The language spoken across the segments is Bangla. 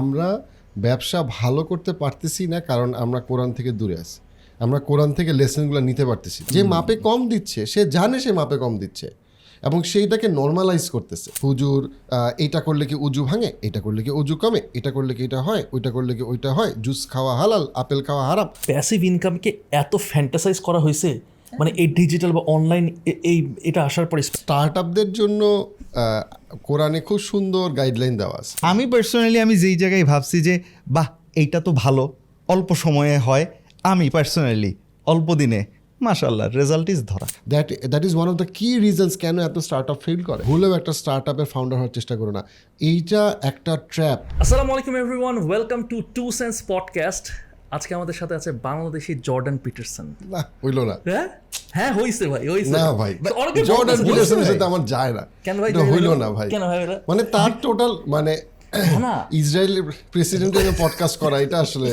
আমরা ব্যবসা ভালো করতে পারতেছি না কারণ আমরা কোরআন থেকে দূরে আছি। আমরা কোরআন থেকে লেসনগুলো নিতে পারতেছি যে মাপে কম দিচ্ছে সে জানে সে মাপে কম দিচ্ছে এবং সেইটাকে নর্মালাইজ করতেছে। হুজুর এইটা করলে কি উজু ভাঙে? এটা করলে কি উজু কমে? এটা করলে কি এটা হয়? ওইটা করলে কি ওইটা হয়? জুস খাওয়া হালাল আপেল খাওয়া হারাম। প্যাসিভ ইনকামকে এত ফ্যান্টাসাইজ করা হয়েছে মানে এই ডিজিটাল বা অনলাইন এই এটা আসার পরে স্টার্ট আপদের জন্য কোরআনে খুব সুন্দর গাইডলাইন দেওয়া আছে। আমি পার্সোনালি আমি যেই জায়গায় ভাবছি যে বাহ এইটা তো ভালো অল্প সময়ে হয়। আমি পার্সোনালি অল্প দিনে মাশাল্লাহ রেজাল্ট ইজ ধরা। That that is one of the key reasons কেন এত স্টার্ট আপ ফেল করে। ভুলেও একটা স্টার্ট আপের ফাউন্ডার হওয়ার চেষ্টা করো না। এইটা একটা ট্র্যাপ আসসালামু আলাইকুম everyone welcome to two cents podcast আজকে আমাদের সাথে আছে বাংলাদেশি জর্ডান পিটারসন। না হইল না। হ্যাঁ? হ্যাঁ হইছে ভাই হইছে। না ভাই জর্ডান পিটারসনের সাথে আমার যায় না। কেন ভাই হইল না? ভাই। কেন ভাই? মানে তার টোটাল মানে না ইসরায়েলের প্রেসিডেন্টের পডকাস্ট করা এটা আসলে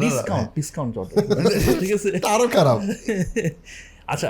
ডিসকাউন্ট ডিসকাউন্ট জর্ডান। ঠিক আছে? আরও খারাপ। আচ্ছা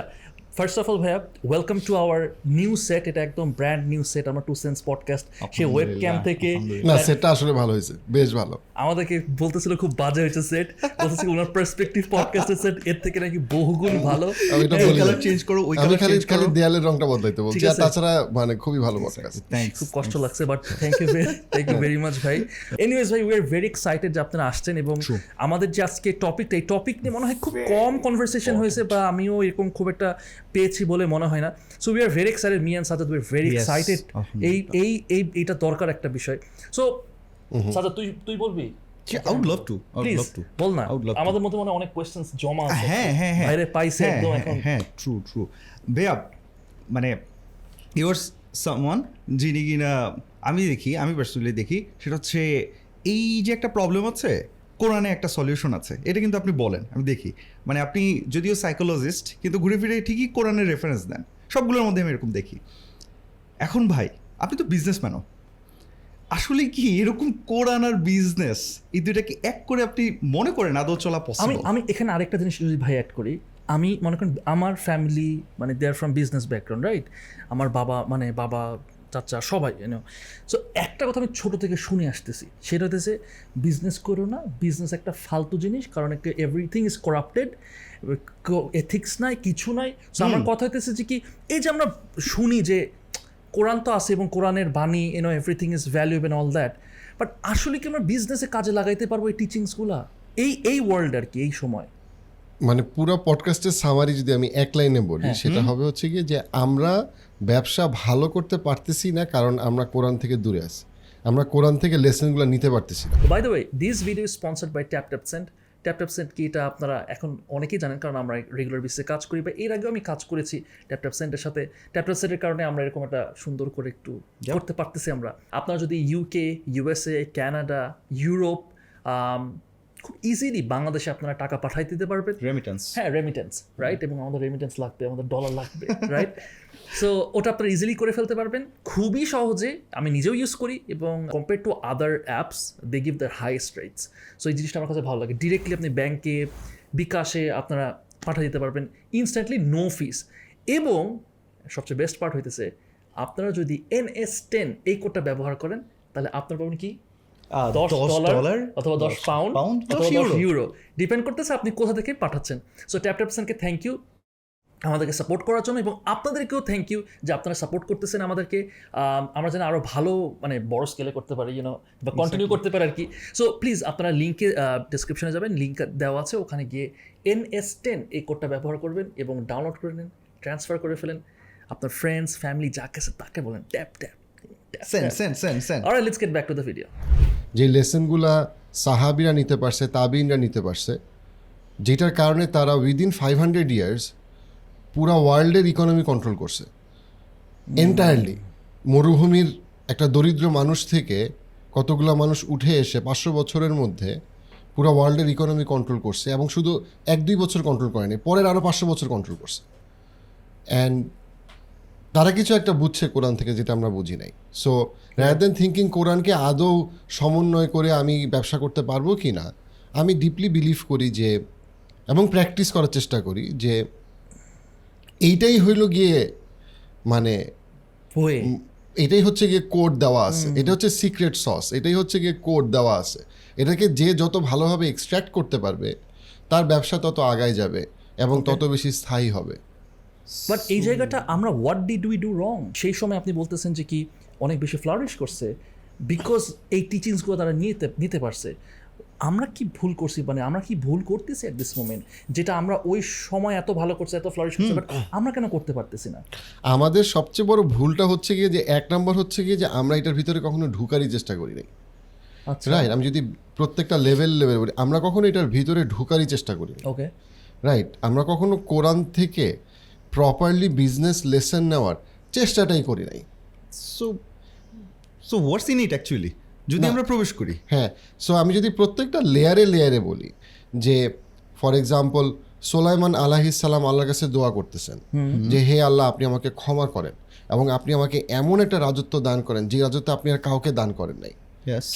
ফার্স্ট অফ অল ভাইয়া welcome to our new set এটা একদম ব্র্যান্ড নিউ সেট আমার টু সেন্স পডকাস্ট সে ওয়েব ক্যাম থেকে না সেটা আসলে ভালো হয়েছে বেশ ভালো। আমাদেরকে বলতেছিল খুব বাজে হয়েছে সেট বলতেছে ওনার পার্সপেক্টিভ পডকাস্টের সেট এর থেকে নাকি বহুগুণ ভালো। আমি এটা বলি colour না। করো, ওই colour খালি খালি দেয়ালের রংটা বদলাইতে বলছি। আর তাছাড়া মানে খুবই ভালো পডকাস্ট খুব কষ্ট লাগছে but thank you thank you very much ভাই। এনিওয়েজ ভাই উই আর ভেরি এক্সাইটেড যে আপনারা আসছেন এবং আমাদের যে আজকে টপিকটা এই টপিক নিয়ে মনে হয় খুব কম কনভারসেশন হয়েছে বা আমিও এরকম খুব একটা পেয়েছি বলে মনে হয় না। So we are very excited me and Sajjad we are very excited এই এই এই এইটা দরকার একটা বিষয়। সো সাজাদ তুই তুই বলবি. আমাদের মধ্যে মনে হয় অনেক কোয়েশ্চেন্স জমা আছে। হ্যাঁ হ্যাঁ হ্যাঁ। বাইরে পাইছে হ্যাঁ, একদম হ্যাঁ, এখন। হ্যাঁ ট্রু ট্রু ভাইয়া মানে ইউর সামওয়ান যিনি কিনা আমি দেখি আমি পার্সোনালি দেখি সেটা হচ্ছে এই যে একটা প্রবলেম আছে কোরআনে একটা সলিউশন আছে এটা কিন্তু আপনি বলেন আমি দেখি। মানে আপনি যদিও সাইকোলজিস্ট কিন্তু ঘুরে ফিরে ঠিকই কোরআনের রেফারেন্স দেন সবগুলোর মধ্যে আমি এরকম দেখি। এখন ভাই আপনি তো বিজনেসম্যানও আসলে কি এরকম কোরআন আর বিজনেস এই দুইটাকে এক করে আপনি মনে করেন আদৌ চলা আমি আমি এখানে আরেকটা জিনিস যদি ভাই অ্যাড করি আমি মনে করেন আমার ফ্যামিলি মানে they are from business background right আমার বাবা মানে বাবা চাচা সবাই ইউনো সো একটা কথা আমি ছোটো থেকে শুনে আসতেছি। সেটা হতেছে বিজনেস করো না বিজনেস একটা ফালতু জিনিস কারণ একটা এভরিথিং ইজ করাপ্টেড এথিক্স নাই কিছু নাই। সো আমার কথা হইতেছে যে কি এই যে আমরা শুনি যে কোরআন তো আছে এবং কোরআনের বাণী you know everything is valuable and all that but আসলে কি আমরা বিজনেসে কাজে লাগাইতে পারব এই টিচিংসগুলা এই এই ওয়ার্ল্ড আর কি এই সময়। মানে পুরো পডকাস্টের সামারি যদি আমি এক লাইনে বলি হ্যাঁ। সেটা হবে হচ্ছে কি যে আমরা ব্যবসা ভালো করতে পারতেছি না কারণ আমরা কোরআন থেকে দূরে আছি। আমরা কোরআন থেকে লেসনগুলো নিতে পারতেছি না। By the way this video sponsored by tap tap send tap tap send কি এটা আপনারা এখন অনেকেই জানেন কারণ আমরা রেগুলার বেসিসে কাজ করি বা এর আগেও আমি কাজ করেছি ট্যাপ ট্যাপ সেন্টের সাথে। ট্যাপ ট্যাপ সেন্টের কারণে আমরা এরকম একটা সুন্দর করে একটু করতে পারতেছি আমরা। আপনারা যদি UK USA Canada Europe um, খুব ইজিলি বাংলাদেশে আপনারা টাকা পাঠাই দিতে পারবেন। রেমিটেন্স হ্যাঁ রেমিটেন্স রাইট এবং আমাদের রেমিটেন্স লাগবে আমাদের ডলার লাগবে রাইট সো ওটা আপনারা ইজিলি করে ফেলতে পারবেন। খুবই সহজে আমি নিজেও ইউজ করি এবং compare to other apps they give the highest rates so এই জিনিসটা আমার কাছে ভালো লাগে। ডিরেক্টলি আপনি ব্যাংকে বিকাশে আপনারা পাঠিয়ে দিতে পারবেন। ইনস্ট্যান্টলি নো ফিস এবং সবচেয়ে বেস্ট পার্ট হইতেছে আপনারা যদি এন এস টেন এই কোডটা ব্যবহার করেন তাহলে আপনার পাবেন কি? দশ ডলার অথবা দশ পাউন্ড অথবা দশ ইউরো ডিপেন্ড করতেছে আপনি কোথা থেকে পাঠাচ্ছেন। সো ট্যাপ ট্যাপসনকে থ্যাংক ইউ আমাদেরকে সাপোর্ট করার জন্য এবং আপনাদেরকেও থ্যাংক ইউ যে আপনারা সাপোর্ট করতেছেন আমাদেরকে। আমরা যেন আরও ভালো মানে বড় স্কেলে করতে পারি ইউনো বা কন্টিনিউ করতে পারি আর কি। সো প্লিজ আপনারা লিঙ্কে ডিসক্রিপশনে যাবেন লিঙ্ক দেওয়া আছে। ওখানে গিয়ে এন এস টেন এই কোডটা ব্যবহার করবেন এবং ডাউনলোড করে নিন ট্রান্সফার করে ফেলেন। আপনার ফ্রেন্ডস ফ্যামিলি যাকে তাকে বলেন tap tap send send send send R let's get back to the video যে লেসনগুলা সাহাবিরা নিতে পারছে, তাবিনরা নিতে পারছে, যেটার কারণে তারা উইদিন ফাইভ হান্ড্রেড ইয়ার্স পুরা ওয়ার্ল্ডের ইকোনমি কন্ট্রোল করছে। এন্টায়ারলি মরুভূমির একটা দরিদ্র মানুষ থেকে কতগুলো মানুষ উঠে এসে পাঁচশো বছরের মধ্যে পুরো ওয়ার্ল্ডের ইকোনমি কন্ট্রোল করছে এবং শুধু এক দুই বছর কন্ট্রোল করেনি পরের আরও পাঁচশো বছর কন্ট্রোল করছে। অ্যান্ড তারা কিছু একটা বুঝছে কোরআন থেকে যেটা আমরা বুঝি নাই। সো রাদার দেন থিঙ্কিং কোরআনকে আদৌ সমন্বয় করে আমি ব্যবসা করতে পারব কি না আমি ডিপলি বিলিভ করি যে এবং প্র্যাকটিস করার চেষ্টা করি যে এইটাই হইল গিয়ে মানে এটাই হচ্ছে গিয়ে কোড দেওয়া আছে। এটা হচ্ছে সিক্রেট সস এটাই হচ্ছে গিয়ে কোড দেওয়া আছে। এটাকে যে যত ভালোভাবে এক্সট্র্যাক্ট করতে পারবে তার ব্যবসা তত আগায় যাবে এবং তত বেশি স্থায়ী হবে। বাট এই জায়গাটা আমরা what did we do wrong সেই সময় আপনি বলতেছেন যে কি অনেক বেশি ফ্লারিশ করছে বিকজ এই টিচিংসগুলো তারা নিতে নিতে পারছে। আমরা কি ভুল করছি? মানে আমরা কি ভুল করতেছি অ্যাট দিস মোমেন্ট যেটা আমরা ওই সময় এত ভালো করছে এত ফ্লারিশ করছে বাট আমরা কেন করতে পারতেছি না? আমাদের সবচেয়ে বড় ভুলটা হচ্ছে গিয়ে যে এক নম্বর হচ্ছে গিয়ে যে আমরা এটার ভিতরে কখনো ঢুকারই চেষ্টা করি নাই। আচ্ছা। রাইট আমি যদি প্রত্যেকটা লেভেল লেভেল বলি আমরা কখনো এটার ভিতরে ঢুকারই চেষ্টা করি ওকে রাইট আমরা কখনো কোরআন থেকে প্রপারলি বিজনেস লেসন নেওয়ার চেষ্টাটাই করি নাই। So so what's in it actually যদি আমরা প্রবেশ করি। হ্যাঁ সো আমি যদি প্রত্যেকটা লেয়ারে লেয়ারে বলি যে ফর এক্সাম্পল সোলাইমান আলাহিসাল্লাম আল্লাহর কাছে দোয়া করতেছেন যে হে আল্লাহ আপনি আমাকে ক্ষমা করেন এবং আপনি আমাকে এমন একটা রাজত্ব দান করেন যে রাজত্ব আপনি আর কাউকে দান করেন নাই।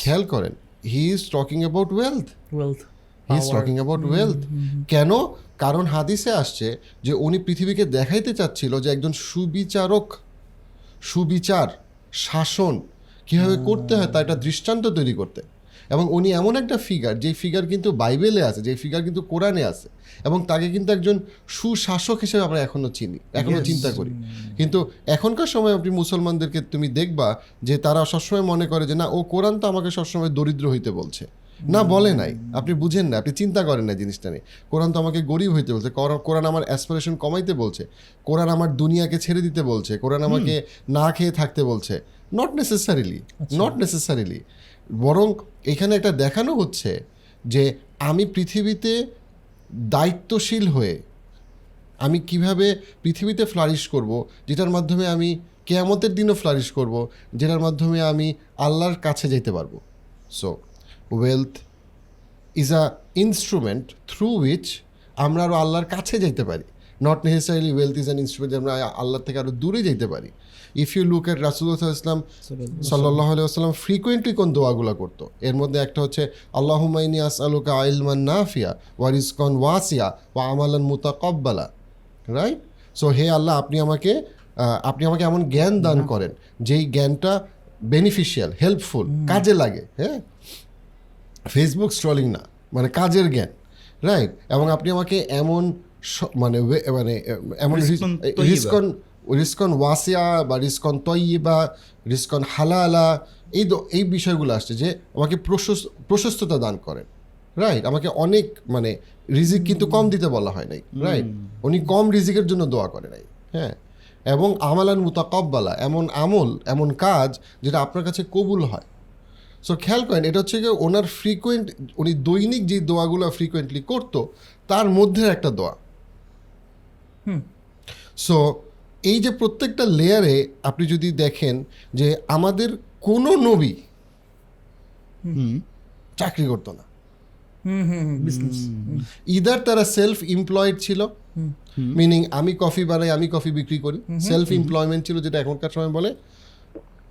খেয়াল করেন he is talking about wealth wealth he is talking about wealth কেন? কারণ হাদিসে আসছে যে উনি পৃথিবীকে দেখাইতে চাচ্ছিল যে একজন সুবিচারক সুবিচার শাসন কীভাবে করতে হয় তার একটা দৃষ্টান্ত তৈরি করতে। এবং উনি এমন একটা ফিগার যে ফিগার কিন্তু বাইবেলে আছে যে ফিগার কিন্তু কোরআনে আছে এবং তাকে কিন্তু একজন সুশাসক হিসেবে আমরা এখনও চিনি এখনও চিন্তা করি। কিন্তু এখনকার সময় আপনি মুসলমানদেরকে তুমি দেখবা যে তারা সবসময় মনে করে যে না ও কোরআন তো আমাকে সবসময় দরিদ্র হইতে বলছে। না বলে নাই। আপনি বুঝেন না আপনি চিন্তা করেন না জিনিসটা নিয়ে। কোরআন তো আমাকে গরিব হইতে বলছে কোরআন- আমার অ্যাসপিরেশন কমাইতে বলছে কোরআন আমার দুনিয়াকে ছেড়ে দিতে বলছে কোরআন আমাকে না খেয়ে থাকতে বলছে। নট নেসেসারিলি নট নেসেসারিলি বরং এখানে একটা দেখানো হচ্ছে যে আমি পৃথিবীতে দায়িত্বশীল হয়ে আমি কীভাবে পৃথিবীতে ফ্লারিশ করব যেটার মাধ্যমে আমি কেয়ামতের দিনও ফ্লারিশ করব যেটার মাধ্যমে আমি আল্লাহর কাছে যেতে পারব। So wealth is a instrument through which আমরা আরও আল্লাহর কাছে যেতে পারি। Not necessarily wealth is an instrument আমরা আল্লাহর থেকে আরও দূরে যেতে পারি। ইফ ইউ লুক এট রাসুল্লাহ ইসলাম সাল্লাহ আলাইসাল্লাম ফ্রিকুয়েন্টলি কোন দোয়াগুলো করতো? এর মধ্যে একটা হচ্ছে আল্লাহুমাইনি আস আলুকা আইলমান নাফিয়া ওয়ারিসকন ওয়াসিয়া ওয়া আমালান মুতাকব্বালা। রাইট সো হে আল্লাহ আপনি আমাকে আপনি আমাকে এমন জ্ঞান দান করেন যেই জ্ঞানটা বেনিফিশিয়াল হেল্পফুল কাজে লাগে হ্যাঁ? ফেসবুক স্ট্রলিং না মানে কাজের জ্ঞান রাইট এবং আপনি আমাকে এমন মানে মানে এমন। রিস্কন রিস্কন ওয়াসিয়া বা রিস্কন তৈবা রিস্কন হালালা এই এই বিষয়গুলো আসছে যে আমাকে প্রশস্ত প্রশস্ততা দান করেন রাইট আমাকে অনেক মানে রিজিক কিন্তু কম দিতে বলা হয় নাই রাইট উনি কম রিজিকের জন্য দোয়া করে নাই হ্যাঁ? এবং আমালান মুতাকব্বালা এমন আমল এমন কাজ যেটা আপনার কাছে কবুল হয় সো খেয়াল করেন এটা হচ্ছে গিয়ে ওনার ফ্রিকোয়েন্ট উনি দৈনিক যে দোয়াগুলো ফ্রিকোয়েন্টলি করতো তার মধ্যে একটা দোয়া। সো এই যে প্রত্যেকটা লেয়ারে আপনি যদি দেখেন যে আমাদের কোনো নবী চাকরি করতো না। হুম হুম বিজনেস ইদার তারা সেলফ এমপ্লয়েড ছিল মিনিং আমি কফি বানাই আমি কফি বিক্রি করি। সেলফ এমপ্লয়মেন্ট ছিল যেটা এখনকার সময় বলে।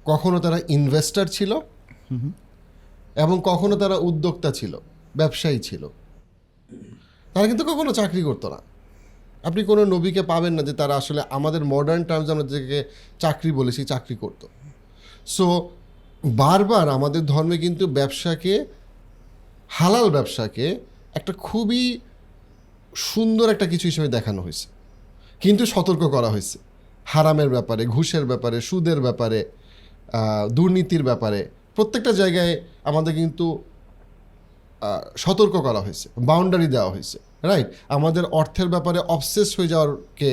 কখনো তারা ইনভেস্টার ছিল এবং কখনো তারা উদ্যোক্তা ছিল, ব্যবসায়ী ছিল। তারা কিন্তু কখনো চাকরি করতো না। আপনি কোনো নবীকে পাবেন না যে তারা আসলে আমাদের মডার্ন টার্মস আমরা যেটাকে চাকরি বলে, সেই চাকরি করতো। সো বারবার আমাদের ধর্মে কিন্তু ব্যবসাকে, হালাল ব্যবসাকে একটা খুবই সুন্দর একটা কিছু হিসেবে দেখানো হয়েছে। কিন্তু সতর্ক করা হয়েছে। হারামের ব্যাপারে, ঘুষের ব্যাপারে, সুদের ব্যাপারে দুর্নীতির ব্যাপারে। প্রত্যেকটা জায়গায় আমাদের কিন্তু সতর্ক করা হয়েছে বাউন্ডারি দেওয়া হয়েছে রাইট আমাদের অর্থের ব্যাপারে অবসেস হয়ে যাওয়ারকে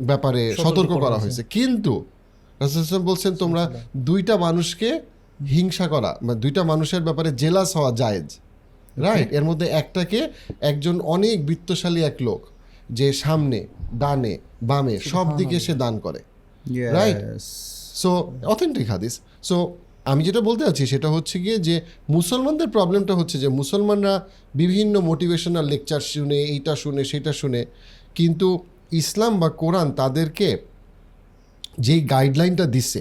ব্যাপারে সতর্ক করা হয়েছে। কিন্তু বলছেন তোমরা দুইটা মানুষকে হিংসা করা মানে দুইটা মানুষের ব্যাপারে জেলাস হওয়া জায়েজ রাইট এর মধ্যে একটাকে একজন অনেক বিত্তশালী এক লোক যে সামনে ডানে বামে সব দিকে সে দান করে রাইট সো অথেন্টিক হাদিস। সো আমি যেটা বলতে চাচ্ছি সেটা হচ্ছে গিয়ে যে মুসলমানদের প্রবলেমটা হচ্ছে যে মুসলমানরা বিভিন্ন মোটিভেশনাল লেকচার শুনে, এইটা শুনে, সেটা শুনে, কিন্তু ইসলাম বা কোরআন তাদেরকে যেই গাইডলাইনটা দিছে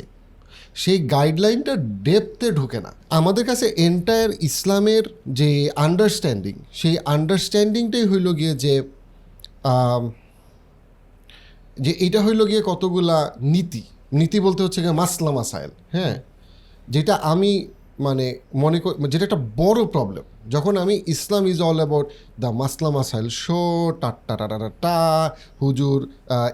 সেই গাইডলাইনটা ডেপথে ঢুকে না। আমাদের কাছে এন্টায়ার ইসলামের যে আন্ডারস্ট্যান্ডিং সেই আন্ডারস্ট্যান্ডিংটাই হইল গিয়ে যে যে এটা হইল গিয়ে কতগুলা নীতি। নীতি বলতে হচ্ছে গিয়ে মাসলা মাসাইল হ্যাঁ? যেটা আমি মানে মনে করি, যেটা একটা বড় প্রবলেম যখন আমি Islam is all about the মাসলা মাসাইল শো টাট্টা টাটা টা হুজুর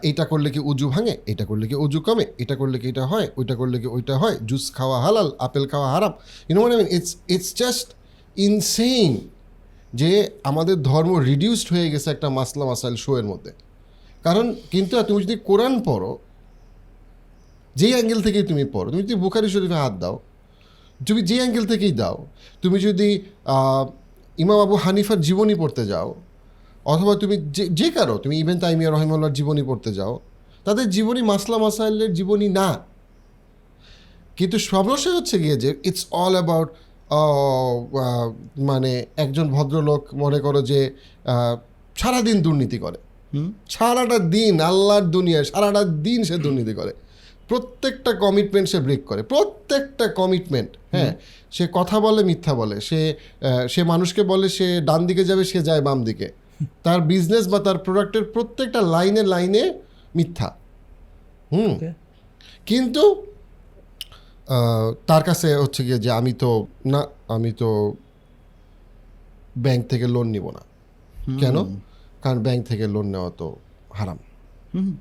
এইটা করলে কি উজু ভাঙে, এটা করলে কি উজু কমে, এটা করলে কি এটা হয়, ওইটা করলে কি ওইটা হয় জুস খাওয়া হালাল, আপেল খাওয়া হারাম। ইউনো মানে ইটস ইটস জাস্ট ইনসেইন যে আমাদের ধর্ম রিডিউসড হয়ে গেছে একটা মাসলা মাসাইল শো এর মধ্যে। কারণ কিন্তু তুমি যদি কোরআন পড়ো, যেই অ্যাঙ্গেল থেকেই তুমি পড়ো, তুমি যদি বুখারি শরীফে হাত দাও তুমি যে অ্যাঙ্গেল থেকেই দাও তুমি যদি ইমাম আবু হানিফার জীবনী পড়তে যাও অথবা তুমি যে যে কারও তুমি ইভেন তাইমিয়া রহিমুল্লাহর জীবনী পড়তে যাও তাদের জীবনী মাসলা মাসাইলের জীবনী না। কিন্তু সমস্যা হচ্ছে গিয়ে যে ইটস অল অ্যাবাউট মানে একজন ভদ্রলোক মনে করো যে সারাদিন দুর্নীতি করে। সারাটা দিন আল্লাহর দুনিয়ায় সারাটা দিন সে দুর্নীতি করে। প্রত্যেকটা কমিটমেন্ট সে ব্রেক করে। প্রত্যেকটা কমিটমেন্ট হ্যাঁ সে কথা বলে মিথ্যা বলে। সে সে মানুষকে বলে সে ডান দিকে যাবে সে যায় বাম দিকে। তার বিজনেস বা তার প্রোডাক্টের প্রত্যেকটা লাইনে লাইনে মিথ্যা। হুম। কিন্তু তার কাছে হচ্ছে গিয়ে যে আমি তো না আমি তো ব্যাংক থেকে লোন নিব না। কেন? কারণ ব্যাংক থেকে লোন নেওয়া তো হারাম। হুম।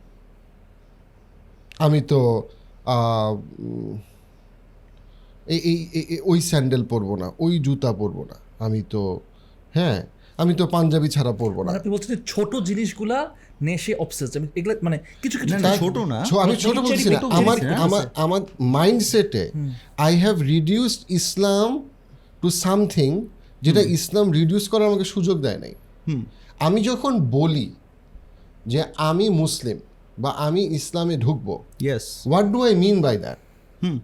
আমি তো এই এই ওই স্যান্ডেল পরবো না ওই জুতা পরবো না। আমি তো হ্যাঁ আমি তো পাঞ্জাবি ছাড়া পরবো না। মানে আপনি বলছেন ছোট জিনিসগুলা নেশে অবসেস আমি এগুলা মানে কিছু কিছু ছোট না। আমি ছোট বলছি না আমার আমার আমার মাইন্ডসেটে I have reduced Islam to something যেটা ইসলাম রিডিউস করার আমাকে সুযোগ দেয় নাই। হুম। আমি যখন বলি যে আমি মুসলিম বা আমি ইসলামে ঢুকবো। Yes what do I mean by that hmm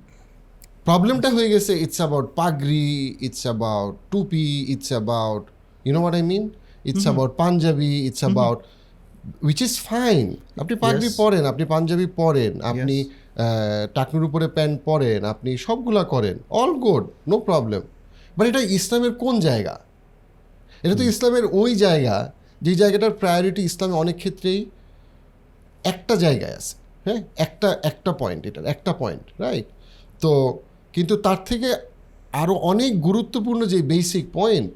প্রবলেমটা হয়ে গেছে ইটস অ্যাবাউট পাগরি ইটস অ্যাবাউট টুপি it's about you know what I mean it's about Punjabi it's about which is fine আপনি পাগড়ি পরেন আপনি পাঞ্জাবি পরেন আপনি টাকনুর উপরে প্যান্ট পরেন আপনি সবগুলা করেন all good no problem but এটা ইসলামের কোন জায়গা? এটা তো ইসলামের ওই জায়গা যে জায়গাটার প্রায়োরিটি ইসলামে অনেক ক্ষেত্রেই একটা জায়গায় আছে হ্যাঁ? একটা একটা পয়েন্ট এটার একটা পয়েন্ট রাইট তো কিন্তু তার থেকে আরও অনেক গুরুত্বপূর্ণ যে বেসিক পয়েন্ট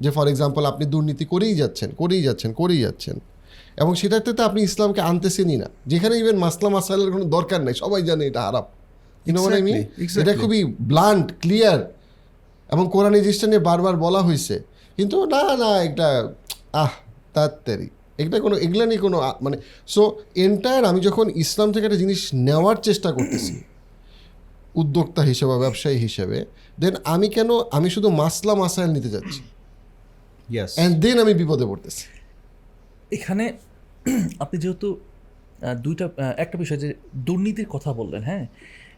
যে ফর এক্সাম্পল আপনি দুর্নীতি করেই যাচ্ছেন করেই যাচ্ছেন করেই যাচ্ছেন এবং সেটাতে তো আপনি ইসলামকে আনতেছেনই না। যেখানে ইভেন মাসলা মাসালের কোনো দরকার নেই সবাই জানে এটা আমি exactly. এটা খুবই ব্লান্ট ক্লিয়ার এবং কোরআন জিনিসটা নিয়ে বারবার বলা হয়েছে কিন্তু না না এটা আহ তাড়াতাড়ি। এটা কোনো এগুলা নিয়ে কোনো মানে সো এন্টায়ার আমি যখন ইসলাম থেকে একটা জিনিস নেওয়ার চেষ্টা করতেছি উদ্যোক্তা হিসেবে ব্যবসায়ী হিসেবে দেন আমি কেন আমি শুধু মাসলা মাসাইল নিতে যাচ্ছি। অ্যান্ড দেন আমি বিপদে পড়তেছি। এখানে আপনি যেহেতু দুইটা একটা বিষয় যে দুর্নীতির কথা বললেন হ্যাঁ?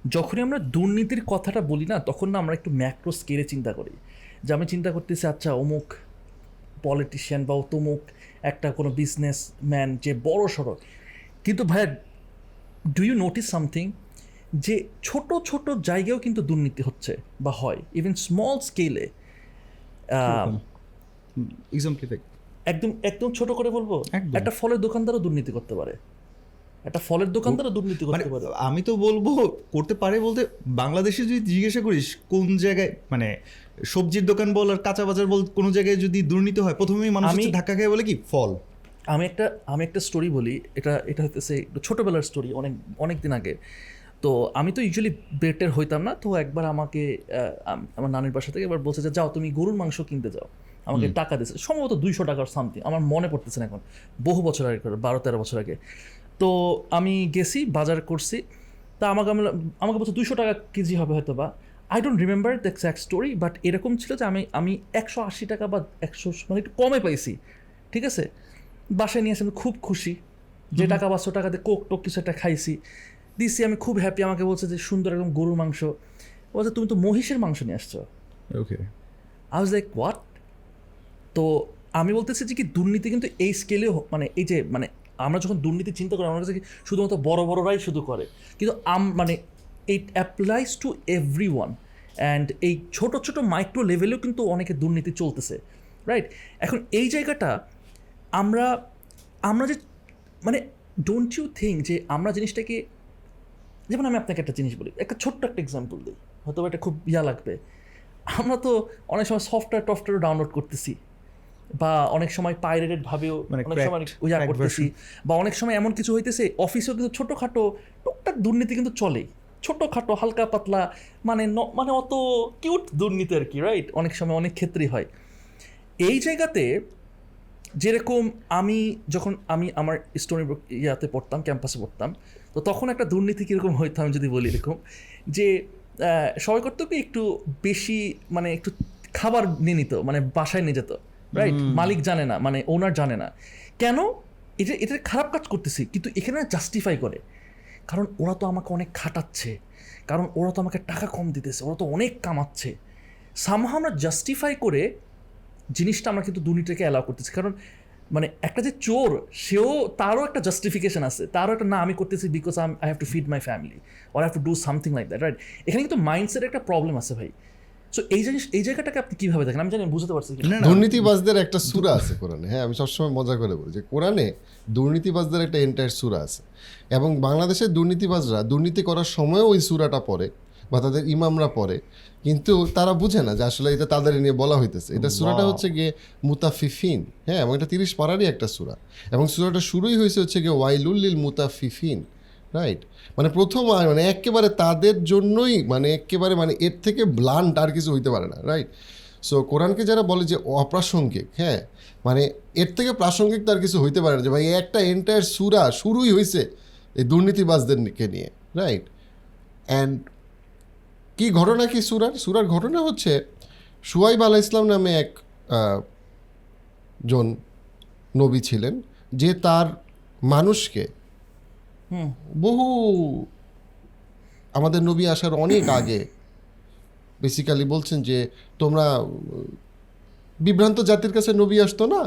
যখনই আমরা দুর্নীতির কথাটা বলি না তখন না আমরা একটু ম্যাক্রো স্কেলে চিন্তা করি। যে আমি চিন্তা করতেছি আচ্ছা অমুক পলিটিশিয়ান বা তমুক একটা কোনো বিজনেসম্যান যে বড় সড়ো কিন্তু ভাইয়া ডু ইউ নোটিস সামথিং যে ছোট ছোট জায়গায়ও কিন্তু দুর্নীতি হচ্ছে বা হয় ইভেন স্মল স্কেলে একদম একদম ছোট করে বলব। একটা ফলের দোকানদারও দুর্নীতি করতে পারে। একটা ফলের দোকানদারও দুর্নীতি মানে করতে পারে। আমি তো বলব করতে পারে বলতে বাংলাদেশে যদি জিজ্ঞাসা করিস কোন জায়গায় মানে সবজির দোকান বল আর কাঁচা বাজার বল কোনো জায়গায় যদি দুর্নীতি হয় প্রথমেই মানুষ আমি- হচ্ছে ধাক্কা খেয়ে বলে কি? ফল। আমি একটা আমি একটা স্টোরি বলি এটা এটা হতেছে একটু ছোটোবেলার স্টোরি অনেক অনেক দিন আগে। তো আমি তো ইউজুয়ালি বেটের হইতাম না তো একবার আমাকে আমার নানির বাসা থেকে এবার বলছে যে যাও তুমি গরুর মাংস কিনতে যাও। আমাকে টাকা দিয়েছে সম্ভবত দুইশো টাকার সামথিং আমার মনে পড়তেছে না এখন বহু বছর আগে বারো তেরো বছর আগে। তো আমি গেছি বাজার করছি তা আমাকে আমাকে বলছে দুইশো টাকা কেজি হবে হয়তো বা I don't remember the exact story but এরকম ছিল যে আমি আমি একশো আশি টাকা বা একশো মানে একটু কমে পাইছি। ঠিক আছে? বাসায় নিয়ে এসে আমি খুব খুশি যে টাকা পাঁচশো টাকাতে কোক টোক কিছু একটা খাইছি। দিছি আমি খুব হ্যাপি আমাকে বলছে যে সুন্দর একদম গরুর মাংস। বলছে তুমি তো মহিষের মাংস নিয়ে আসছো? Okay I was like what তো আমি বলতেছি যে কি দুর্নীতি কিন্তু এই স্কেলেও মানে এই যে মানে আমরা যখন দুর্নীতি চিন্তা করি আমার কাছে কি শুধুমাত্র বড় বড়রাই শুধু করে। কিন্তু আম মানে it applies to every one and এই ছোট ছোট মাইক্রো লেভেলেও কিন্তু অনেকে দুর্নীতি চলতেছে রাইট এখন এই জায়গাটা আমরা আমরা যে মানে ডোন্ট ইউ থিঙ্ক যে আমরা জিনিসটাকে যেমন আমি আপনাকে একটা জিনিস বলি একটা ছোট্ট একটা এক্সাম্পল দিই হয়তো এটা খুব ইয়া লাগবে। আমরা তো অনেক সময় সফটওয়্যার টফটওয়্যার ডাউনলোড করতেছি বা অনেক সময় পাইরেটেড ভাবেও মানে অনেক সময় ইয়া করতেছি বা অনেক সময় এমন কিছু হইতেছে অফিসেও কিন্তু ছোটোখাটো টুকটাক দুর্নীতি কিন্তু চলেই। ছোটোখাটো হালকা পাতলা মানে মানে অত কিউট দুর্নীতি আর কি রাইট অনেক সময় অনেক ক্ষেত্রেই হয়। এই জায়গাতে যেরকম আমি যখন আমি আমার স্টোরি ইয়াতে পড়তাম ক্যাম্পাসে পড়তাম তো তখন একটা দুর্নীতি কীরকম হইতো আমি যদি বলি এরকম যে সবাই করতো কি একটু বেশি মানে একটু খাবার নিয়ে নিত মানে বাসায় নিয়ে যেত রাইট মালিক জানে না মানে ওনার জানে না। কেন? এটা এটা খারাপ কাজ করতেছি কিন্তু এখানে জাস্টিফাই করে। কারণ ওরা তো আমাকে অনেক খাটাচ্ছে, কারণ ওরা তো আমাকে টাকা কম দিতেছে, ওরা তো অনেক কামাচ্ছে। সামহা আমরা জাস্টিফাই করে জিনিসটা আমরা কিন্তু দুর্নীতিকে অ্যালাউ করতেছি। কারণ মানে একটা যে চোর, সেও তারও একটা জাস্টিফিকেশন আছে। তারও একটা, না, আমি করতেছি because I have to feed my family or have to do something like that right এখানে কিন্তু মাইন্ডসেটের একটা প্রবলেম আছে ভাই। সো এই জিনিস এই জায়গাটাকে আপনি কীভাবে দেখেন? আমি জানি বুঝতে পারছি দুর্নীতিবাজদের একটা সুরা আছে কোরআনে। হ্যাঁ আমি সবসময় মজা করে বলি যে কোরআনে দুর্নীতিবাজদের একটা এন্টায়ার সুরা আছে। এবং বাংলাদেশের দুর্নীতিবাজরা দুর্নীতি করার সময়ও ওই সুরাটা পড়ে বা তাদের ইমামরা পড়ে। কিন্তু তারা বুঝে না যে আসলে এটা তাদের নিয়ে বলা হইতেছে। এটা সুরাটা হচ্ছে গিয়ে মুতাফিফিন। হ্যাঁ এবং এটা তিরিশ পারারই একটা সুরা। এবং সুরাটা শুরুই হয়েছে হচ্ছে গিয়ে ওয়াইলুল্লিল মুতাফিফিন। রাইট মানে প্রথম মানে একেবারে তাদের জন্যই মানে একেবারে মানে এর থেকে ব্লান্ট আর কিছু হইতে পারে না রাইট সো কোরআনকে যারা বলে যে অপ্রাসঙ্গিক হ্যাঁ? মানে এর থেকে প্রাসঙ্গিক তার কিছু হইতে পারে না যে ভাই, একটা এন্টায়ার সুরা শুরুই হয়েছে এই দুর্নীতিবাজদেরকে নিয়ে রাইট অ্যান্ড কি ঘটনা কি সুরার? সুরার ঘটনা হচ্ছে সুয়াইব আলা ইসলাম নামে এক জন নবী ছিলেন, যে তার মানুষকে বহু আমাদের নবী আসার অনেক আগে বেসিক্যালি বলছেন যে তোমরা বিভ্রান্ত জাতির কাছে নবী আসতো না?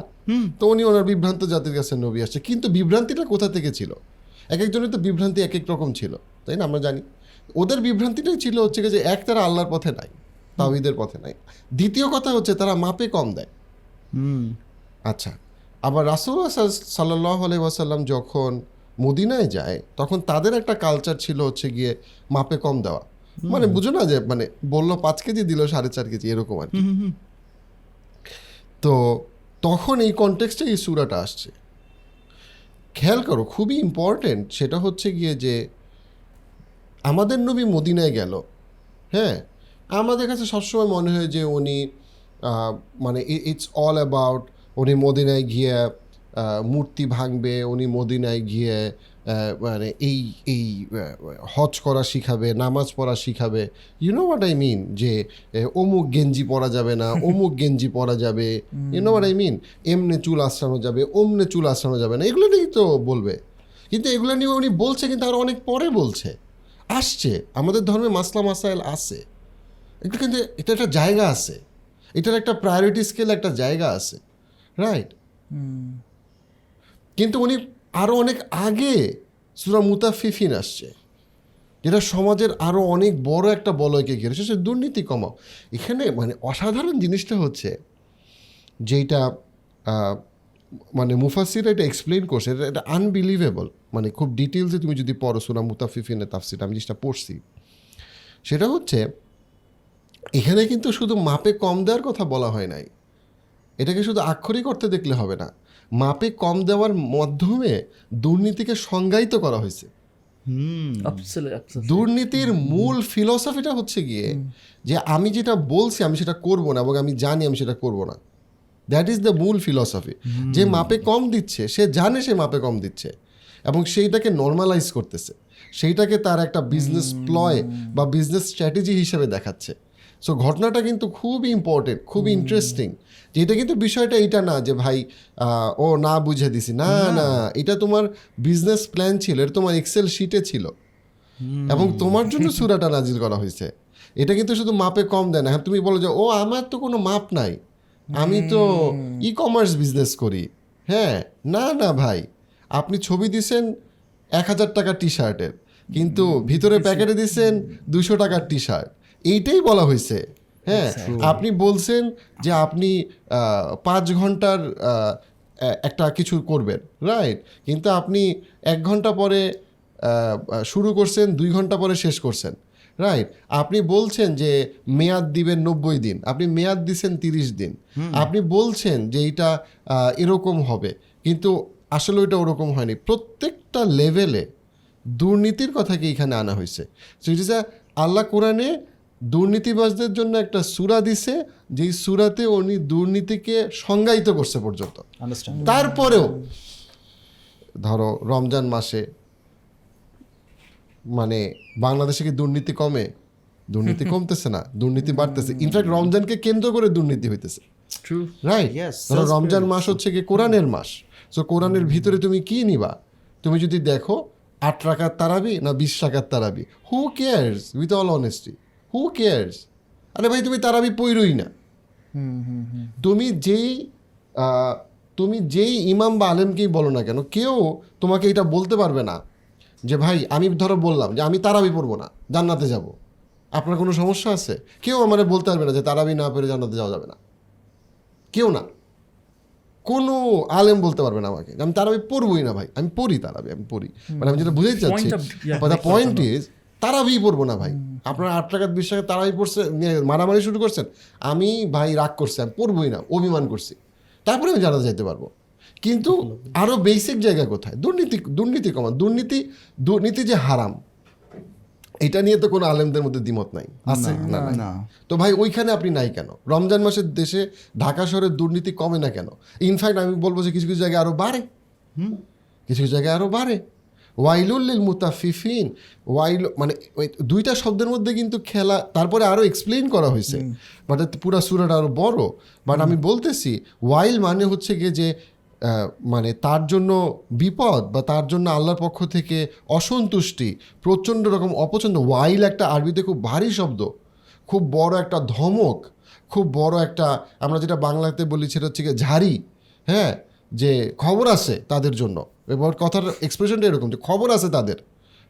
তো উনি ওনার বিভ্রান্ত জাতির কাছে নবী আসছে। কিন্তু বিভ্রান্তিটা কোথা থেকে ছিল? এক একজনের তো বিভ্রান্তি এক এক রকম ছিল তাই না? আমরা জানি। ওদের বিভ্রান্তিটাই ছিল হচ্ছে যে এক তারা আল্লাহর পথে নাই তাওহিদের পথে নাই। দ্বিতীয় কথা হচ্ছে তারা মাপে কম দেয়। আচ্ছা আবার রাসুল সাল্লাহ আলাই ওয়াসাল্লাম যখন মদিনায় যায় তখন তাদের একটা কালচার ছিল হচ্ছে গিয়ে মাপে কম দেওয়া। মানে বুঝো না যে মানে বলল পাঁচ কেজি দিল সাড়ে চার কেজি এরকম আর কি। তো তখন এই কনটেক্সটে এই সুরাটা আসছে। খেয়াল করো খুবই ইম্পর্টেন্ট সেটা হচ্ছে গিয়ে যে আমাদের নবী মদিনায় গেল হ্যাঁ? আমাদের কাছে সবসময় মনে হয় যে উনি মানে ইটস অল অ্যাবাউট উনি মদিনায় গিয়ে মূর্তি ভাঙবে উনি মদিনায় গিয়ে মানে এই এই হজ করা শিখাবে নামাজ পড়া শিখাবে। You know what I mean যে অমুক গেঞ্জি পরা যাবে না অমুক গেঞ্জি পরা যাবে। You know what I mean এমনে চুল আশ্রানো যাবে অমনে চুল আশ্রানো যাবে না। এগুলো নিয়েই তো বলবে। কিন্তু এগুলো নিয়ে উনি বলছে কিন্তু আরও অনেক পরে বলছে। আসছে। আমাদের ধর্মে মাসলা মাসাইল আছে। এটা কিন্তু এটা একটা জায়গা আছে। এটার একটা প্রায়োরিটি স্কেল একটা জায়গা আছে। রাইট কিন্তু উনি আরও অনেক আগে সুরা মুতাফিফিন আসছে, যেটা সমাজের আরও অনেক বড় একটা বলয়কে ঘিরে সে দুর্নীতি কমাও। এখানে মানে অসাধারণ জিনিসটা হচ্ছে যেটা মানে মুফাসির এটা এক্সপ্লেন করছে, এটা এটা আনবিলিভেবল মানে খুব ডিটেলসে তুমি যদি পড়ো সুরা মুতাফিফিনের তাফসির, আমি জিনিসটা পড়ছি। সেটা হচ্ছে, এখানে কিন্তু শুধু মাপে কম দেওয়ার কথা বলা হয় নাই। এটাকে শুধু আক্ষরিক অর্থে দেখলে হবে না। মাপে কম দেওয়ার মাধ্যমে দুর্নীতিকে সংজ্ঞায়িত করা হয়েছে. দুর্নীতির মূল ফিলসফিটা হচ্ছে গিয়ে যে আমি যেটা বলছি আমি সেটা করব না এবং আমি জানি আমি সেটা করব না। দ্যাট ইজ দ্য মূল ফিলসফি। যে মাপে কম দিচ্ছে সে জানে সে মাপে কম দিচ্ছে এবং সেইটাকে নর্মালাইজ করতেছে। সেইটাকে তার একটা বিজনেস প্লয় বা বিজনেস স্ট্র্যাটেজি হিসেবে দেখাচ্ছে। সো ঘটনাটা কিন্তু খুবই ইম্পর্টেন্ট খুবই ইন্টারেস্টিং এটা কিন্তু বিষয়টা এটা না যে ভাই ও না বুঝে দিছি। না না। এটা তোমার বিজনেস প্ল্যান ছিল এটা তোমার এক্সেল শিটে ছিল। এবং তোমার জন্য সুরাটা নাজিল করা হয়েছে। এটা কিন্তু শুধু মাপে কম দেয় না। হ্যাঁ তুমি বলো যে ও আমার তো কোনো মাপ নাই। আমি তো ই কমার্স বিজনেস করি। হ্যাঁ না না ভাই। আপনি ছবি দিছেন এক হাজার টাকার টি শার্টের কিন্তু ভিতরে প্যাকেটে দিছেন দুশো টাকার টি শার্ট এইটাই বলা হয়েছে। হ্যাঁ আপনি বলছেন যে আপনি পাঁচ ঘণ্টার একটা কিছু করবেন রাইট কিন্তু আপনি এক ঘণ্টা পরে শুরু করছেন দুই ঘণ্টা পরে শেষ করছেন রাইট আপনি বলছেন যে মেয়াদ দিবেন নব্বই দিন আপনি মেয়াদ দিছেন তিরিশ দিন। আপনি বলছেন যে এইটা এরকম হবে কিন্তু আসলে ওইটা ওরকম হয়নি। প্রত্যেকটা লেভেলে দুর্নীতির কথাকে এখানে আনা হয়েছে? সো ইট ইজ আল্লাহ কোরআনে দুর্নীতিবাজদের জন্য একটা সুরা দিছে যেই সুরাতে উনি দুর্নীতিকে সংজ্ঞায়িত করছে পর্যন্ত। তারপরেও ধরো রমজান মাসে মানে বাংলাদেশে কি দুর্নীতি কমে? দুর্নীতি কমতেছে না দুর্নীতি বাড়তেছে। ইনফ্যাক্ট রমজানকে কেন্দ্র করে দুর্নীতি হইতেছে। রাইট ধরো রমজান মাস হচ্ছে কি কোরআনের মাস। সো কোরআনের ভিতরে তুমি কি নিবা? তুমি যদি দেখো আট টাকার তারাবি না বিশ টাকার তারাবি who cares with all honesty who cares আরে ভাই তুমি তারাবি পইরই না। তুমি যেই তুমি যেই ইমাম বা আলেমকেই বলো না কেন কেউ তোমাকে এটা বলতে পারবে না যে ভাই আমি ধরো বললাম যে আমি তারাবি পড়ব না জান্নাতে যাব। আপনার কোনো সমস্যা আছে? কেউ আমার বলতে পারবে না যে তারাবি না পেরে জান্নাতে যাওয়া যাবে না। কেউ না। কোনো আলেম বলতে পারবে না আমাকে আমি তারাবি পড়বই না ভাই আমি পড়ি তারাবি আমি পড়ি। মানে আমি যেটা বুঝাতে চাচ্ছি পয়েন্ট ইজ তারাবি পড়ব না ভাই। আপনার আট টাকা বিশ টাকা তারাবি পড়ছে মারামারি শুরু করছেন। আমি ভাই রাগ করছি আমি পড়বই না অভিমান করছি। তারপরে আমি জানা যাইতে পারব। কিন্তু আরও বেসিক জায়গা কোথায়? দুর্নীতি দুর্নীতি কমান। দুর্নীতি দুর্নীতি যে হারাম এটা নিয়ে তো কোনো আলেমদের মধ্যে দ্বিমত নাই। আছে না না তো ভাই ওইখানে আপনি নাই কেন? রমজান মাসের দেশে ঢাকা শহরের দুর্নীতি কমে না কেন? ইনফ্যাক্ট আমি বলব যে কিছু কিছু জায়গায় আরও বাড়ে। কিছু কিছু জায়গায় আরও বাড়ে। ওয়াইলুল্লিল মুতাফিফিন। ওয়াইল মানে ওই দুইটা শব্দের মধ্যে কিন্তু খেলা তারপরে আরও এক্সপ্লেইন করা হয়েছে। বাট পুরা সুরাটা আরও বড়। বাট আমি বলতেছি ওয়াইল মানে হচ্ছে গিয়ে যে মানে তার জন্য বিপদ বা তার জন্য আল্লাহর পক্ষ থেকে অসন্তুষ্টি প্রচণ্ড রকম অপছন্দ। ওয়াইল একটা আরবিতে খুব ভারী শব্দ। খুব বড় একটা ধমক খুব বড় একটা আমরা যেটা বাংলাতে বলি সেটা হচ্ছে গিয়ে ঝাড়ি। হ্যাঁ? যে খবর আছে তাদের জন্য। এবার কথার এক্সপ্রেশনটা এরকম যে খবর আছে তাদের।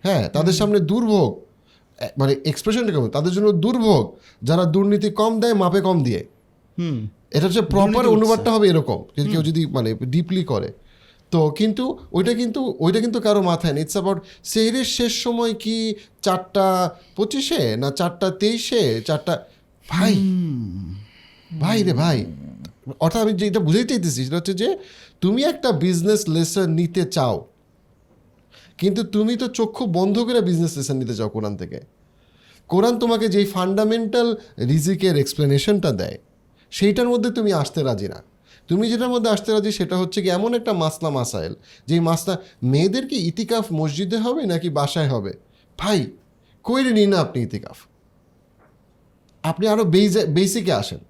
হ্যাঁ তাদের সামনে দুর্ভোগ। মানে এক্সপ্রেশনটা কেমন? তাদের জন্য দুর্ভোগ। যারা দুর্নীতি কম দেয় মাপে কম দিয়ে। হুম। এটা হচ্ছে প্রপার অনুবাদটা হবে এরকম। যদি কেউ যদি মানে ডিপলি করে। তো কিন্তু ওইটা কিন্তু ওইটা কিন্তু কারও মাথায় নেই। ইটস অ্যাবাউট সেহরের শেষ সময় কি চারটা পঁচিশে না চারটা তেইশে? চারটা ভাই। ভাই রে ভাই। অর্থাৎ আমি যেটা বুঝাইতে চাইতেছি, সেটা হচ্ছে যে তুমি একটা বিজনেস লেসন নিতে চাও, কিন্তু তুমি তো চক্ষু বন্ধ করে বিজনেস লেসন নিতে চাও কোরআন থেকে। কোরআন তোমাকে যেই ফান্ডামেন্টাল রিজিকের এক্সপ্লেনেশনটা দেয়, সেইটার মধ্যে তুমি আসতে রাজি না। তুমি যেটার মধ্যে আসতে রাজি সেটা হচ্ছে কি এমন একটা মাসলা মাসাইল, যেই মাসলা মেয়েদের কি ইতিকাফ মসজিদে হবে নাকি বাসায় হবে? ভাই, কইরে নিন না আপনি ইতিকাফ। আপনি আরও বেসিকে আসেন।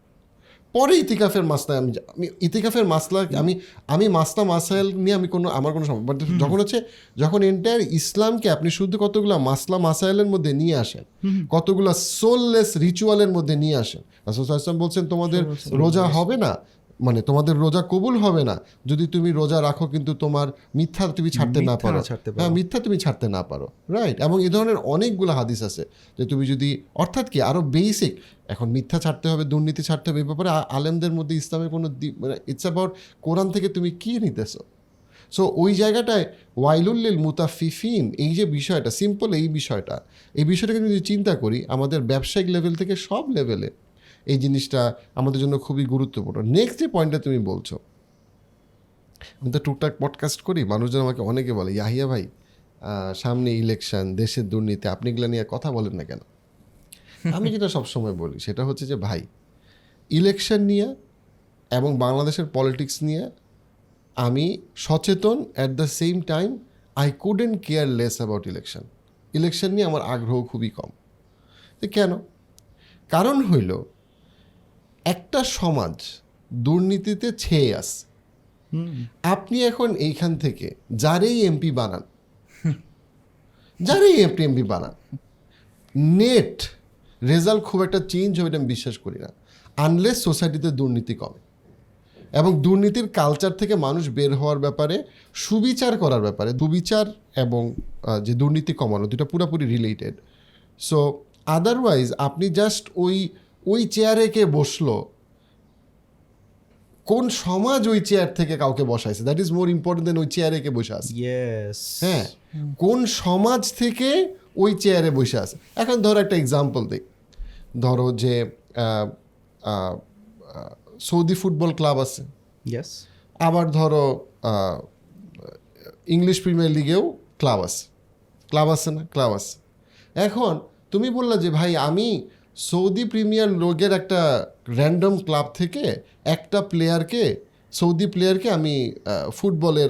পরে ইতিকাফের মাসলা আমি আমি ইতিকাফের মাসলা আমি আমি মাসলা মাসাইল নিয়ে আমি কোনো আমার কোনো সময় বাট যখন হচ্ছে যখন এন্টায়ার ইসলামকে আপনি শুধু কতগুলো মাসলা মাসাইলের মধ্যে নিয়ে আসেন কতগুলো সোললেস রিচুয়ালের মধ্যে নিয়ে আসেন। রাসূল বলছেন তোমাদের রোজা হবে না মানে তোমাদের রোজা কবুল হবে না। যদি তুমি রোজা রাখো কিন্তু তোমার মিথ্যা তুমি ছাড়তে না পারো। হ্যাঁ মিথ্যা তুমি ছাড়তে না পারো। রাইট এবং এ ধরনের অনেকগুলো হাদিস আছে যে তুমি যদি অর্থাৎ কি আরও বেসিক এখন মিথ্যা ছাড়তে হবে দুর্নীতি ছাড়তে হবে এই ব্যাপারে আলেমদের মধ্যে ইসলামের কোনো দি- মানে ইটস অ্যাবাউট কোরআন থেকে তুমি কি নিতেছো? সো ওই জায়গাটায় ওয়াইলুল্লিল মুতাফিফিন এই যে বিষয়টা সিম্পল এই বিষয়টা এই বিষয়টাকে যদি চিন্তা করি আমাদের ব্যবসায়িক লেভেল থেকে সব লেভেলে এই জিনিসটা আমাদের জন্য খুবই গুরুত্বপূর্ণ। নেক্সট যে পয়েন্টটা তুমি বলছো আমি তো টুকটাক পডকাস্ট করি মানুষজন আমাকে অনেকে বলে ইয়াহিয়া ভাই সামনে ইলেকশন দেশের দুর্নীতি আপনি এগুলো নিয়ে কথা বলেন না কেন? আমি যেটা সবসময় বলি সেটা হচ্ছে যে ভাই ইলেকশন নিয়ে এবং বাংলাদেশের পলিটিক্স নিয়ে আমি সচেতন at the same time I couldn't care less about election election নিয়ে আমার আগ্রহ খুবই কম। কেন? কারণ হইল একটা সমাজ দুর্নীতিতে ছেয়ে আছে আপনি এখন এইখান থেকে যারেই এমপি বানান যারেই এমপি এমপি বানান নেট রেজাল্ট খুব একটা চেঞ্জ হবে এটা আমি বিশ্বাস করি না। আনলেস সোসাইটিতে দুর্নীতি কমে। এবং দুর্নীতির কালচার থেকে মানুষ বের হওয়ার ব্যাপারে সুবিচার করার ব্যাপারে দুবিচার এবং যে দুর্নীতি কমানো দুটা পুরোপুরি রিলেটেড সো আদারওয়াইজ আপনি জাস্ট ওই ওই চেয়ারে কে বসল? কোন সমাজ ওই চেয়ার থেকে কাউকে বসাইছে? That is more important than ওই চেয়ারে কে বসে আছে। হ্যাঁ কোন সমাজ থেকে ওই চেয়ারে বসে আছে? এখন ধরো একটা এক্সাম্পল দিই। ধরো যে সৌদি ফুটবল ক্লাব আছে। আবার ধরো ইংলিশ প্রিমিয়ার লিগেও ক্লাব আছে। ক্লাব আছে না? ক্লাব আছে। এখন তুমি বললা যে ভাই আমি সৌদি প্রিমিয়ার লোগের একটা র্যান্ডম ক্লাব থেকে একটা প্লেয়ারকে সৌদি প্লেয়ারকে আমি ফুটবলের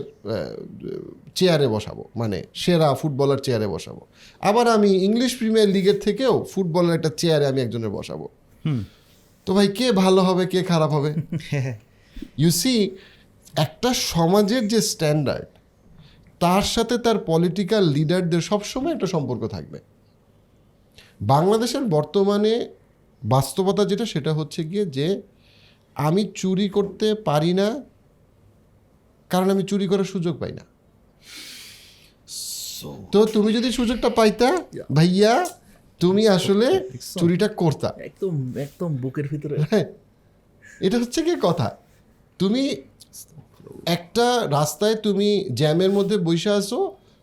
চেয়ারে বসাবো। মানে সেরা ফুটবলার চেয়ারে বসাবো। আবার আমি ইংলিশ প্রিমিয়ার লিগের থেকেও ফুটবলের একটা চেয়ারে আমি একজনের বসাবো। তো ভাই কে ভালো হবে কে খারাপ হবে? ইউ সি একটা সমাজের যে স্ট্যান্ডার্ড তার সাথে তার পলিটিক্যাল লিডারদের সবসময় একটা সম্পর্ক থাকবে। বাংলাদেশের বর্তমানে বাস্তবতা যেটা সেটা হচ্ছে গিয়ে যে আমি চুরি করতে পারি না কারণ আমি চুরি করার সুযোগ পাই না। তো তুমি যদি সুযোগটা পাইতা ভাইয়া তুমি আসলে চুরিটা করতা। একদম একদম বুকের ভিতরে। হ্যাঁ এটা হচ্ছে কি কথা। তুমি একটা রাস্তায় তুমি জ্যামের মধ্যে বসে আসো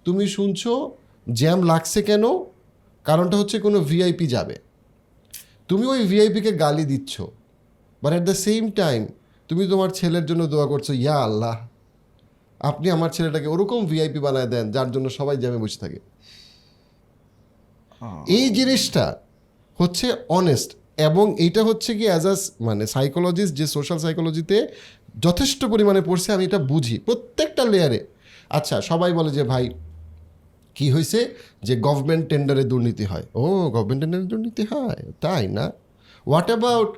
তুমি শুনছো জ্যাম লাগছে কেন? কারণটা হচ্ছে কোনো ভিআইপি যাবে। তুমি ওই ভিআইপিকে গালি দিচ্ছ but at the same time তুমি তোমার ছেলের জন্য দোয়া করছ ইয়া আল্লাহ আপনি আমার ছেলেটাকে ওরকম ভিআইপি বানায় দেন যার জন্য সবাই জ্যামে বসে থাকে। এই জিনিসটা হচ্ছে অনেস্ট এবং এইটা হচ্ছে কি অ্যাজ আ মানে সাইকোলজিস্ট যে সোশ্যাল সাইকোলজিতে যথেষ্ট পরিমাণে পড়ছে আমি এটা বুঝি প্রত্যেকটা লেয়ারে আচ্ছা সবাই বলে যে ভাই কি হয়েছে? যে গভর্নমেন্ট টেন্ডারে দুর্নীতি হয়। ও গভর্নমেন্ট টেন্ডারে দুর্নীতি হয়? তাই না? হোয়াট অ্যাবাউট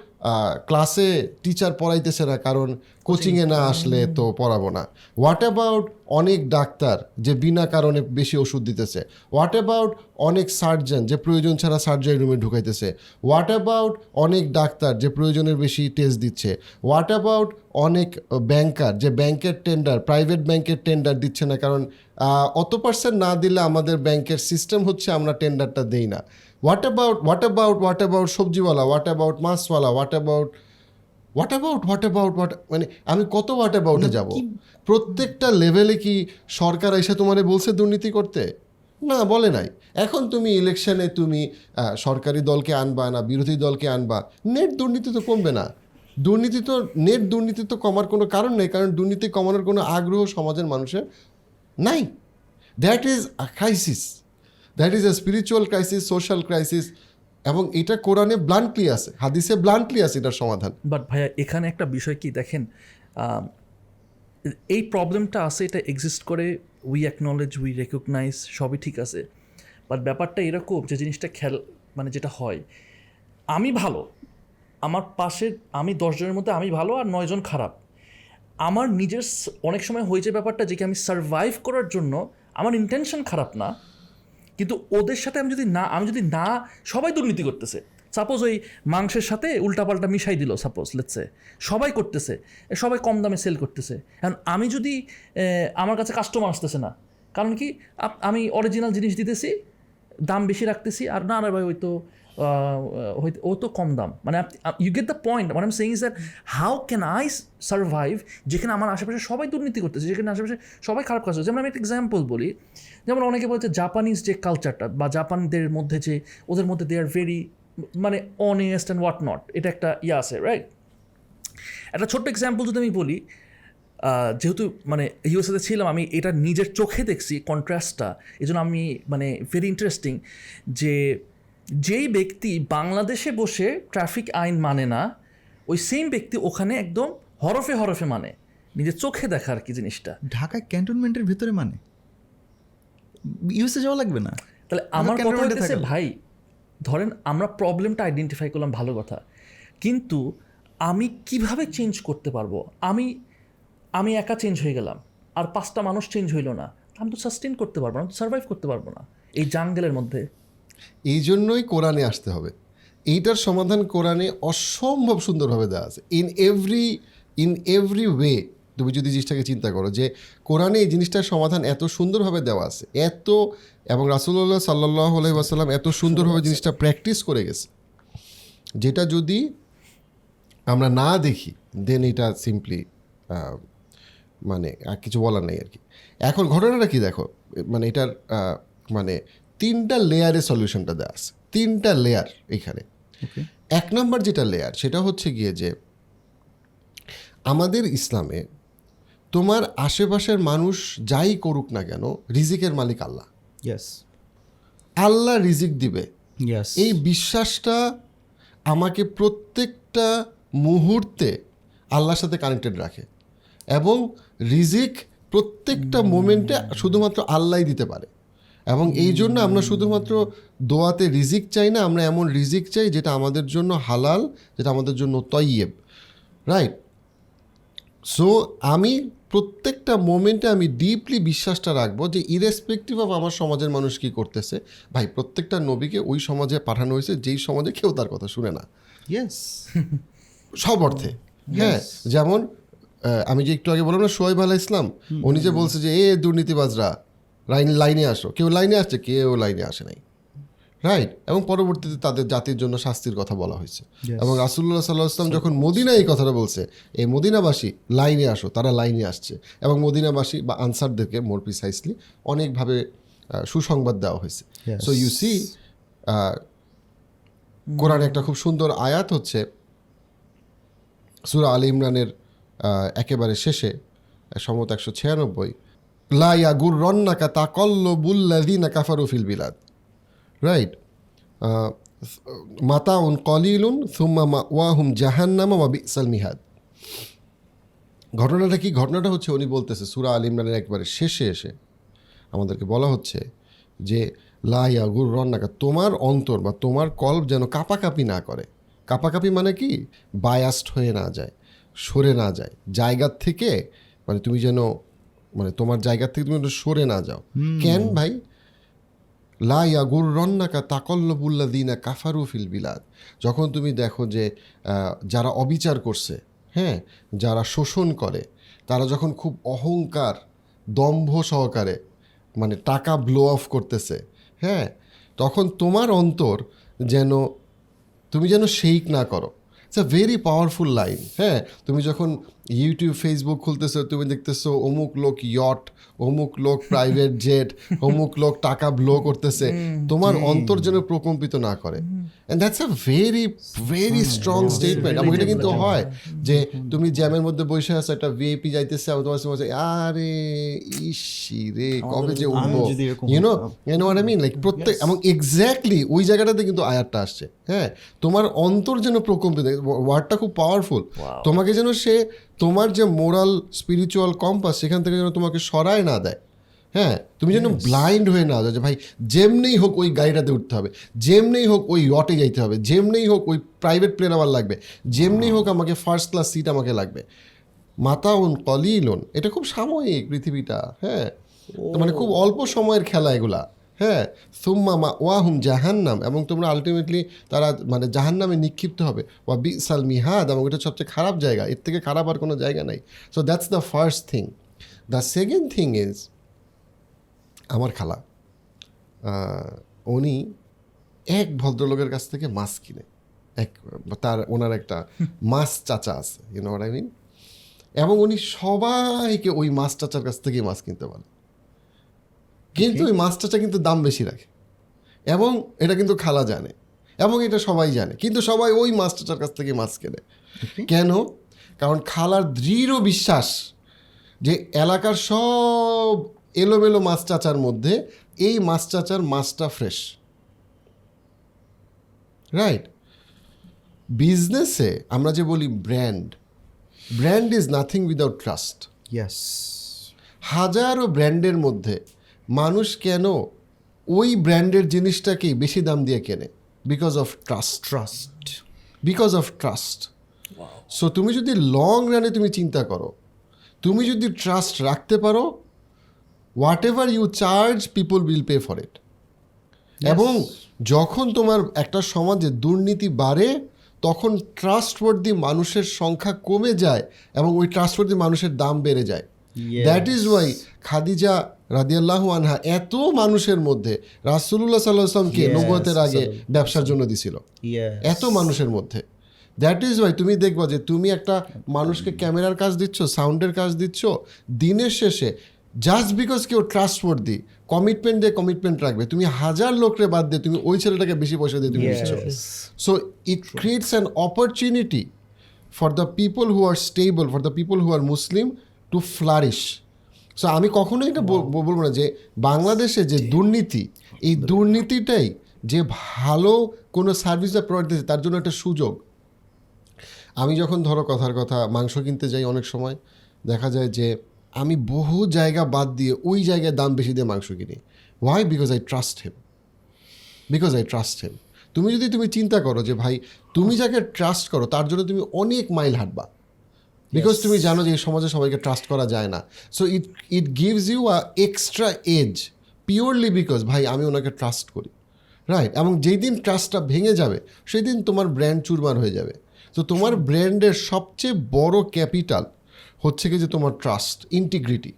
ক্লাসে টিচার পড়াইতেছে না কারণ কোচিংয়ে না আসলে তো পড়াবো না। হোয়াট অ্যাবাউট অনেক ডাক্তার যে বিনা কারণে বেশি ওষুধ দিতেছে? হোয়াট অ্যাবাউট অনেক সার্জন যে প্রয়োজন ছাড়া সার্জারি রুমে ঢুকাইতেছে? হোয়াট অ্যাবাউট অনেক ডাক্তার যে প্রয়োজনের বেশি টেস্ট দিচ্ছে? হোয়াট অ্যাবাউট অনেক ব্যাংকার যে ব্যাংকের টেন্ডার প্রাইভেট ব্যাংকের টেন্ডার দিচ্ছে না। কারণ অত পার্সেন্ট না দিলে আমাদের ব্যাংকের সিস্টেম হচ্ছে আমরা টেন্ডারটা দেই না। What about what about what about সবজিওয়ালা? What about মাছওয়ালা? What about what about what about what মানে আমি কত হোয়াট অ্যাবাউটে যাব? প্রত্যেকটা লেভেলে কি সরকার এসে তোমারে বলছে দুর্নীতি করতে? না বলে নাই। এখন তুমি ইলেকশনে তুমি সরকারি দলকে আনবা না বিরোধী দলকে আনবা নেট দুর্নীতি তো কমবে না। দুর্নীতি তো, নেট দুর্নীতি তো কমার কোনো কারণ নেই, কারণ দুর্নীতি কমানোর কোনো আগ্রহ সমাজের মানুষের নাই। That is a crisis that is a spiritual crisis social crisis এবং এটা কোরআনে ব্লান্টলি আছে, হাদিসে ব্লান্টলি আছে এটার সমাধান। বাট ভাইয়া, এখানে একটা বিষয় কি দেখেন এই প্রবলেমটা আছে, এটা এক্সিস্ট করে উই অ্যাকনলেজ উই রেকগনাইজ সবই ঠিক আছে। বাট ব্যাপারটা এরকম যে জিনিসটা খেল মানে যেটা হয়, আমি ভালো আমার পাশে আমি দশজনের মধ্যে আমি ভালো আর নয়জন খারাপ। আমার নিজের অনেক সময় হয়েছে ব্যাপারটা যে কি আমি সারভাইভ করার জন্য আমার ইন্টেনশন খারাপ না, কিন্তু ওদের সাথে আমি যদি না, আমি যদি না, সবাই দুর্নীতি করতেছে। সাপোজ ওই মাংসের সাথে উল্টাপাল্টা মিশাই দিল সাপোজ লেটসে সবাই করতেছে সবাই কম দামে সেল করতেছে। কারণ আমি যদি আমার কাছে কাস্টমার আসতেছে না, কারণ কি আমি অরিজিনাল জিনিস দিতেছি, দাম বেশি রাখতেছি, আর না না ভাই, ওই তো ও তো কম দাম মানে ইউ গেট দ্য পয়েন্ট মানে আমি saying is that how can I survive যেখানে আমার আশেপাশে সবাই দুর্নীতি করতেছে, যেখানে আশেপাশে সবাই খারাপ কাজ হচ্ছে যেমন আমি একটা এক্সাম্পল বলি, যেমন অনেকে বলছে জাপানিজ যে কালচারটা বা জাপানদের মধ্যে যে, ওদের মধ্যে দে আর ভেরি মানে অনেস্ট অ্যান্ড হোয়াট নট এটা একটা ইয়ে আছে রাইট একটা ছোট্ট এক্সাম্পল যদি আমি বলি যেহেতু মানে ইউএসএতে ছিলাম, আমি এটা নিজের চোখে দেখছি কন্ট্রাস্টটা এই জন্য আমি মানে ভেরি ইন্টারেস্টিং যে যেই ব্যক্তি বাংলাদেশে বসে ট্রাফিক আইন মানে না ওই সেম ব্যক্তি ওখানে একদম হরফে হরফে মানে। নিজের চোখে দেখা আর কি জিনিসটা। ঢাকা ক্যান্টনমেন্টের ভিতরে মানে? ইউএসএ যাওয়া লাগবে না? তাহলে আমার কথা হচ্ছে ভাই ধরেন আমরা প্রবলেমটা আইডেন্টিফাই করলাম ভালো কথা। কিন্তু আমি কীভাবে চেঞ্জ করতে পারব? আমি আমি একা চেঞ্জ হয়ে গেলাম। আর পাঁচটা মানুষ চেঞ্জ হইল না। আমি তো সাস্টেন করতে পারব না আমি তো সার্ভাইভ করতে পারব না। এই জাঙ্গেলের মধ্যে। এই জন্যই কোরআনে আসতে হবে। এইটার সমাধান কোরআনে অসম্ভব সুন্দরভাবে দেওয়া আছে। In every in every way তুমি যদি জিনিসটাকে চিন্তা করো যে কোরআনে এই জিনিসটার সমাধান এত সুন্দরভাবে দেওয়া আছে, এত এবং রাসুল্লাহ সাল্লাহ আসাল্লাম এত সুন্দরভাবে জিনিসটা প্র্যাকটিস করে গেছে। যেটা যদি আমরা না দেখি দেন এটা সিম্পলি মানে আর কিছু বলার নেই আর কি। এখন ঘটনাটা কি দেখো? মানে এটার মানে তিনটা লেয়ারে সলিউশনটা দেওয়া আছে। তিনটা লেয়ার এখানে। এক নম্বর যেটা লেয়ার সেটা হচ্ছে গিয়ে যে আমাদের ইসলামে তোমার আশেপাশের মানুষ যাই করুক না কেন রিজিকের মালিক আল্লাহ। ইয়েস আল্লাহ রিজিক দিবে। এই বিশ্বাসটা আমাকে প্রত্যেকটা মুহূর্তে আল্লাহর সাথে কানেক্টেড রাখে। এবং রিজিক প্রত্যেকটা মোমেন্টে শুধুমাত্র আল্লাহই দিতে পারে। এবং এই জন্য আমরা শুধুমাত্র দোয়াতে রিজিক চাই না আমরা এমন রিজিক চাই যেটা আমাদের জন্য হালাল যেটা আমাদের জন্য তৈয়েব রাইট সো আমি প্রত্যেকটা মোমেন্টে আমি ডিপলি বিশ্বাসটা রাখব যে ইরেসপেক্টিভ অফ আমার সমাজের মানুষ কি করতেছে ভাই প্রত্যেকটা নবীকে ওই সমাজে পাঠানো হয়েছে যেই সমাজে কেউ তার কথা শুনে না। ইয়েস সব অর্থে। হ্যাঁ যেমন আমি যে একটু আগে বললাম না সোহেব আলাহ ইসলাম উনি যে বলছে যে এ দুর্নীতিবাজরা লাইন লাইনে আসো। কেউ লাইনে আসছে কেউ লাইনে আসে নাই। রাইট এবং পরবর্তীতে তাদের জাতির জন্য শাস্তির কথা বলা হয়েছে। এবং রাসুল্লাহ সাল্লাহ ইসলাম যখন মদিনা এই কথাটা বলছে এই মদিনাবাসী লাইনে আসো তারা লাইনে আসছে। এবং মদিনাবাসী বা আনসারদেরকে মোর প্রিসাইসলি অনেকভাবে সুসংবাদ দেওয়া হয়েছে। সো ইউ সি কোরআনে একটা খুব সুন্দর আয়াত হচ্ছে সুরা আলী ইমরানের একেবারে শেষে সমত একশো ছিয়ানব্বই লাইয়া গুর রন্নাকা তা কল্ল বুল্লাদিনা কাফারুফিল বিলাদ রাইট মাতা উন কলিলুন, সুম্মা মা ওয়াহুম জাহান্নামা বা বিসাল মিহাদ। ঘটনাটা কি? ঘটনাটা হচ্ছে উনি বলতেছে, সুরা আল ইমরানের একবারে শেষে এসে আমাদেরকে বলা হচ্ছে যে লাইয়া গুর রন্নাকা তোমার অন্তর বা তোমার কল্প যেন কাপাকাপি না করে। কাপাকাপি মানে কি? বায়াস্ট হয়ে না যায়, সরে না যায়। জায়গার থেকে মানে তুমি যেন মানে তোমার জায়গার থেকে তুমি সরে না যাও। কেন ভাই? লাইয়া ইয়াগুর রন্নাকা তাকল্লবুল্লা দিনা কাফারু ফিল বিলাদ। যখন তুমি দেখো যে যারা অবিচার করছে হ্যাঁ যারা শোষণ করে তারা যখন খুব অহংকার দম্ভ সহকারে মানে টাকা ব্লো অফ করতেছে হ্যাঁ তখন তোমার অন্তর যেন তুমি যেন শেইক না করো। It's a very powerful line হ্যাঁ তুমি যখন ইউটিউব ফেসবুক খুলতেছো তুমি দেখতেছো অমুক লোক ইয়ট অমুক লোক প্রাইভেট জেট অমুক লোক টাকা ব্লো করতেছে। তোমার অন্তর যেন প্রকম্পিত না করে। And that's a very very strong statement এবং এটা কিন্তু হয় যে তুমি জ্যামের মধ্যে বসে আছো একটা ভিআইপি যাইতেছে এবং তোমার সময় আরে ইসি রে কবে যে উঠবো? You know you know what I mean? Like প্রত্যেক এবং এক্স্যাক্টলি ওই জায়গাটাতে কিন্তু আয়াতটা আসছে। হ্যাঁ তোমার অন্তর যেন প্রকম্পিত ওয়ার্ডটা খুব পাওয়ারফুল তোমাকে যেন সে তোমার যে মোরাল স্পিরিচুয়াল কম্পাস সেখান থেকে যেন তোমাকে সরায় না দেয়। হ্যাঁ তুমি যেন ব্লাইন্ড হয়ে না যাও যে ভাই যেমনেই হোক ওই গাড়িটাতে উঠতে হবে যেমনেই হোক ওই ইয়টে যাইতে হবে যেমনেই হোক ওই প্রাইভেট প্লেন আমার লাগবে যেমনেই হোক আমাকে ফার্স্ট ক্লাস সিট আমাকে লাগবে। মাতাউন কলিলুন এটা খুব সাময়িক পৃথিবীটা হ্যাঁ। মানে খুব অল্প সময়ের খেলা এগুলা। হ্যাঁ সুম্মা মা ওয়াহুম জাহান্নাম এবং তোমরা আলটিমেটলি তারা মানে জাহান্নামে নিক্ষিপ্ত হবে। ওয়া বিসাল মিহাদ এবং এটা সবচেয়ে খারাপ জায়গা। এর থেকে খারাপ আর কোনো জায়গা নাই। So that's the first thing the second thing is আমার খালা উনি এক ভদ্রলোকের কাছ থেকে মাছ কিনে। এক তার ওনার একটা মাছ চাচা আছে ইউনো আই মিন এবং উনি সবাইকে ওই মাছ চাচার কাছ থেকেই মাছ কিনতে বলে। কিন্তু ওই মাছটাটা কিন্তু দাম বেশি রাখে। এবং এটা কিন্তু খালা জানে। এবং এটা সবাই জানে। কিন্তু সবাই ওই মাছ চাচার কাছ থেকে মাছ কেনে। কেন? কারণ খালার দৃঢ় বিশ্বাস যে এলাকার সব এলোমেলো মাছ চাচার মধ্যে এই মাছ চাচার মাছটা ফ্রেশ। রাইট? বিজনেসে আমরা যে বলি brand brand is nothing without trust. Yes. হাজারো ব্র্যান্ডের মধ্যে মানুষ কেন ওই ব্র্যান্ডের জিনিসটাকেই বেশি দাম দিয়ে কেনে? Because of trust trust because of trust so তুমি যদি লং রানে তুমি চিন্তা করো তুমি যদি ট্রাস্ট রাখতে পারো whatever you charge people will pay for it এবং যখন তোমার একটা সমাজে দুর্নীতি বাড়ে তখন ট্রাস্টওয়ার্দি মানুষের সংখ্যা কমে যায় এবং ওই ট্রাস্টওয়ার্দি মানুষের দাম বেড়ে যায়। দ্যাট ইজ ওয়াই খাদিজা রাদিয়াল্লাহ আনহা এত মানুষের মধ্যে রাসুল্লাহ সাল্লাহ আসলামকে নবতের আগে ব্যবসার জন্য দিছিল? এত মানুষের মধ্যে। দ্যাট ইজ ওয়াই তুমি দেখবা যে তুমি একটা মানুষকে ক্যামেরার কাজ দিচ্ছ সাউন্ডের কাজ দিচ্ছ দিনের শেষে জাস্ট বিকজ কেউ ট্রাস্ট দি কমিটমেন্ট দিয়ে কমিটমেন্ট রাখবে তুমি হাজার লোকরে বাদ দিয়ে তুমি ওই ছেলেটাকে বেশি পয়সা দিয়ে তুমি দিচ্ছ। So it creates an opportunity for the people who are stable, for the people who are Muslim to flourish so আমি কখনোই এটা বলব না যে বাংলাদেশে যে দুর্নীতি এই দুর্নীতিটাই যে ভালো কোনো সার্ভিস বা প্রোভাইড দিচ্ছে তার জন্য একটা সুযোগ। আমি যখন ধরো কথার কথা মাংস কিনতে যাই অনেক সময় দেখা যায় যে আমি বহু জায়গা বাদ দিয়ে ওই জায়গায় দাম বেশি দিয়ে মাংস কিনি। Why because I trust them because I trust them তুমি যদি তুমি চিন্তা করো যে ভাই তুমি যাকে ট্রাস্ট করো তার জন্য তুমি অনেক মাইল হাঁটবা। বিকজ তুমি জানো যে এই সমাজে সবাইকে ট্রাস্ট করা যায় না। So it it gives you a extra edge purely because ভাই আমি ওনাকে ট্রাস্ট করি। রাইট এবং যেই দিন ট্রাস্টটা ভেঙে যাবে সেই দিন তোমার ব্র্যান্ড চুরমার হয়ে যাবে। তো তোমার ব্র্যান্ডের সবচেয়ে বড় ক্যাপিটাল হচ্ছে কি যে তোমার ট্রাস্ট ইন্টিগ্রিটি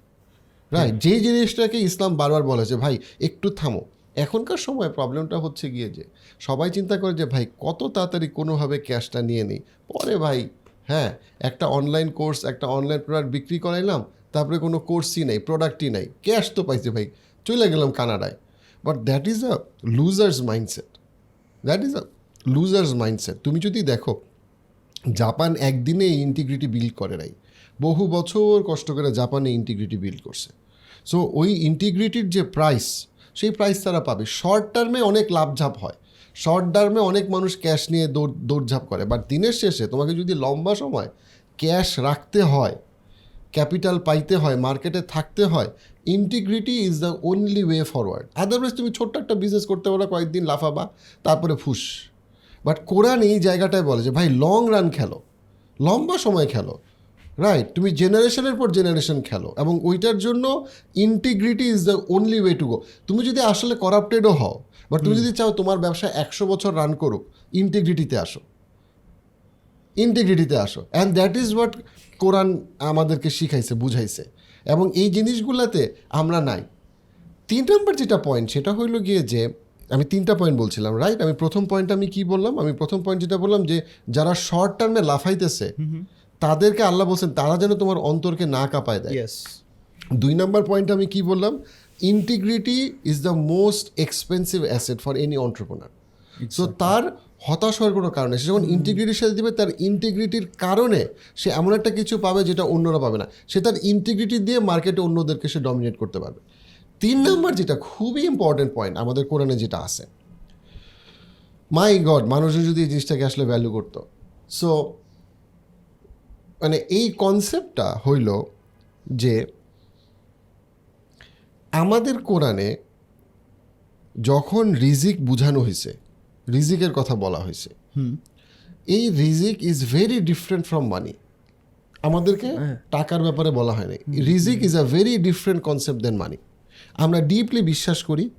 রাইট যেই জিনিসটাকে ইসলাম বারবার বলেছে ভাই একটু থামো। এখনকার সময় প্রবলেমটা হচ্ছে গিয়ে যে সবাই চিন্তা করে যে ভাই কত তাড়াতাড়ি কোনোভাবে ক্যাশটা নিয়ে নিই? পরে ভাই হ্যাঁ একটা অনলাইন কোর্স একটা অনলাইন প্রোডাক্ট বিক্রি করাইলাম, তারপরে কোনো কোর্সই নেই প্রোডাক্টই নেই। ক্যাশ তো পাইছে ভাই, চলে গেলাম কানাডায়। But that is a loser's mindset that is a loser's mindset তুমি যদি দেখো জাপান একদিনে ইন্টিগ্রিটি বিল্ড করে নাই। বহু বছর কষ্ট করে জাপানে ইন্টিগ্রিটি বিল্ড করছে। সো ওই ইন্টিগ্রিটির যে প্রাইস সেই প্রাইস তারা পাবে। শর্ট টার্মে অনেক লাভঝাপ হয়। শর্ট টার্মে অনেক মানুষ ক্যাশ নিয়ে দৌড়, দৌড়ঝাঁপ করে বাট দিনের শেষে তোমাকে যদি লম্বা সময় ক্যাশ রাখতে হয় ক্যাপিটাল পাইতে হয় মার্কেটে থাকতে হয় integrity is the only way forward otherwise তুমি ছোট্ট একটা বিজনেস করতে পারো, কয়েকদিন লাফাবা, তারপরে ফুস। বাট কোরআন এই জায়গাটায় বলে যে, ভাই লং রান খেলো, লম্বা সময় খেলো রাইট তুমি জেনারেশনের পর জেনারেশন খেলো, এবং ওইটার জন্য integrity is the only way to go তুমি যদি আসলে করাপ্টেডও হও বাট তুমি যদি চাও তোমার ব্যবসা একশো বছর রান করুক ইন্টিগ্রিটিতে আসো। ইন্টিগ্রিটিতে আসো। And that is what Quran আমাদেরকে শিখাইছে বুঝাইছে। এবং এই জিনিসগুলোতে আমরা নাই। তিন নম্বর যেটা পয়েন্ট সেটা হইল গিয়ে যে আমি তিনটা পয়েন্ট বলছিলাম রাইট আমি প্রথম পয়েন্ট আমি কি বললাম? আমি প্রথম পয়েন্ট যেটা বললাম যে যারা শর্ট টার্মে লাফাইতেছে তাদেরকে আল্লাহ বলছেন তারা যেন তোমার অন্তরকে না কাঁপায় দেয়। দুই নম্বর পয়েন্ট আমি কি বললাম? Integrity is the most expensive asset for any entrepreneur so তার হতাশ হওয়ার কোনো কারণে সে যখন ইন্টিগ্রিটির সাথে দিবে তার ইন্টিগ্রিটির কারণে সে এমন একটা কিছু পাবে যেটা অন্যরা পাবে না। সে তার ইন্টিগ্রিটি দিয়ে মার্কেটে অন্যদেরকে সে ডমিনেট করতে পারবে। তিন নাম্বার যেটা খুবই ইম্পর্টেন্ট পয়েন্ট আমাদের কোরআনে যেটা আছে। মাই গড মানুষজন যদি এই জিনিসটাকে আসলে ভ্যালু করতো। সো মানে এই কনসেপ্টটা হইল যে আমাদের কোরআনে যখন রিজিক বুঝানো হয়েছে রিজিকের কথা বলা হয়েছে এই রিজিক is very different from money আমাদেরকে টাকার ব্যাপারে বলা হয় নাই রিজিক is a very different concept than money আমরা ডিপলি বিশ্বাস করি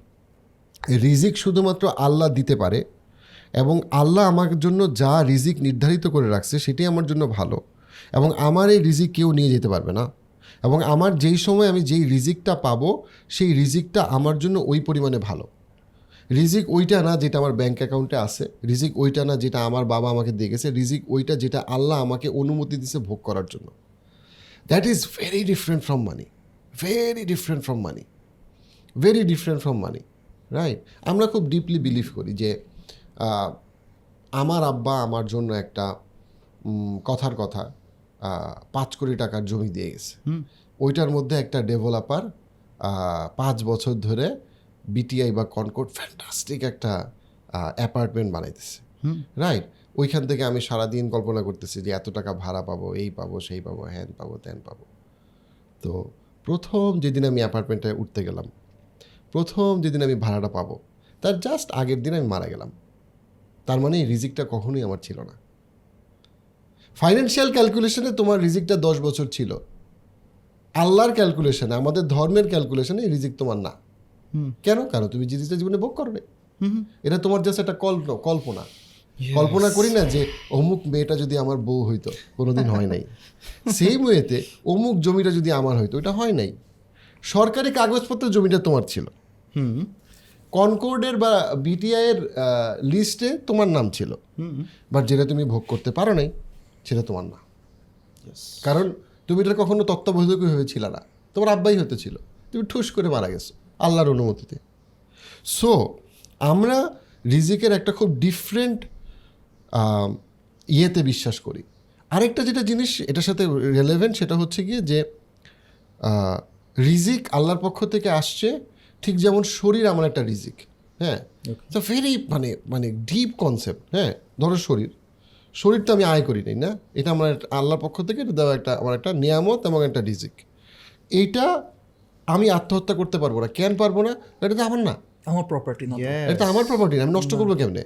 রিজিক শুধুমাত্র আল্লাহ দিতে পারে এবং আল্লাহ আমার জন্য যা রিজিক নির্ধারিত করে রাখছে সেটাই আমার জন্য ভালো। এবং আমার এই রিজিক কেউ নিয়ে যেতে পারবে না। এবং আমার যেই সময় আমি যেই রিজিকটা পাবো, সেই রিজিকটা আমার জন্য ওই পরিমাণে ভালো। রিজিক ওইটা না যেটা আমার ব্যাংক অ্যাকাউন্টে আছে, রিজিক ওইটা না যেটা আমার বাবা আমাকে দিয়ে গেছে রিজিক ওইটা যেটা আল্লাহ আমাকে অনুমতি দিছে ভোগ করার জন্য। That is very different from money very different from money very different from money right আমরা খুব ডিপলি বিলিভ করি যে আমার আব্বা আমার জন্য একটা কথার কথা পাঁচ কোটি টাকার জমি দিয়ে গেছে। ওইটার মধ্যে একটা ডেভেলপার পাঁচ বছর ধরে বিটিআই বা কনকোর্ট ফ্যান্টাস্টিক একটা অ্যাপার্টমেন্ট বানাইতেছে। রাইট ওইখান থেকে আমি সারাদিন কল্পনা করতেছি যে এত টাকা ভাড়া পাবো এই পাবো সেই পাবো হ্যান পাবো ত্যান পাবো। তো প্রথম যেদিন আমি অ্যাপার্টমেন্টে উঠতে গেলাম প্রথম যেদিন আমি ভাড়াটা পাবো তার জাস্ট আগের দিন আমি মারা গেলাম। তার মানে এই রিজিকটা কখনোই আমার ছিল না। ফাইন্যান্সিয়াল ক্যালকুলেশনে তোমার রিজিকটা দশ বছর ছিল। আল্লাহর ক্যালকুলেশনে আমাদের ধর্মের ক্যালকুলেশনে রিজিক তোমার না। কেন? কারণ তুমি জিনিসটা জীবনে ভোগ করবে। এটা তোমার জাস্ট একটা কল্প কল্পনা। কল্পনা করি না যে অমুক মেয়েটা যদি আমার বউ হইতো কোনোদিন হয় নাই। সেই মেয়েতে অমুক জমিটা যদি আমার হইতো এটা হয় নাই। সরকারি কাগজপত্র জমিটা তোমার ছিল। হুম। কনকোর্ডের বা বিটিআইয়ের লিস্টে তোমার নাম ছিল। বাট যেটা তুমি ভোগ করতে পারো নাই। সেটা তোমার না। কারণ তুমি এটা কখনো তত্ত্বাবধায়ক হয়েছিল না। তোমার আব্বাই হতে ছিল। তুমি ঠুস করে মারা গেছো আল্লাহর অনুমতিতে। সো আমরা রিজিকের একটা খুব ডিফারেন্ট ইয়েতে বিশ্বাস করি। আরেকটা যেটা জিনিস এটার সাথে রেলেভেন্ট সেটা হচ্ছে গিয়ে যে রিজিক আল্লাহর পক্ষ থেকে আসছে ঠিক যেমন শরীর আমার একটা রিজিক হ্যাঁ? ভেরি মানে মানে ডিপ কনসেপ্ট হ্যাঁ? ধরো শরীর। শরীর তো আমি আয় করি নাই না? এটা আমার একটা- আল্লাহর পক্ষ থেকে এটা দেওয়া একটা আমার একটা নিয়ামত এবং একটা রিজিক। এইটা আমি আত্মহত্যা করতে পারব না। কেন পারব না? এটা তো আমার না। আমার প্রপার্টি না এটা আমার প্রপার্টি না। আমি নষ্ট করব কেমনে?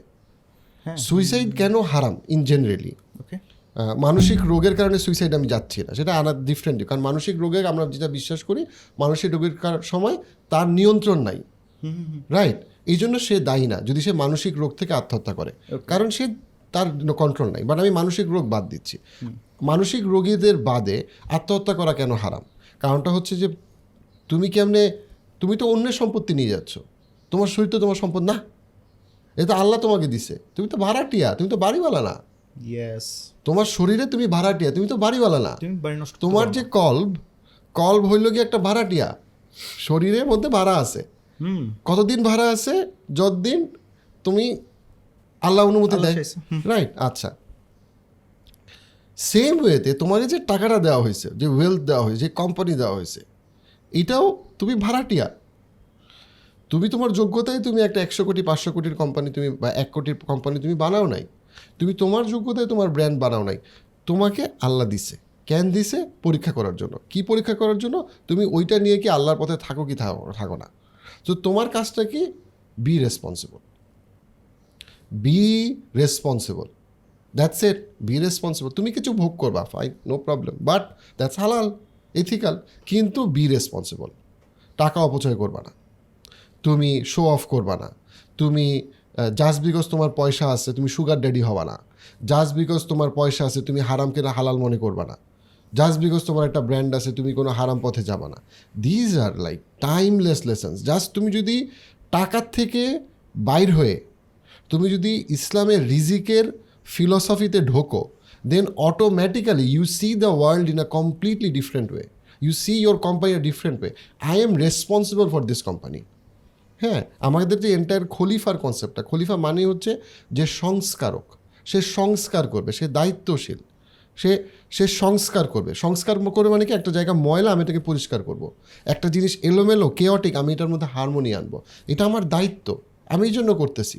হ্যাঁ। সুইসাইড কেন হারাম ইন জেনারেলি ওকে মানসিক রোগের কারণে সুইসাইড আমি যাচ্ছি না। সেটা আনা ডিফারেন্ট কারণ মানসিক রোগে আমরা যেটা বিশ্বাস করি মানসিক রোগের কার- সময় তার নিয়ন্ত্রণ নাই। রাইট এই জন্য সে দায়ী না যদি সে মানসিক রোগ থেকে আত্মহত্যা করে। কারণ সে তার কন্ট্রোল নাই। বাট আমি মানসিক রোগ বাদ দিচ্ছি। মানসিক রোগীদের বাদে আত্মহত্যা করা কেন হারাম? কারণটা হচ্ছে যে তুমি কেমনে তুমি তো অন্যের সম্পত্তি নিয়ে যাচ্ছ। তোমার শরীর তো তোমার সম্পদ না। এটা আল্লাহ তোমাকে দিছে। তুমি তো ভাড়াটিয়া তুমি তো বাড়িওয়ালা না। ইয়েস তোমার শরীরে তুমি ভাড়াটিয়া তুমি তো বাড়িওয়ালা না। তোমার যে। কল্ব কল্ব হইল কি একটা ভাড়াটিয়া। শরীরের মধ্যে ভাড়া আছে। কতদিন ভাড়া আছে? যতদিন তুমি আল্লাহ অনুমতি দেয়। রাইট আচ্ছা। সেম ওয়েতে তোমাকে যে টাকাটা দেওয়া হয়েছে যে ওয়েলথ দেওয়া হয়েছে যে কোম্পানি দেওয়া হয়েছে এটাও তুমি ভাড়াটিয়া। তুমি তোমার যোগ্যতায় তুমি একটা একশো কোটি পাঁচশো কোটির কোম্পানি তুমি বা এক কোটির কোম্পানি তুমি বানাও নাই। তুমি তোমার যোগ্যতায় তোমার ব্র্যান্ড বানাও নাই। তোমাকে আল্লাহ দিছে। কেন দিছে? পরীক্ষা করার জন্য। কি পরীক্ষা করার জন্য? তুমি ওইটা নিয়ে কি আল্লাহর পথে থাকো কি থাকো থাকো না। তো তোমার কাজটা কি? Be responsible be responsible that's it be responsible তুমি কিছু ভোগ করবা fine no problem but that's হালাল এথিক্যাল কিন্তু বি রেসপন্সিবল টাকা অপচয় করবা না। তুমি শো অফ করবা না। তুমি জাস্ট বিকজ তোমার পয়সা আছে, তুমি সুগার ড্যাডি হবা না। জাস্ট বিকজ তোমার পয়সা আছে, তুমি হারামকে হালাল মনে করবা না। জাস্ট বিকজ তোমার একটা ব্র্যান্ড আছে, তুমি কোনো হারাম পথে যাবা না। These are like timeless lessons just তুমি যদি টাকার থেকে বাইর হয়ে তুমি যদি ইসলামের রিজিকের ফিলসফিতে ঢোকো then automatically you see the world in a completely different way you see your company a different way I am responsible for this company হ্যাঁ আমাদের যে এন্টায়ার খলিফার কনসেপ্টটা খলিফা মানে হচ্ছে যে সংস্কারক। সে সংস্কার করবে, সে দায়িত্বশীল। সে সে সংস্কার করবে। সংস্কার করে মানে কি? একটা জায়গা ময়লা আমি এটাকে পরিষ্কার করব। একটা জিনিস এলোমেলো কেওয়াটিক আমি এটার মধ্যে হারমোনি আনব। এটা আমার দায়িত্ব। আমি এই জন্য করতেছি।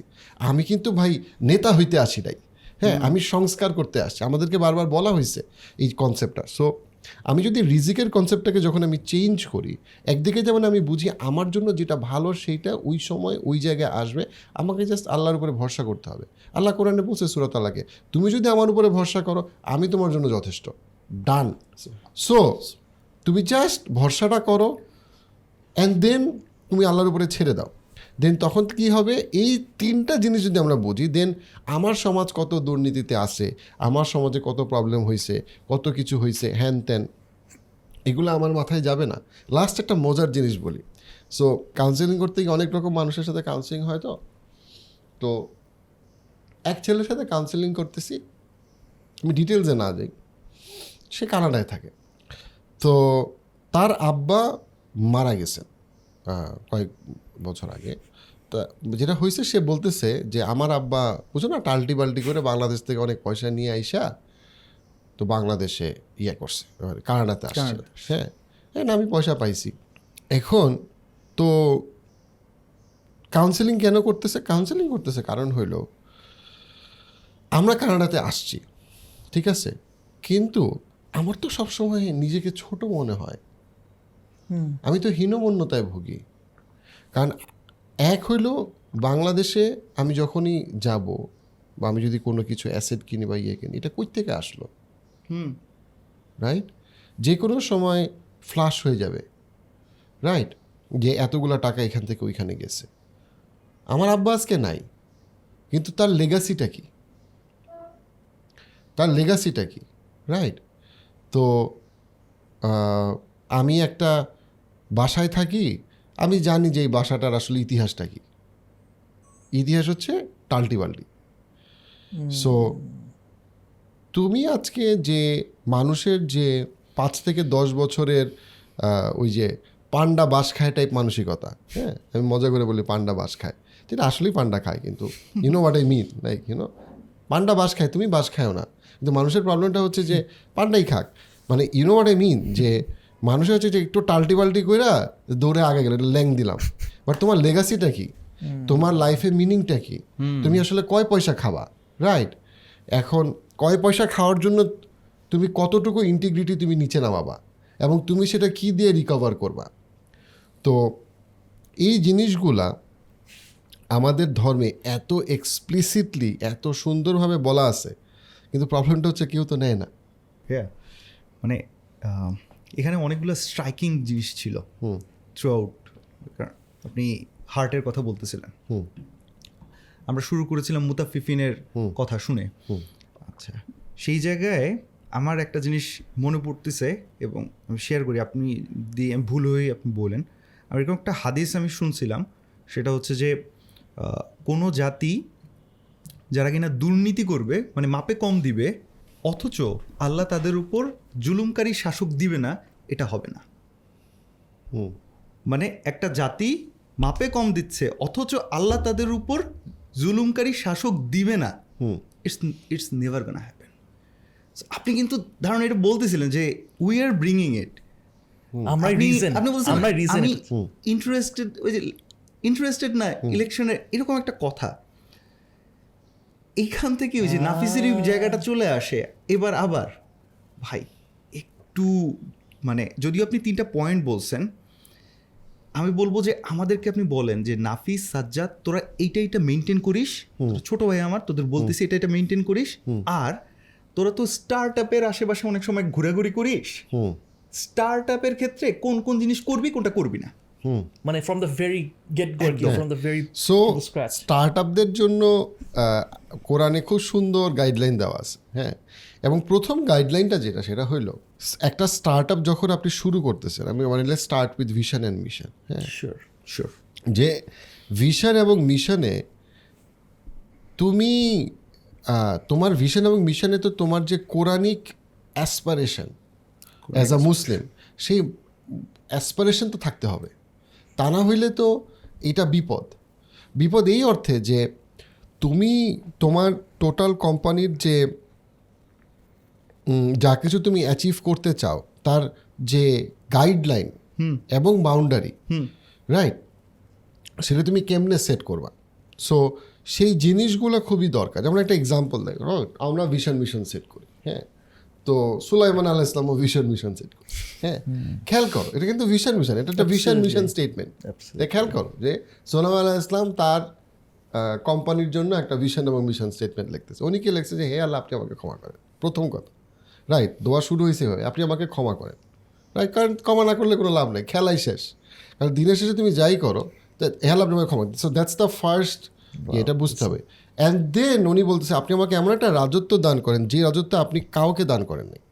আমি কিন্তু ভাই নেতা হইতে আসি নাই। হ্যাঁ আমি সংস্কার করতে আসছি। আমাদেরকে বারবার বলা হয়েছে এই কনসেপ্টটা সো আমি যদি রিজিকের কনসেপ্টটাকে যখন আমি চেঞ্জ করি একদিকে যেমন আমি বুঝি আমার জন্য যেটা ভালো সেইটা ওই সময় ওই জায়গায় আসবে আমাকে জাস্ট আল্লাহর উপরে ভরসা করতে হবে। আল্লাহ কোরআনে বলছে সুরত আল্লাহকে তুমি যদি আমার উপরে ভরসা করো আমি তোমার জন্য যথেষ্ট। ডান সো তুমি জাস্ট ভরসাটা করো অ্যান্ড দেন তুমি আল্লাহর উপরে ছেড়ে দাও। দেন তখন কি হবে? এই তিনটা জিনিস যদি আমরা বুঝি দেন আমার সমাজ কত দুর্নীতিতে আছে, আমার সমাজে কত প্রবলেম হয়েছে কত কিছু হয়েছে হ্যান ত্যান এগুলো আমার মাথায় যাবে না। লাস্ট একটা মজার জিনিস বলি। সো কাউন্সেলিং করতে গিয়ে অনেক রকম মানুষের সাথে কাউন্সেলিং হয় তো? তো এক ছেলের সাথে কাউন্সেলিং করতেছি, আমি ডিটেলসে না যাই, সে কানাডায় থাকে। তো তার আব্বা মারা গেছেন কয়েক বছর আগে। তা যেটা হয়েছে সে বলতেছে যে আমার আব্বা বুঝো না টাল্টি বাল্টি করে বাংলাদেশ থেকে অনেক পয়সা নিয়ে আইসা তো বাংলাদেশে ইয়ে করছে কানাডাতে আসছে। হ্যাঁ হ্যাঁ আমি পয়সা পাইছি। এখন তো কাউন্সেলিং কেন করতেছে? কাউন্সেলিং করতেছে কারণ হইল আমরা কানাডাতে আসছি ঠিক আছে? কিন্তু আমার তো সবসময় নিজেকে ছোট মনে হয়। আমি তো হীনমন্যতায় ভুগি। কারণ এক হইল বাংলাদেশে আমি যখনই যাব বা আমি যদি কোনো কিছু অ্যাসেট কিনি বা ইয়ে কিনি এটা কই থেকে আসলো। হুম। রাইট যে কোনো সময় ফ্লাশ হয়ে যাবে। রাইট যে এতগুলো টাকা এখান থেকে ওইখানে গেছে। আমার আব্বা আজকে নাই। কিন্তু তার লেগাসিটা কি? তার লেগাসিটা কি? রাইট তো আমি একটা বাসায় থাকি আমি জানি যে এই বাসাটার আসলে ইতিহাসটা কি। ইতিহাস হচ্ছে টাল্টি বাল্টি। সো তুমি আজকে যে মানুষের যে পাঁচ থেকে দশ বছরের ওই যে পান্ডা বাস খায় টাইপ মানসিকতা হ্যাঁ? আমি মজা করে বলি পান্ডা বাস খায়। যেটা আসলেই পান্ডা খায় কিন্তু you know what I mean like you know panda বাস খায় তুমি বাস খাও না। কিন্তু মানুষের প্রবলেমটা হচ্ছে যে পান্ডাই খাক। মানে ইউনো হোয়াট আই মিন যে মানুষের হচ্ছে যে একটু টাল্টি পাল্টি কইরা দৌড়ে আগে গেলে ল্যাং দিলাম। বাট তোমার লেগাসিটা কি? তোমার লাইফের মিনিংটা কি? তুমি আসলে কয় পয়সা খাবা? রাইট এখন কয় পয়সা খাওয়ার জন্য তুমি কতটুকু ইন্টিগ্রিটি তুমি নিচে নামাবা? এবং তুমি সেটা কি দিয়ে রিকভার করবা? তো এই জিনিসগুলা আমাদের ধর্মে এত এক্সপ্লিসিটলি এত সুন্দরভাবে বলা আছে কিন্তু প্রবলেমটা হচ্ছে কেউ তো নেয় না। হ্যাঁ মানে এখানে অনেকগুলো স্ট্রাইকিং জিনিস ছিল থ্রু আউট আপনি হার্টের কথা বলতেছিলেন। আমরা শুরু করেছিলাম মুতাফিফিনের কথা শুনে। আচ্ছা সেই জায়গায় আমার একটা জিনিস মনে পড়তেছে এবং আমি শেয়ার করি আপনি দিয়ে আমি ভুল হয়ে আপনি বলেন। আর এরকম একটা হাদিস আমি শুনছিলাম সেটা হচ্ছে যে কোনো জাতি যারা কিনা দুর্নীতি করবে মানে মাপে কম দিবে অথচ আল্লাহ তাদের উপর জুলুমকারী শাসক দিবে না এটা হবে না। মানে একটা জাতি মাপে কম দিচ্ছে অথচ আল্লাহ তাদের উপর জুলুমকারী শাসক দিবে না। It's it's never gonna happen আপনি কিন্তু ধারণা এটা বলতেছিলেন যে উই আর ব্রিঙিং ইট আমরা রিজন আপনি বলছেন আমরা রিজন ইন্টারেস্টেড ওই যে ইন্টারেস্টেড না ইলেকশনের এরকম একটা কথা। এইখান থেকে ওই যে নাফিসের জায়গাটা চলে আসে। এবার আবার ভাই একটু মানে যদিও আপনি তিনটা পয়েন্ট বলছেন আমি বলব যে আমাদেরকে আপনি বলেন যে নাফিস সাজ্জাদ তোরা এইটা এইটা মেনটেন করিস। ছোট ভাই আমার তোদের বলতেছি এটা এটা মেনটেন করিস। আর তোরা তো স্টার্ট আপের আশেপাশে অনেক সময় ঘোরাঘুরি করিস। স্টার্ট আপের ক্ষেত্রে কোন কোন জিনিস করবি কোনটা করবি না। মানে from the very get go from the very so scratch start আপদের জন্য কোরআনে খুব সুন্দর গাইডলাইন দেওয়া আছে হ্যাঁ? এবং প্রথম গাইডলাইনটা যেটা সেটা হইল একটা স্টার্ট আপ যখন আপনি শুরু করতেছেন আমি মানে start with vision and mission হ্যাঁ? শিওর শিওর যে ভিশন এবং মিশনে তুমি তোমার ভিশন এবং মিশনে তো তোমার যে Quranic aspiration as a Muslim সেই অ্যাসপারেশন তো থাকতে হবে। তা না হইলে তো এটা বিপদ। বিপদ এই অর্থে যে তুমি তোমার টোটাল কোম্পানির যে যা কিছু তুমি অ্যাচিভ করতে চাও তার যে গাইডলাইন এবং বাউন্ডারি রাইট সেটা তুমি কেমনে সেট করবা? সো সেই জিনিসগুলো খুবই দরকার। যেমন একটা এক্সাম্পল দেয় right? আমরা ভিশন মিশন সেট করি হ্যাঁ? তো সুলাইমান আল্লাহ ইসলামও ভিশন মিশন সেট করি। হ্যাঁ খেয়াল করো এটা কিন্তু ভিশন মিশন এটা একটা ভিশন মিশন স্টেটমেন্ট খেয়াল করো যে সোলাইমান আল্লাহ ইসলাম তার কোম্পানির জন্য একটা ভিশন এবং মিশন স্টেটমেন্ট লিখতেছে। উনি কি লিখছে যে হে আল্লাহ আপনি আমাকে ক্ষমা করেন। প্রথম কথা। রাইট দোয়া শুরু হয়েছে হয় আপনি আমাকে ক্ষমা করেন। রাইট কারণ ক্ষমা না করলে কোনো লাভ নেই খেলাই শেষ। কারণ দিনের শেষে তুমি যাই করো হ্যাঁ আপনি আমাকে ক্ষমা সো দ্যাটস দ্য ফার্স্ট এটা বুঝতে হবে। অ্যান্ড দেন উনি বলতেছে আপনি আমাকে এমন একটা রাজত্ব দান করেন যে রাজত্ব আপনি কাউকে দান করেন নাই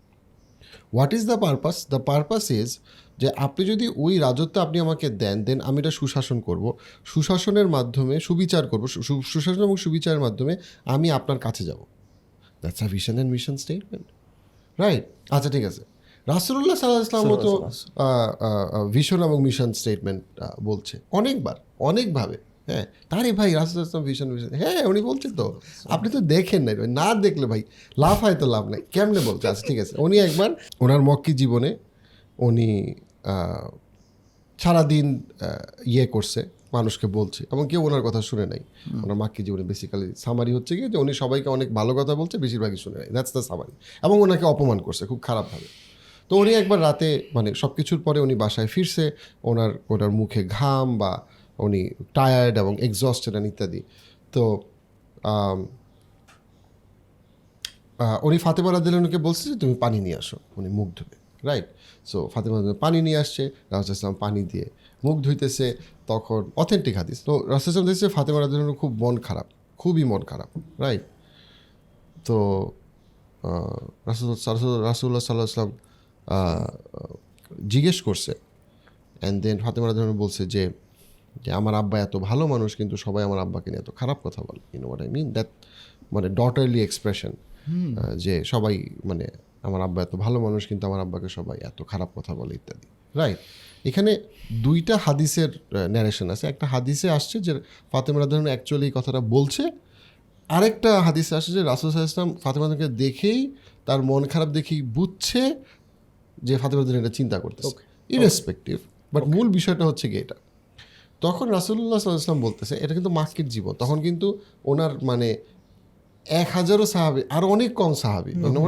what is the purpose the purpose is যে আপনি যদি ওই রাজত্ব আপনি আমাকে দেন দেন আমি এটা সুশাসন করব। সুশাসনের মাধ্যমে সুবিচার করব। সুশাসন এবং সুবিচারের মাধ্যমে আমি আপনার কাছে যাব। That's a vision and mission statement right আচ্ছা ঠিক আছে। রাসুল্লাহ সাল্লাহ ইসলাম মতো ভিশন এবং মিশন স্টেটমেন্ট বলছে অনেকবার অনেকভাবে। হ্যাঁ তারে ভাই রাসুল ইসলাম ভীষণ মিশন হ্যাঁ উনি বলছে তো। আপনি তো দেখেন নাই ভাই না দেখলে ভাই লাভ হয় তো লাভ নাই। কেমনে বলছে আচ্ছা ঠিক আছে। উনি একবার ওনার মক্কি জীবনে উনি সারাদিন ইয়ে করছে মানুষকে বলছে এবং কেউ ওনার কথা শুনে নাই। ওনার মাক্কি জীবনে বেসিক্যালি সামারি হচ্ছে কি যে উনি সবাইকে অনেক ভালো কথা বলছে বেশিরভাগই শুনে নাই। দ্যাটস দ্য সামারি এবং ওনাকে অপমান করছে খুব খারাপভাবে। তো উনি একবার রাতে মানে সব কিছুর পরে উনি বাসায় ফিরছে ওনার ওনার মুখে ঘাম বা উনি টায়ার্ড এবং এক্সস্টেড ইত্যাদি। তো উনি ফাতেমা রাদিল্লাহকে বলছে যে, তুমি পানি নিয়ে আসো। উনি মুখ ধুবে রাইট সো ফাতেমা পানি নিয়ে আসছে, রাসুল ইসলাম পানি দিয়ে মুখ ধুইতেছে, তখন অথেন্টিক হাদিস। তো, রাসুল ইসলাম দেখছে ফাতেমা রাদিল্লাহর খুব মন খারাপ, খুবই মন খারাপ রাইট তো রাসুল রাসুল্লাহ সাল্লাহ আসলাম জিজ্ঞেস করছে অ্যান্ড দেন ফাতেমা রাদিল্লাহু বলছে যে যে আমার আব্বা এত ভালো মানুষ কিন্তু সবাই আমার আব্বাকে নিয়ে এত খারাপ কথা বলে। You know what I mean that মানে ডটারলি এক্সপ্রেশন যে সবাই মানে আমার আব্বা এত ভালো মানুষ কিন্তু আমার আব্বাকে সবাই এত খারাপ কথা বলে ইত্যাদি। রাইট এখানে দুইটা হাদিসের ন্যারেশন আছে। একটা হাদিসে আসছে যে ফাতেমা রাধারণ অ্যাকচুয়ালি এই কথাটা বলছে। আরেকটা হাদিসে আসছে যে রাসুল সাহা ইসলাম ফাতেমা দেখেই তার মন খারাপ দেখেই বুঝছে যে ফাতেমা এটা চিন্তা করতেছে। ইরেসপেক্টিভ বাট মূল বিষয়টা হচ্ছে কি এটা। তখন রাসুল্লাহ সাল্লাম বলতেছে এটা কিন্তু মাক্কির জীবন। তখন কিন্তু ওনার মানে এক হাজারও সাহাবি আর অনেক কম সাহাবি। মানে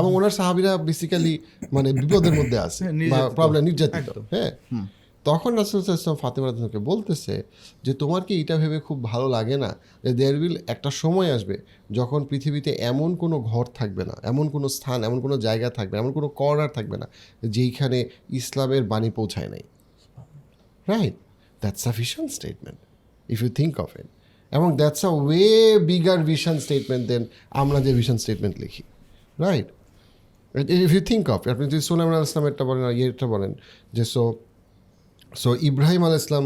এবং ওনার সাহাবিরা বেসিক্যালি মানে বিপদের মধ্যে আছে হ্যাঁ, বা প্রবলেম নির্যাতিত হ্যাঁ। তখন রাসুল ইসলাম ফাতেমা রাদিয়াল্লাহু বলতেছে যে তোমার কি এটা ভেবে খুব ভালো লাগে না যে দেয়ার উইল একটা সময় আসবে যখন পৃথিবীতে এমন কোনো ঘর থাকবে না এমন কোনো স্থান এমন কোনো জায়গা থাকবে এমন কোনো কর্নার থাকবে না যেইখানে ইসলামের বাণী পৌঁছায় নাই? Right that's a vision statement if you think of it এবং that's a way bigger vision statement than আমরা যে ভিশন স্টেটমেন্ট লিখি right if you think of আপনি যদি সোলাম আল ইসলামেরটা বলেন, আর ইয়েরটা বলেন, যে সো সো ইব্রাহিম আল ইসলাম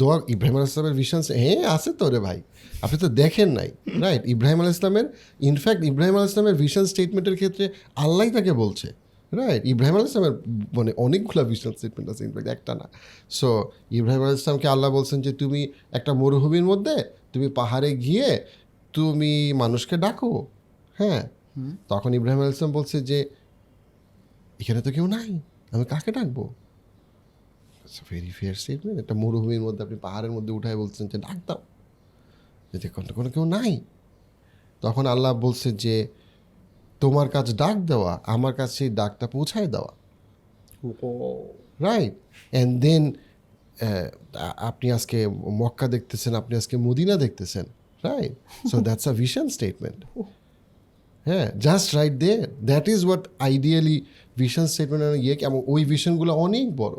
দোয়া, ইব্রাহিম আল ইসলামের ভিশন হ্যাঁ আছে তো রে ভাই। আপনি তো দেখেন নাই রাইট ইব্রাহিম আল ইসলামের ইনফ্যাক্ট ইব্রাহিম আল ইসলামের ভিশন স্টেটমেন্টের ক্ষেত্রে আল্লাহ তাকে বলছে। রাইট ইব্রাহিম আল ইসলামের মানে অনেকগুলো ভিশন স্টেটমেন্ট আছে ইনফ্যাক্ট একটা না। সো ইব্রাহিম আল ইসলামকে আল্লাহ বলছেন যে তুমি একটা মরুভূমির মধ্যে তুমি পাহাড়ে গিয়ে তুমি মানুষকে ডাকো। হ্যাঁ। তখন ইব্রাহিম আল ইসলাম বলছে যে এখানে তো কেউ নাই আমি কাকে ডাকবো? ভেরি ফেয়ার স্টেটমেন্ট একটা মরুভূমির মধ্যে আপনি পাহাড়ের মধ্যে উঠায় বলছেন যে ডাক দাও। যে দেখুন তো কোনো কেউ নাই। তখন আল্লাহ বলছে যে তোমার কাজ ডাক দেওয়া, আমার কাছে সেই ডাকটা পৌঁছায় দেওয়া। রাইট অ্যান্ড দেন আপনি আজকে মক্কা দেখতেছেন, আপনি আজকে মদিনা দেখতেছেন। Right so that's a vision statement হ্যাঁ just right they that is what ideally vision statement ইয়ে এবং ওই ভিশনগুলো অনেক বড়।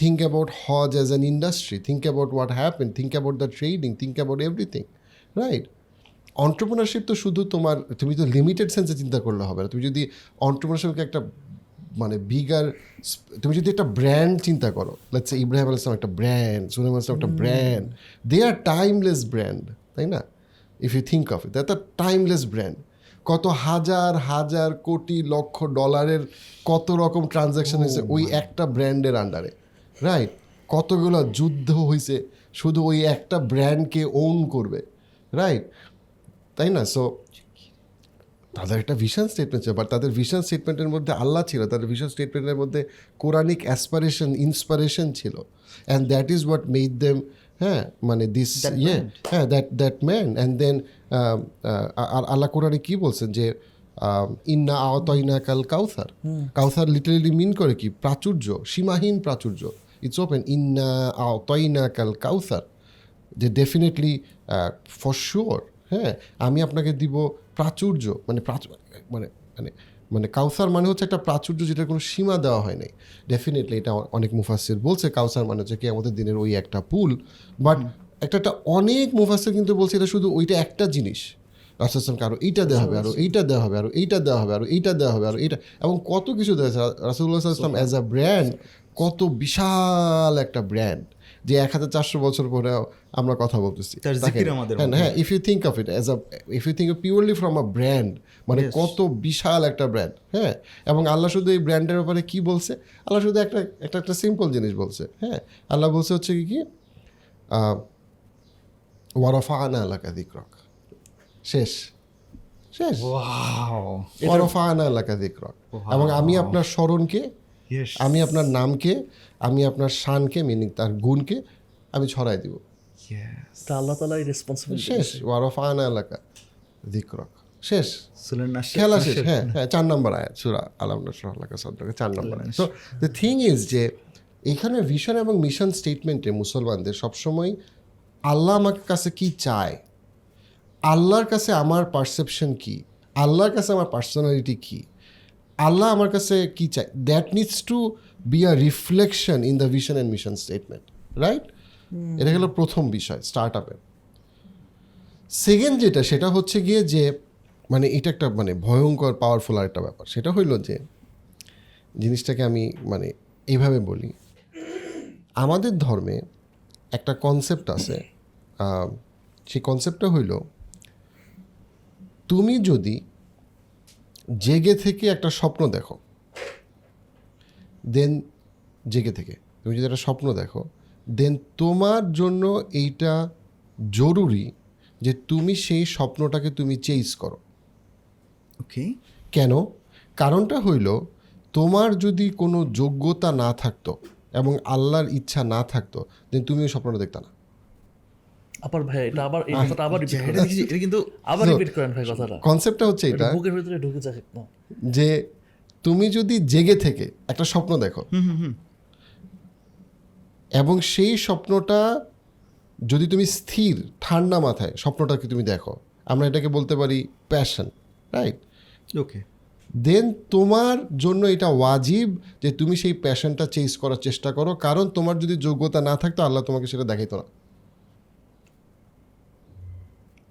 Think about Hodge as an industry think about what happen think about the trading think about everything right entrepreneurship তো শুধু তোমার তুমি তো লিমিটেড সেন্সে চিন্তা করলে হবে না। তুমি যদি অন্টারপ্রিনারশিপকে একটা মানে বিগার তুমি যদি একটা ব্র্যান্ড চিন্তা করো লেটস ইব্রাহিম আল ইসলাম একটা ব্র্যান্ড সুলাইম ইসলাম একটা brand they are timeless brand তাই না? If you think of it that timeless brand কত হাজার হাজার কোটি লক্ষ ডলারের কত রকম ট্রানজ্যাকশন হয়েছে ওই একটা ব্র্যান্ডের আন্ডারে রাইট কতগুলো যুদ্ধ হয়েছে শুধু ওই একটা ব্র্যান্ডকে ওন করবে রাইট তাই না? সো তাদের একটা ভিশন স্টেটমেন্ট ছিল বাট তাদের ভিশন স্টেটমেন্টের মধ্যে আল্লাহ ছিল তাদের ভিশন স্টেটমেন্টের মধ্যে কোরআনিক অ্যাসপারেশন ইন্সপারেশন ছিল। And that is what made them হ্যাঁ মানে দিস ইয়ে হ্যাঁ that that man and then আল্লাহ কোরআনে কী বলছেন যে ইন্না আওতাইনা কাল কাউসার কাউসার লিটারেলি মিন করে কি? প্রাচুর্য সীমাহীন প্রাচুর্য। ইটস ওপেন ইন্না আওতাইনা কাল কাউসার যে ডেফিনেটলি ফর শিওর হ্যাঁ আমি আপনাকে দিব প্রাচুর্য মানে মানে মানে মানে কাউসার মানে হচ্ছে একটা প্রাচুর্য যেটার কোনো সীমা দেওয়া হয় নাই। ডেফিনেটলি এটা অনেক মুফাসির বলছে কাউসার মানে হচ্ছে কি আমাদের দিনের ওই একটা পুল। বাট একটা একটা অনেক মুফাসির কিন্তু বলছে এটা শুধু ওইটা একটা জিনিস। রাসুলামকে আরও এইটা দেওয়া হবে আরও এইটা দেওয়া হবে আরও এইটা দেওয়া হবে আরও এইটা দেওয়া হবে আরও এইটা এবং কত কিছু দেওয়া হয়েছে। রাসুল্লাহ ইসলাম অ্যাজ আ ব্র্যান্ড কত বিশাল একটা ব্র্যান্ড যে এক হাজার চারশো বছর পরেও আমরা কথা বলতেছি। হ্যাঁ if you think of it as a if you think purely from a brand মানে কত বিশাল একটা ব্র্যান্ড হ্যাঁ? এবং আল্লাহ শুধু এই ব্র্যান্ডের ব্যাপারে কি বলছে? আল্লাহ শুধু একটা একটা একটা সিম্পল জিনিস বলছে হ্যাঁ? আল্লাহ বলছে হচ্ছে কি কি? ওয়ারফা আনা এলাকা দিক্রক শেষ। শেষ। ওয়াও ওয়ারফা আনা এলাকা দিক্রক এবং আমি আপনার স্মরণকে আমি আপনার নামকে আমি আপনার শানকে মিনিং তার গুণকে আমি ছড়াই দিব। আল্লাহ তালা রেসপন্সিবিলিটি শেষ। ওয়ারফা আনা এলাকা দিক্রক শেষ। খেলা শেষ। হ্যাঁ হ্যাঁ চার নম্বর আয়াত সুরা আলাম নাসরাল্লাহ সদ্রকে চার নম্বর আয়াত। তো দ্য থিং ইজ যে এখানে ভিশন এবং মিশন স্টেটমেন্টে মুসলমানদের সবসময় আল্লাহ আমার কাছে কি চায়? আল্লাহর কাছে আমার পারসেপশন কি? আল্লাহর কাছে আমার পার্সোনালিটি কি? আল্লাহ আমার কাছে কি চাই? That needs to be a reflection in the vision and mission statement right এটা গেল প্রথম বিষয় স্টার্ট আপের সেকেন্ড যেটা সেটা হচ্ছে গিয়ে যে মানে এটা একটা মানে ভয়ঙ্কর পাওয়ারফুল আর একটা ব্যাপার। সেটা হইল যে জিনিসটাকে আমি মানে এইভাবে বলি। আমাদের ধর্মে একটা কনসেপ্ট আছে সেই কনসেপ্টটা হইল তুমি যদি জেগে থেকে একটা স্বপ্ন দেখো। দেন জেগে থেকে। তুমি যদি একটা স্বপ্ন দেখো দেন তোমার জন্য এইটা জরুরি যে তুমি সেই স্বপ্নটাকে তুমি চেঞ্জ করো। ওকে কেন? কারণটা হইল তোমার যদি কোনো যোগ্যতা না থাকতো এবং আল্লাহর ইচ্ছা না থাকতো দেন তুমি ওই স্বপ্নটা দেখতে না। আবার ভাই এটা আবার এই কথাটা আবার রিপিট এটা দেখি এটা কিন্তু আবার রিপিট করেন ভাই কথাটা। কনসেপ্টটা হচ্ছে এটা এটা বুকের ভিতরে ঢুকে যায়। যে তুমি যদি জেগে থেকে একটা স্বপ্ন দেখো এবং সেই স্বপ্নটা যদি তুমি স্থির ঠান্ডা মাথায় স্বপ্নটাকে তুমি দেখো আমরা এটাকে বলতে পারি প্যাশন রাইট ওকে দেন তোমার জন্য এটা ওয়াজিব যে তুমি সেই প্যাশনটা চেঞ্জ করার চেষ্টা করো কারণ তোমার যদি যোগ্যতা না থাকতো আল্লাহ তোমাকে সেটা দেখাইতো না।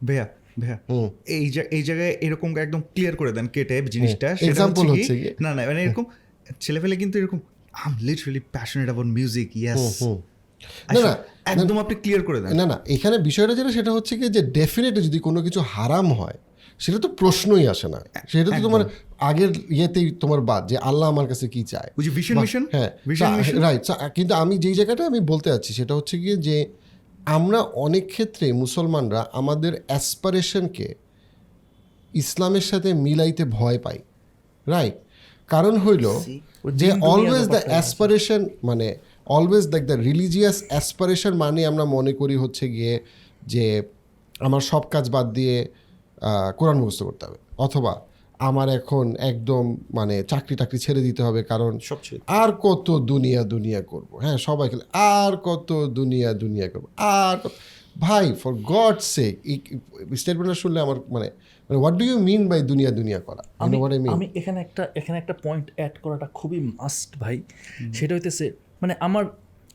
ভাইয়া ভাইয়া এই এই জায়গায় এরকম একদম ক্লিয়ার করে দেন কেটে জিনিসটা Example হচ্ছে না না মানে এরকম ছেলেপেলে কিন্তু এরকম আম literally passionate about music yes. না, না, একদম আপনি ক্লিয়ার করে দেন। না না এখানে বিষয়টা যেটা সেটা হচ্ছে কি যে ডেফিনেটলি যদি কোনো কিছু হারাম হয় সেটা তো প্রশ্নই আসে না। সেটা তো তোমার আগের ইয়েতেই তোমার বাদ যে আল্লাহ আমার কাছে কি চায়। হ্যাঁ রাইট কিন্তু আমি যেই জায়গাটা আমি বলতে চাচ্ছি সেটা হচ্ছে গিয়ে যে আমরা অনেক ক্ষেত্রে মুসলমানরা আমাদের অ্যাসপারেশনকে ইসলামের সাথে মিলাইতে ভয় পাই রাইট কারণ হইল যে অলওয়েজ দ্য অ্যাসপারেশন মানে অলওয়েজ দেখ দ্য রিলিজিয়াস অ্যাসপারেশন মানে আমরা মনে করি হচ্ছে গিয়ে যে আমার সব কাজ বাদ দিয়ে কোরআন মুখস্থ করতে হবে। অথবা আমার এখন একদম মানে চাকরি টাকরি ছেড়ে দিতে হবে কারণ সব ছেড়ে আর কত দুনিয়া দুনিয়া করব। হ্যাঁ সবাই খেলে আর কত দুনিয়া দুনিয়া করব আর ভাই ফর গড সে এই স্টেটমেন্টটা শুনলে আমার মানে মানে what do you mean by দুনিয়া দুনিয়া করা? আমি হোয়াট আমি এখানে একটা এখানে একটা পয়েন্ট অ্যাড করাটা খুবই মাস্ট ভাই। সেটা হইতেছে মানে আমার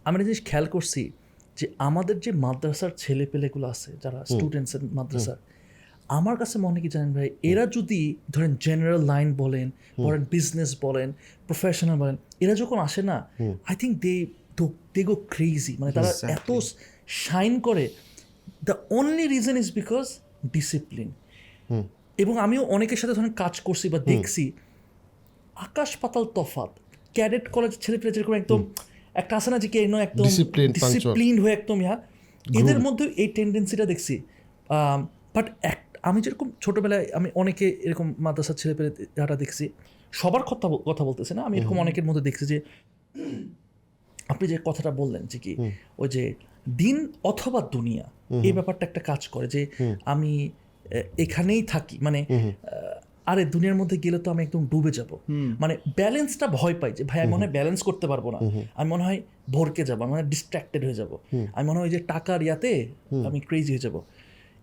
আমি একটা জিনিস খেয়াল করছি যে আমাদের যে মাদ্রাসার ছেলে পেলেগুলো আছে যারা স্টুডেন্টসের মাদ্রাসার আমার কাছে মনে কি জানেন ভাই এরা যদি ধরেন জেনারেল লাইন বলেন ধরেন বিজনেস বলেন প্রফেশনাল বলেন এরা যখন আসে না I think they they go crazy মানে তারা এত শাইন করে। The only reason is because discipline এবং আমিও অনেকের সাথে ধরেন কাজ করছি বা দেখছি আকাশ পাতাল তফাত ক্যাডেট কলেজ ছেলে পেলে যেরকম একদম একটা আছে না যে কি একদম. ডিসিপ্লিন হয়ে একদম ইয়া। এদের মধ্যে এই টেন্ডেন্সিটা দেখছি। বাট এক আমি যেরকম ছোটবেলায় আমি অনেকে এরকম মাদ্রাসার ছেলে পেলে যারা দেখছি সবার কথা কথা বলতেছে না। আমি এরকম অনেকের মধ্যে দেখছি যে আপনি যে কথাটা বললেন যে কি ওই যে দিন অথবা দুনিয়া এই ব্যাপারটা একটা কাজ করে যে আমি এখানেই থাকি। মানে আরে দুনিয়ার মধ্যে গেলে তো আমি একদম ডুবে যাব। মানে ব্যালেন্সটা ভয় পাই যে ভাই আমি মনে হয় ব্যালেন্স করতে পারব না। আমি মনে হয় ভরকে যাব আমি মনে হয় ডিস্ট্র্যাক্টেড হয়ে যাব। আমি মনে হয় যে টাকার ইয়াতে আমি ক্রেজি হয়ে যাব।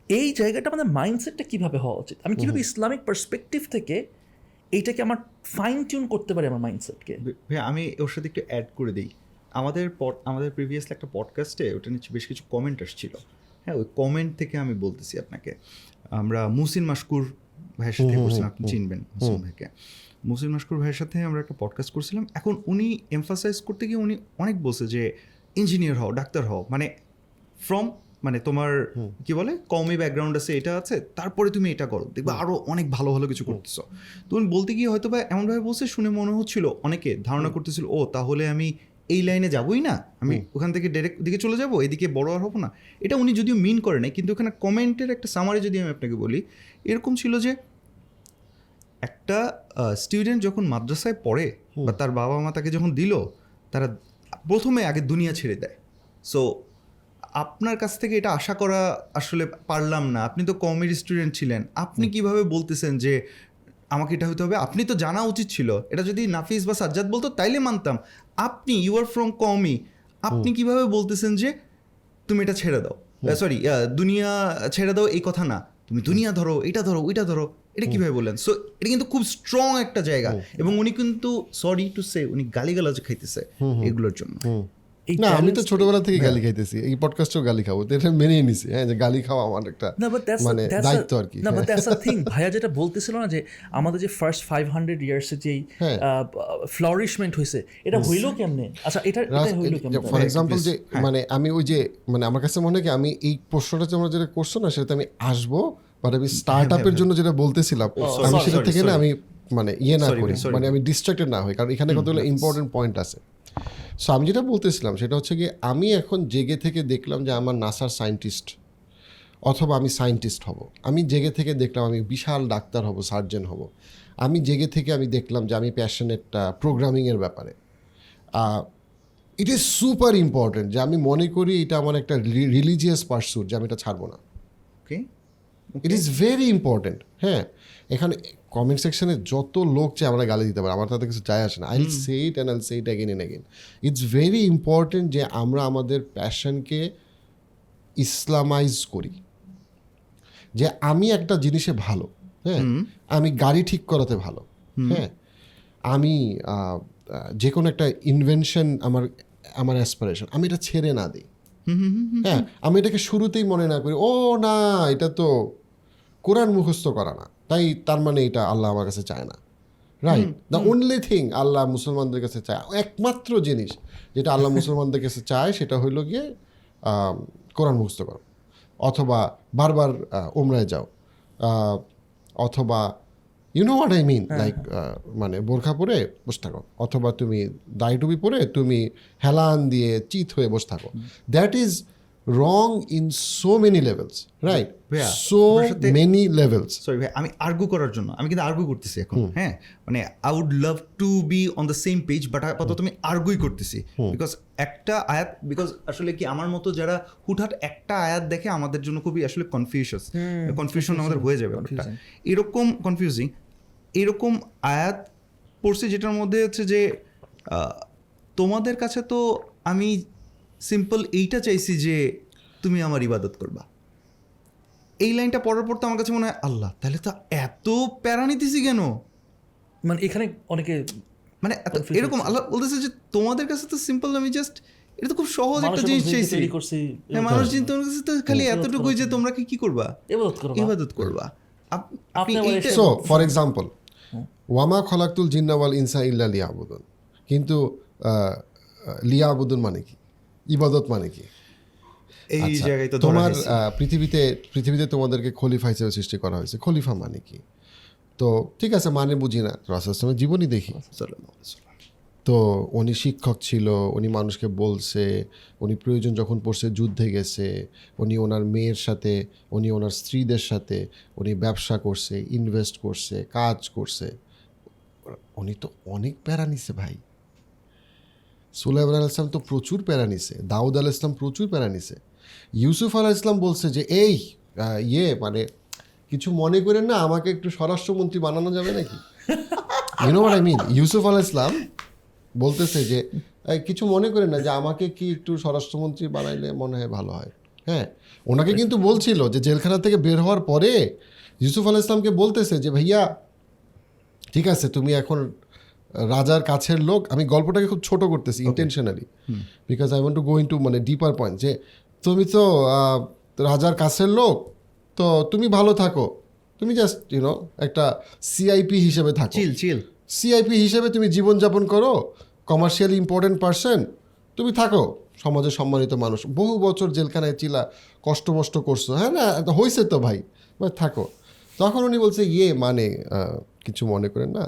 এই জায়গাটা আমাদের মাইন্ডসেটটা কীভাবে হওয়া উচিত? আমি কীভাবে ইসলামিক পার্সপেক্টিভ থেকে এইটাকে আমার ফাইন টিউন করতে পারি আমার মাইন্ডসেটকে ভাই আমি ওর সাথে একটু অ্যাড করে দিই। আমাদের আমাদের প্রিভিয়াসলি একটা পডকাস্টে ওটা নিচে বেশ কিছু কমেন্ট আসছিল। হ্যাঁ ওই কমেন্ট থেকে আমি বলতেছি আপনাকে। আমরা মুসিন মাসকুর ভাইয়ের সাথে করছিলাম আপনি চিনবেন মুসিন ভাইকে। মুসিন মাসকুর ভাইয়ের সাথে আমরা একটা পডকাস্ট করছিলাম। এখন উনি এমফাসাইজ করতে গিয়ে উনি অনেক বলছে যে ইঞ্জিনিয়ার হও ডাক্তার হও। মানে ফ্রম মানে তোমার কি বলে? কমই ব্যাকগ্রাউন্ড আছে এটা আছে তারপরে তুমি এটা করো। দেখবে আরও অনেক ভালো ভালো কিছু করতেছো। তুমি বলতে গিয়ে হয়তো বা এমনভাবে বলছে শুনে মনে হচ্ছিল অনেকে ধারণা করতেছিল ও তাহলে আমি এই লাইনে যাবই না? আমি ওখান থেকে ডাইরেক্ট দিকে চলে যাব এদিকে বড় আর হব না? এটা উনি যদিও মিন করে নাই কিন্তু ওখানে কমেন্টের একটা সামারি যদি আমি আপনাকে বলি এরকম ছিল যে একটা স্টুডেন্ট যখন মাদ্রাসায় পড়ে বা তার বাবা মা তাকে যখন দিল তারা প্রথমে আগে দুনিয়া ছেড়ে দেয়। সো আপনার কাছ থেকে এটা আশা করা আসলে পারলাম না। আপনি তো কমেডি স্টুডেন্ট ছিলেন। আপনি কীভাবে বলতেছেন যে আমাকে এটা হতে হবে? আপনি তো জানা উচিত ছিল। এটা যদি নাফিস বা সাজ্জাদ বলতো তাইলে মানতাম। আপনি ইউ আর ফ্রম কমি আপনি কীভাবে বলতেছেন যে তুমি এটা ছেড়ে দাও? সরি দুনিয়া ছেড়ে দাও এই কথা না। তুমি দুনিয়া ধরো এটা ধরো ওইটা ধরো। এটা কীভাবে বললেন? সো এটা কিন্তু খুব স্ট্রং একটা জায়গা। এবং উনি কিন্তু সরি টু সে উনি গালিগালাজ খাইতেছে এগুলোর জন্য। না আমি তো ছোটবেলা থেকে গালি খাইতেছি। এই পডকাস্টেও গালি খাব। তো এটা মেনেই নিছি। হ্যাঁ যে গালি খাওয়া আমার একটা মানে দায়িত্ব আর কি। না বাট দ্যাটস আ থিং ভাইয়া যেটা বলতেছিল না যে আমাদের যে ফার্স্ট ফাইভ হান্ড্রেড ইয়ার্সের যেই হ্যাঁ। ফ্লারিশমেন্ট হয়েছে এটা হইল কেমনে? আচ্ছা এটা এটা হইল কেমনে? ফর এক্সাম্পল যে মানে আমি ওই যে মানে আমার কাছে মনে হয় কি আমি এই প্রশ্নটা তোমরা যেটা করছ না সেটা আমি আসব বাট আমি স্টার্ট আপের জন্য যেটা বলতেছিলাম আমি সেটা থেকে না আমি মানে ইয়ে না করি। মানে আমি ডিস্ট্রাক্টেড না হই কারণ এখানে কতগুলো ইম্পর্টেন্ট পয়েন্ট আছে। সো আমি যেটা বলতেছিলাম সেটা হচ্ছে গিয়ে আমি এখন জেগে থেকে দেখলাম যে আমার নাসার সায়েন্টিস্ট অথবা আমি সায়েন্টিস্ট হব। আমি জেগে থেকে দেখলাম আমি বিশাল ডাক্তার হব সার্জন হব। আমি জেগে থেকে আমি দেখলাম যে আমি প্যাশনেটটা প্রোগ্রামিংয়ের ব্যাপারে। ইট ইজ সুপার ইম্পর্টেন্ট যে আমি মনে করি এটা আমার একটা রিলিজিয়াস পার্সুট যে আমি এটা ছাড়বো না। Okay it is very important হ্যাঁ। এখানে কমেন্ট সেকশনে যত লোক চাই আমরা গালি দিতে পারি আমার তাদের কিছু যায় আসে না। I say it and I'll say it again and again it's very important যে আমরা আমাদের প্যাশনকে ইসলামাইজ করি। যে আমি একটা জিনিসে ভালো হ্যাঁ? আমি গাড়ি ঠিক করাতে ভালো হ্যাঁ? আমি যে কোনো একটা ইনভেনশন আমার আমার অ্যাসপিরেশন আমি এটা ছেড়ে না দিই। হ্যাঁ আমি এটাকে শুরুতেই মনে না করি ও না এটা তো কোরআন মুখস্থ করা না। তাই তার মানে এটা আল্লাহ আমার কাছে চায় না। Right the only thing Allah মুসলমানদের কাছে চায় একমাত্র জিনিস যেটা আল্লাহ মুসলমানদের কাছে চায় সেটা হইল গিয়ে কোরআন মুখস্থ করো। অথবা বারবার আহ, উমরায় যাও। অথবা you know what I mean like মানে বোরখা পরে বসে থাকো। অথবা তুমি দাড়ি টুপি পরে তুমি হেলান দিয়ে চিত হয়ে বসে থাকো। That is wrong in so many levels right ভাইয়া, সো মেনি লেভেলস সরি ভাই আমি আর্গু করার জন্য আমি কিন্তু আর্গু করতেছি এখন হ্যাঁ? মানে I would love to be on the same page but আপাতত আমি আর্গুই করতেছি। বিকজ একটা আয়াত বিকজ আসলে কি আমার মতো যারা হুটহাট একটা আয়াত দেখে আমাদের জন্য খুবই আসলে কনফিউশাস কনফিউশন আমাদের হয়ে যাবে এরকম কনফিউজিং এরকম আয়াত পড়ছি যেটার মধ্যে হচ্ছে যে আহ, তোমাদের কাছে তো আমি সিম্পল এইটা চাইছি যে তুমি আমার ইবাদত করবা। এই লাইনটা পড়ার পর তো আমার কাছে মনে হয় আল্লাহ তাহলে তো এত প্যারা নিতেছি কেন? মানে এখানে অনেকে মানে এরকম আল্লাহ বলতেছে যে তোমাদের কাছে তো সিম্পল আমি জাস্ট এটা তো খুব সহজ একটা জিনিস চাইছি। হ্যাঁ মানুষ চিন্তা তোমার কাছে তো খালি এতটুকুই যে তোমরা কি কি করবা। ইবাদত করবা। আপনি সো ফর এক্সাম্পল ওয়ামা খলাকুল জিন্নাওয়াল ইনসা ইল্লা লিয়াবুদুন। কিন্তু আহ, লিয়াবুদুন মানে কি? ইবাদত মানে কি? এই আচ্ছা, জায়গায় তো তোমার পৃথিবীতে পৃথিবীতে তোমাদেরকে খলিফা হিসেবে সৃষ্টি করা হয়েছে। খলিফা মানে কি? তো ঠিক আছে মানে বুঝি না। রাসুলের জীবনই দেখি। তো উনি শিক্ষক ছিল উনি মানুষকে বলছে উনি প্রয়োজন যখন পড়ছে যুদ্ধে গেছে উনি ওনার মেয়ের সাথে উনি ওনার স্ত্রীদের সাথে উনি ব্যবসা করছে ইনভেস্ট করছে কাজ করছে। উনি তো অনেক প্যারা নিছে ভাই। সুলাইমান আল ইসলাম তো প্রচুর প্যারা নিছে দাউদ আল ইসলাম প্রচুর প্যারা নিছে। ইউসুফ আল ইসলাম বলছে যে এই ইয়ে মানে কিছু মনে করেন না আমাকে একটু স্বরাষ্ট্রমন্ত্রী বানানো যাবে নাকি? You know I mean Yusuf আল ইসলাম বলতেছে যে কিছু মনে করেন না যে আমাকে কি একটু স্বরাষ্ট্রমন্ত্রী বানাইলে মনে হয় ভালো হয়? হ্যাঁ ওনাকে কিন্তু বলছিল যে জেলখানা থেকে বের হওয়ার পরে ইউসুফ আল ইসলামকে বলতেছে যে ভাইয়া ঠিক আছে তুমি এখন রাজার কাছের লোক আমি গল্পটাকে খুব ছোট করতেছি intentionally because I want to go into মানে ডিপার পয়েন্ট যে তুমি তো রাজার কাছের লোক তো তুমি ভালো থাকো। তুমি জাস্ট ইউনো একটা সিআইপি হিসেবে থাকো। চিল চিল সিআইপি হিসেবে তুমি জীবনযাপন করো কমার্শিয়ালি ইম্পর্টেন্ট পার্সন তুমি থাকো সমাজে সম্মানিত মানুষ। বহু বছর জেলখানায় চিলা কষ্ট মষ্ট করছ। হ্যাঁ না হয়েছে তো ভাই ভাই থাকো। তখন উনি বলছে ইয়ে মানে কিছু মনে করেন না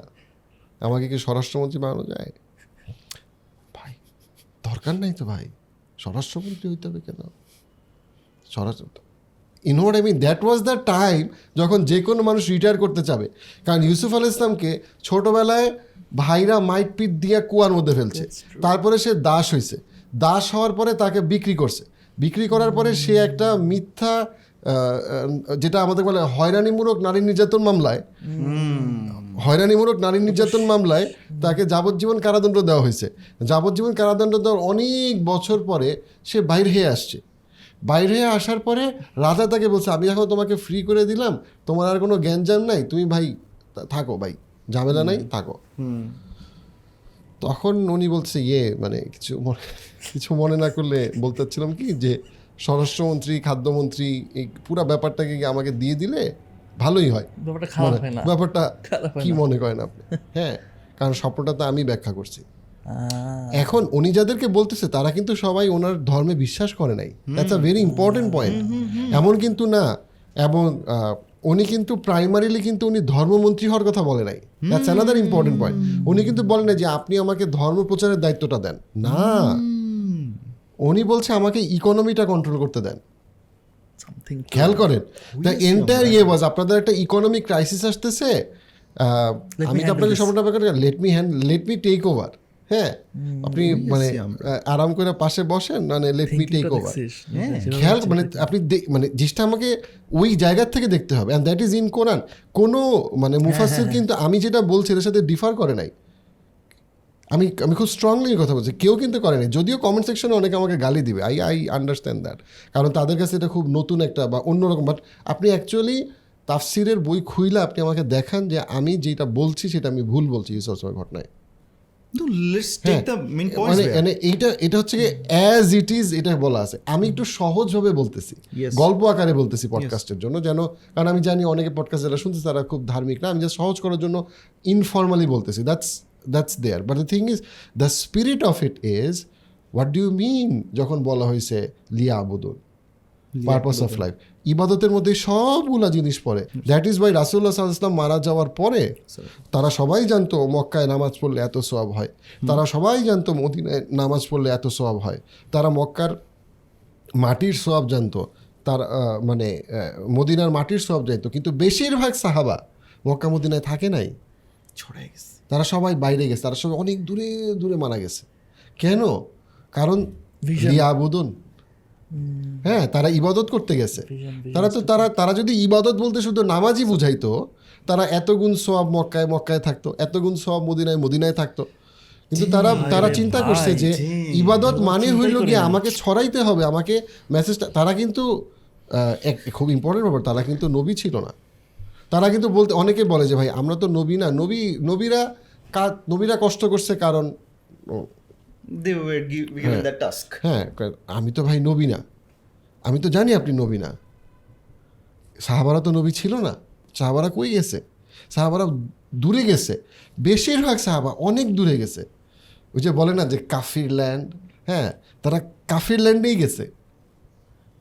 আমাকে কি স্বরাষ্ট্রমন্ত্রী বানানো যায়? ভাই দরকার নাই তো ভাই। স্বরাষ্ট্রমন্ত্রী হইতে হবে কেন? স্বরাষ্ট্র in what I mean that was the time যখন যে কোনো মানুষ রিটায়ার করতে চাবে। কারণ ইউসুফ আল ইসলামকে ছোটোবেলায় ভাইরা মাইট পিট দিয়ে কুয়ার মধ্যে ফেলছে। তারপরে সে দাস হয়েছে দাস হওয়ার পরে তাকে বিক্রি করছে। বিক্রি করার পরে সে একটা মিথ্যা যেটা আমাদের বলে হয়রানিমূলক নারী নির্যাতন মামলায়। হয়রানিমূলক নারী নির্যাতন মামলায় তাকে যাবজ্জীবন কারাদণ্ড দেওয়া হয়েছে। যাবজ্জীবন কারাদণ্ড দেওয়ার অনেক বছর পরে সে বাইর হয়ে আসছে। বাইরে হয়ে আসার পরে রাজা তাকে বলছে আমি এখন তোমাকে ফ্রি করে দিলাম তোমার আর কোনো জ্ঞানজাম নাই তুমি ভাই থাকো ভাই ঝামেলা নাই থাকো। তখন উনি বলছে ইয়ে মানে কিছু মনে- কিছু মনে না করলে বলতে চাচ্ছিলাম কি যে স্বরাষ্ট্রমন্ত্রী খাদ্যমন্ত্রী এই পুরো ব্যাপারটাকে আমাকে দিয়ে দিলে? ভালোই হয়। ব্যাপারটা খারাপ মানে হয় না। ব্যাপারটা কি মনে করেন আপনি? হ্যাঁ কারণ স্বপ্নটা তো আমি ব্যাখ্যা করছি। এখন উনি যাদেরকে বলতেছে তারা কিন্তু সবাই ওনার ধর্মে বিশ্বাস করে নাই। That's a very important point এমন কিন্তু না এবং উনি কিন্তু প্রাইমারিলি কিন্তু উনি ধর্মমন্ত্রী হওয়ার কথা বলে নাই। দ্যাটস অ্যানাদার ইম্পর্টেন্ট পয়েন্ট উনি কিন্তু বলেন না যে আপনি আমাকে ধর্ম প্রচারের দায়িত্বটা দেন। না। উনি বলছে আমাকে ইকোনমিটা কন্ট্রোল করতে দেন। খেয়াল করেন। দ্য এন্টায়ার ইয়ে ওয়াজ আপনাদের একটা ইকোনমিক ক্রাইসিস আসতেছে। আমি handle আপনাকে ব্যাপারে let me hand let me take over হ্যাঁ? আপনি মানে আরাম করে পাশে বসেন মানে লেট মি টেক ওভার? হ্যাঁ, খেয়াল মানে আপনি মানে জিনিসটা আমাকে ওই জায়গার থেকে দেখতে হবে। And that is in Quran কোনো মানে হ্যাঁ, মুফাসির কিন্তু আমি যেটা বলছি এর সাথে ডিফার করে নাই। আমি আমি খুব স্ট্রংলি কথা বলছি। কেউ কিন্তু করেনি। যদিও কমেন্ট সেকশনে অনেকে আমাকে গালি দিবে। আই আই আন্ডারস্ট্যান্ড দ্যাট কারণ তাদের কাছে এটা খুব নতুন একটা বা অন্যরকম। বাট আপনি অ্যাকচুয়ালি তাফসিরের বই খুইলে আপনি আমাকে দেখান যে আমি যেটা বলছি সেটা আমি ভুল বলছি এই সবসময় ঘটনায়। হ্যাঁ, মানে মানে এইটা এটা হচ্ছে অ্যাজ ইট ইজ এটা বলা আছে। আমি একটু সহজভাবে বলতেছি। গল্প আকারে বলতেছি পডকাস্টের জন্য। যেন কারণ আমি জানি অনেকে পডকাস্ট যারা শুনছে তারা খুব ধার্মিক না। আমি সহজ করার জন্য ইনফর্মালি বলতেছি। That's that's there but the thing is the spirit of it is what do you mean যখন বলা হয়েছে লিয়া আবুদুল পারপাস অফ লাইফ ইবাদতের মধ্যে সবগুলা জিনিস পড়ে। দ্যাট ইজ বাই রাসুল্লাহ সাল্লাম মারা যাওয়ার পরে তারা সবাই জানতো মক্কায় নামাজ পড়লে এত সোয়াব হয়। তারা সবাই জানতো মদিনায় নামাজ পড়লে এত সোয়াব হয়। তারা মক্কার মাটির সোয়াব জানতো। তার মানে মদিনার মাটির সোয়াব জানতো। কিন্তু বেশিরভাগ সাহাবা মক্কা মদিনায় থাকে নাই। ছড়াই গেছে। তারা সবাই বাইরে গেছে তারা সবাই অনেক দূরে দূরে মারা গেছে। কেন? কারণ আবুদন হ্যাঁ তারা ইবাদত করতে গেছে। তারা তো তারা তারা যদি ইবাদত বলতে শুধু নামাজই বুঝাইতো তারা এত গুণ সোয়াব মক্কায় মক্কায় থাকতো এত গুণ সোয়াব মদিনায় মদিনায় থাকতো। কিন্তু তারা তারা চিন্তা করছে যে ইবাদত মানে হইল গিয়ে আমাকে ছড়াইতে হবে আমাকে মেসেজটা তারা কিন্তু এক খুব ইম্পর্টেন্ট ব্যাপার তারা কিন্তু নবী ছিল না। তারা কিন্তু বলতে অনেকে বলে যে ভাই আমরা তো নবী না নবী নবীরা কা- নবীরা কষ্ট করছে কারণ task. হ্যাঁ আমি তো ভাই নবী না। আমি তো জানি আপনি নবী না। সাহাবারা তো নবী ছিল না। সাহাবারা কই গেছে? সাহাবারা দূরে গেছে। বেশিরভাগ সাহাবা অনেক দূরে গেছে। ওই যে বলে না যে কাফির ল্যান্ড হ্যাঁ তারা কাফির ল্যান্ডেই গেছে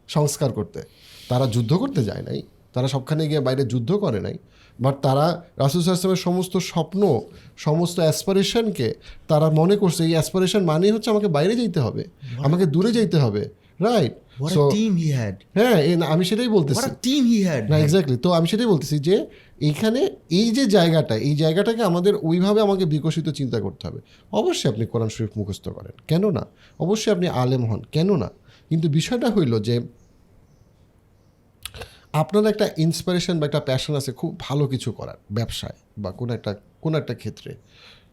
সংস্কার করতে। তারা যুদ্ধ করতে যায় নাই। তারা সবখানে গিয়ে বাইরে যুদ্ধ করে নাই বাট তারা রাসুল আসলামের সমস্ত স্বপ্ন সমস্ত অ্যাসপারেশনকে তারা মনে করছে এই অ্যাসপারেশন মানেই হচ্ছে আমাকে বাইরে যেতে হবে আমাকে দূরে যেতে হবে রাইট. হ্যাঁ আমি সেটাই বলতেছি। না এক্স্যাক্টলি তো আমি সেটাই বলতেছি যে এইখানে এই যে জায়গাটা এই জায়গাটাকে আমাদের ওইভাবে আমাকে বিকশিত চিন্তা করতে হবে। অবশ্যই আপনি কোরআন শরীফ মুখস্থ করেন কেন না অবশ্যই আপনি আলেম হন কেন না কিন্তু বিষয়টা হইল যে আপনার একটা ইন্সপিরেশন বা একটা প্যাশন আছে খুব ভালো কিছু করার ব্যবসায় বা কোনো একটা কোনো একটা ক্ষেত্রে।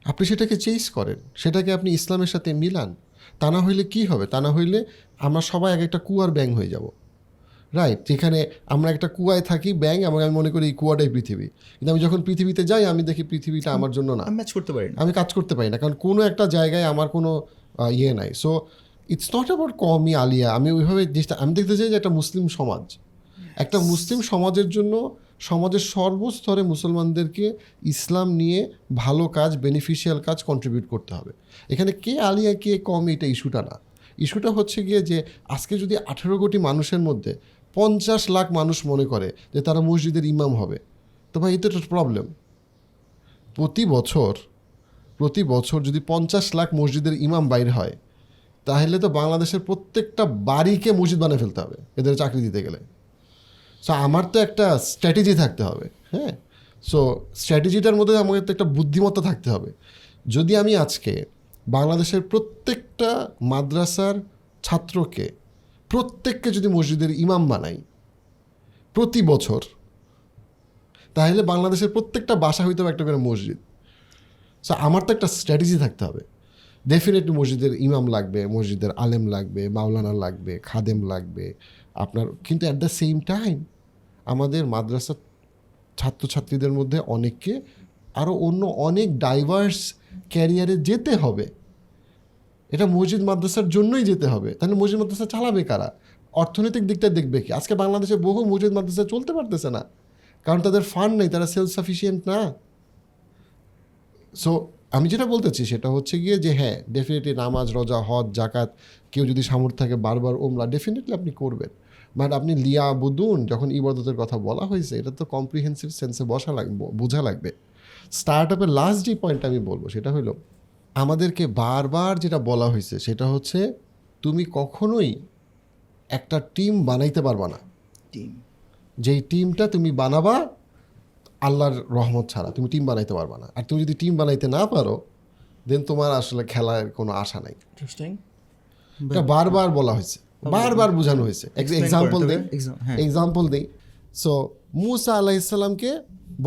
আপনি সেটাকে চেঞ্জ করেন সেটাকে আপনি ইসলামের সাথে মিলান। তা না হইলে কি হবে? তা না হইলে আমরা সবাই এক একটা কুয়ার ব্যাং হয়ে যাব। রাইট যেখানে আমরা একটা কুয়ায় থাকি ব্যাং এবং আমি মনে করি এই কুয়াটাই পৃথিবী। কিন্তু আমি যখন পৃথিবীতে যাই আমি দেখি পৃথিবীটা আমার জন্য না। আমি ম্যাচ করতে পারি না। আমি কাজ করতে পারি না কারণ কোনো একটা জায়গায় আমার কোনো ইয়ে নাই। সো ইটস নট অ্যাবাউট কমি আলিয়া। আমি ওইভাবে জিনিসটা আমি দেখতে চাই যে একটা মুসলিম সমাজ একটা মুসলিম সমাজের জন্য সমাজের সর্বস্তরে মুসলমানদেরকে ইসলাম নিয়ে ভালো কাজ বেনিফিশিয়াল কাজ কন্ট্রিবিউট করতে হবে। এখানে কে আলিয়া কে কম এটা ইস্যুটা না। ইস্যুটা হচ্ছে গিয়ে যে আজকে যদি আঠেরো কোটি মানুষের মধ্যে পঞ্চাশ লাখ মানুষ মনে করে যে তারা মসজিদের ইমাম হবে তো ভাই এটা তো প্রবলেম প্রতি বছর প্রতি বছর যদি পঞ্চাশ লাখ মসজিদের ইমাম বাইর হয় তাহলে তো বাংলাদেশের প্রত্যেকটা বাড়িকে মসজিদ বানিয়ে ফেলতে হবে এদের চাকরি দিতে গেলে। সো আমার তো একটা স্ট্র্যাটেজি থাকতে হবে হ্যাঁ? সো স্ট্র্যাটেজিটার মধ্যে আমাকে তো একটা বুদ্ধিমত্তা থাকতে হবে। যদি আমি আজকে বাংলাদেশের প্রত্যেকটা মাদ্রাসার ছাত্রকে, প্রত্যেককে যদি মসজিদের ইমাম বানাই প্রতি বছর, তাহলে বাংলাদেশের প্রত্যেকটা বাসা হইতে হবে একটা করে মসজিদ। সো আমার তো একটা স্ট্র্যাটেজি থাকতে হবে। ডেফিনেটলি মসজিদের ইমাম লাগবে, মসজিদের আলেম লাগবে, মাওলানা লাগবে, খাদেম লাগবে, আপনার, কিন্তু অ্যাট দ্য সেম টাইম আমাদের মাদ্রাসা ছাত্রছাত্রীদের মধ্যে অনেককে আরও অন্য অনেক ডাইভার্স ক্যারিয়ারে যেতে হবে। এটা মসজিদ মাদ্রাসার জন্যই যেতে হবে। তাহলে মসজিদ মাদ্রাসা চালাবে কারা? অর্থনৈতিক দিকটা দেখবে কি? আজকে বাংলাদেশে বহু মসজিদ মাদ্রাসা চলতে পারতেছে না। কারণ তাদের ফান্ড নেই, তারা সেলফ সাফিসিয়েন্ট না। সো আমি যেটা বলতেছি সেটা হচ্ছে গিয়ে যে হ্যাঁ ডেফিনেটলি নামাজ, রোজা, হজ জাকাত কেউ যদি সামর্থ্য থাকে বারবার ওমরা ডেফিনেটলি আপনি করবেন। বাট আপনি লিয়া বুদুন যখন ইবাদতের কথা বলা হয়েছে এটা তো কম্প্রিহেন্সিভ সেন্সে বসা লাগবে বোঝা লাগবে। স্টার্ট আপের লাস্ট যে পয়েন্টটা আমি বলব সেটা হলো আমাদেরকে বারবার যেটা বলা হয়েছে সেটা হচ্ছে তুমি কখনোই একটা টিম বানাইতে পারবা না। টিম যেই টিমটা তুমি বানাবা আল্লাহর রহমত ছাড়া তুমি টিম বানাইতে পারবা না। আর তুমি যদি টিম বানাইতে না পারো দেন তোমার আসলে খেলার কোনো আশা নাই। এটা বারবার বলা হয়েছে। বারবার বোঝানো হয়েছে। এক্সাম্পল দিই। হ্যাঁ। এক্সাম্পল দিই। সো মুসা আলাহিসাল্লামকে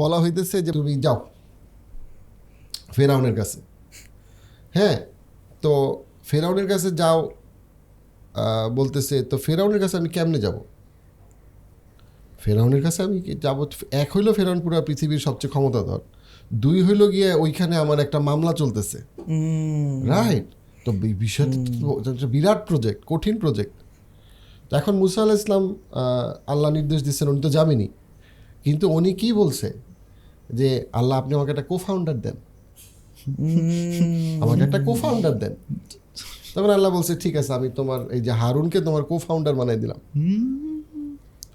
বলা হইতেছে যে তুমি যাও ফেরাউনের কাছে। হ্যাঁ তো ফেরাউনের কাছে যাও বলতেছে তো ফেরাউনের কাছে আমি কেমনে যাব? ফেরাউনের কাছে আমি যাব? এক হইল ফেরাউন পুরো পৃথিবীর সবচেয়ে ক্ষমতাধর। দুই হইল গিয়ে ওইখানে আমার একটা মামলা চলতেছে। রাইট তো বিষয়টা বিরাট প্রজেক্ট কঠিন প্রজেক্ট এখন মুসা আলাহ ইসলাম আল্লাহ নির্দেশ দিচ্ছেন উনি তো যাবেনি কিন্তু উনি কি বলছে? যে আল্লাহ আপনি আমাকে একটা কো ফাউন্ডার দেন আমাকে একটা কো ফাউন্ডার দেন। তখন আল্লাহ বলছে ঠিক আছে আমি তোমার এই যে হারুনকে তোমার কো ফাউন্ডার বানাই দিলাম।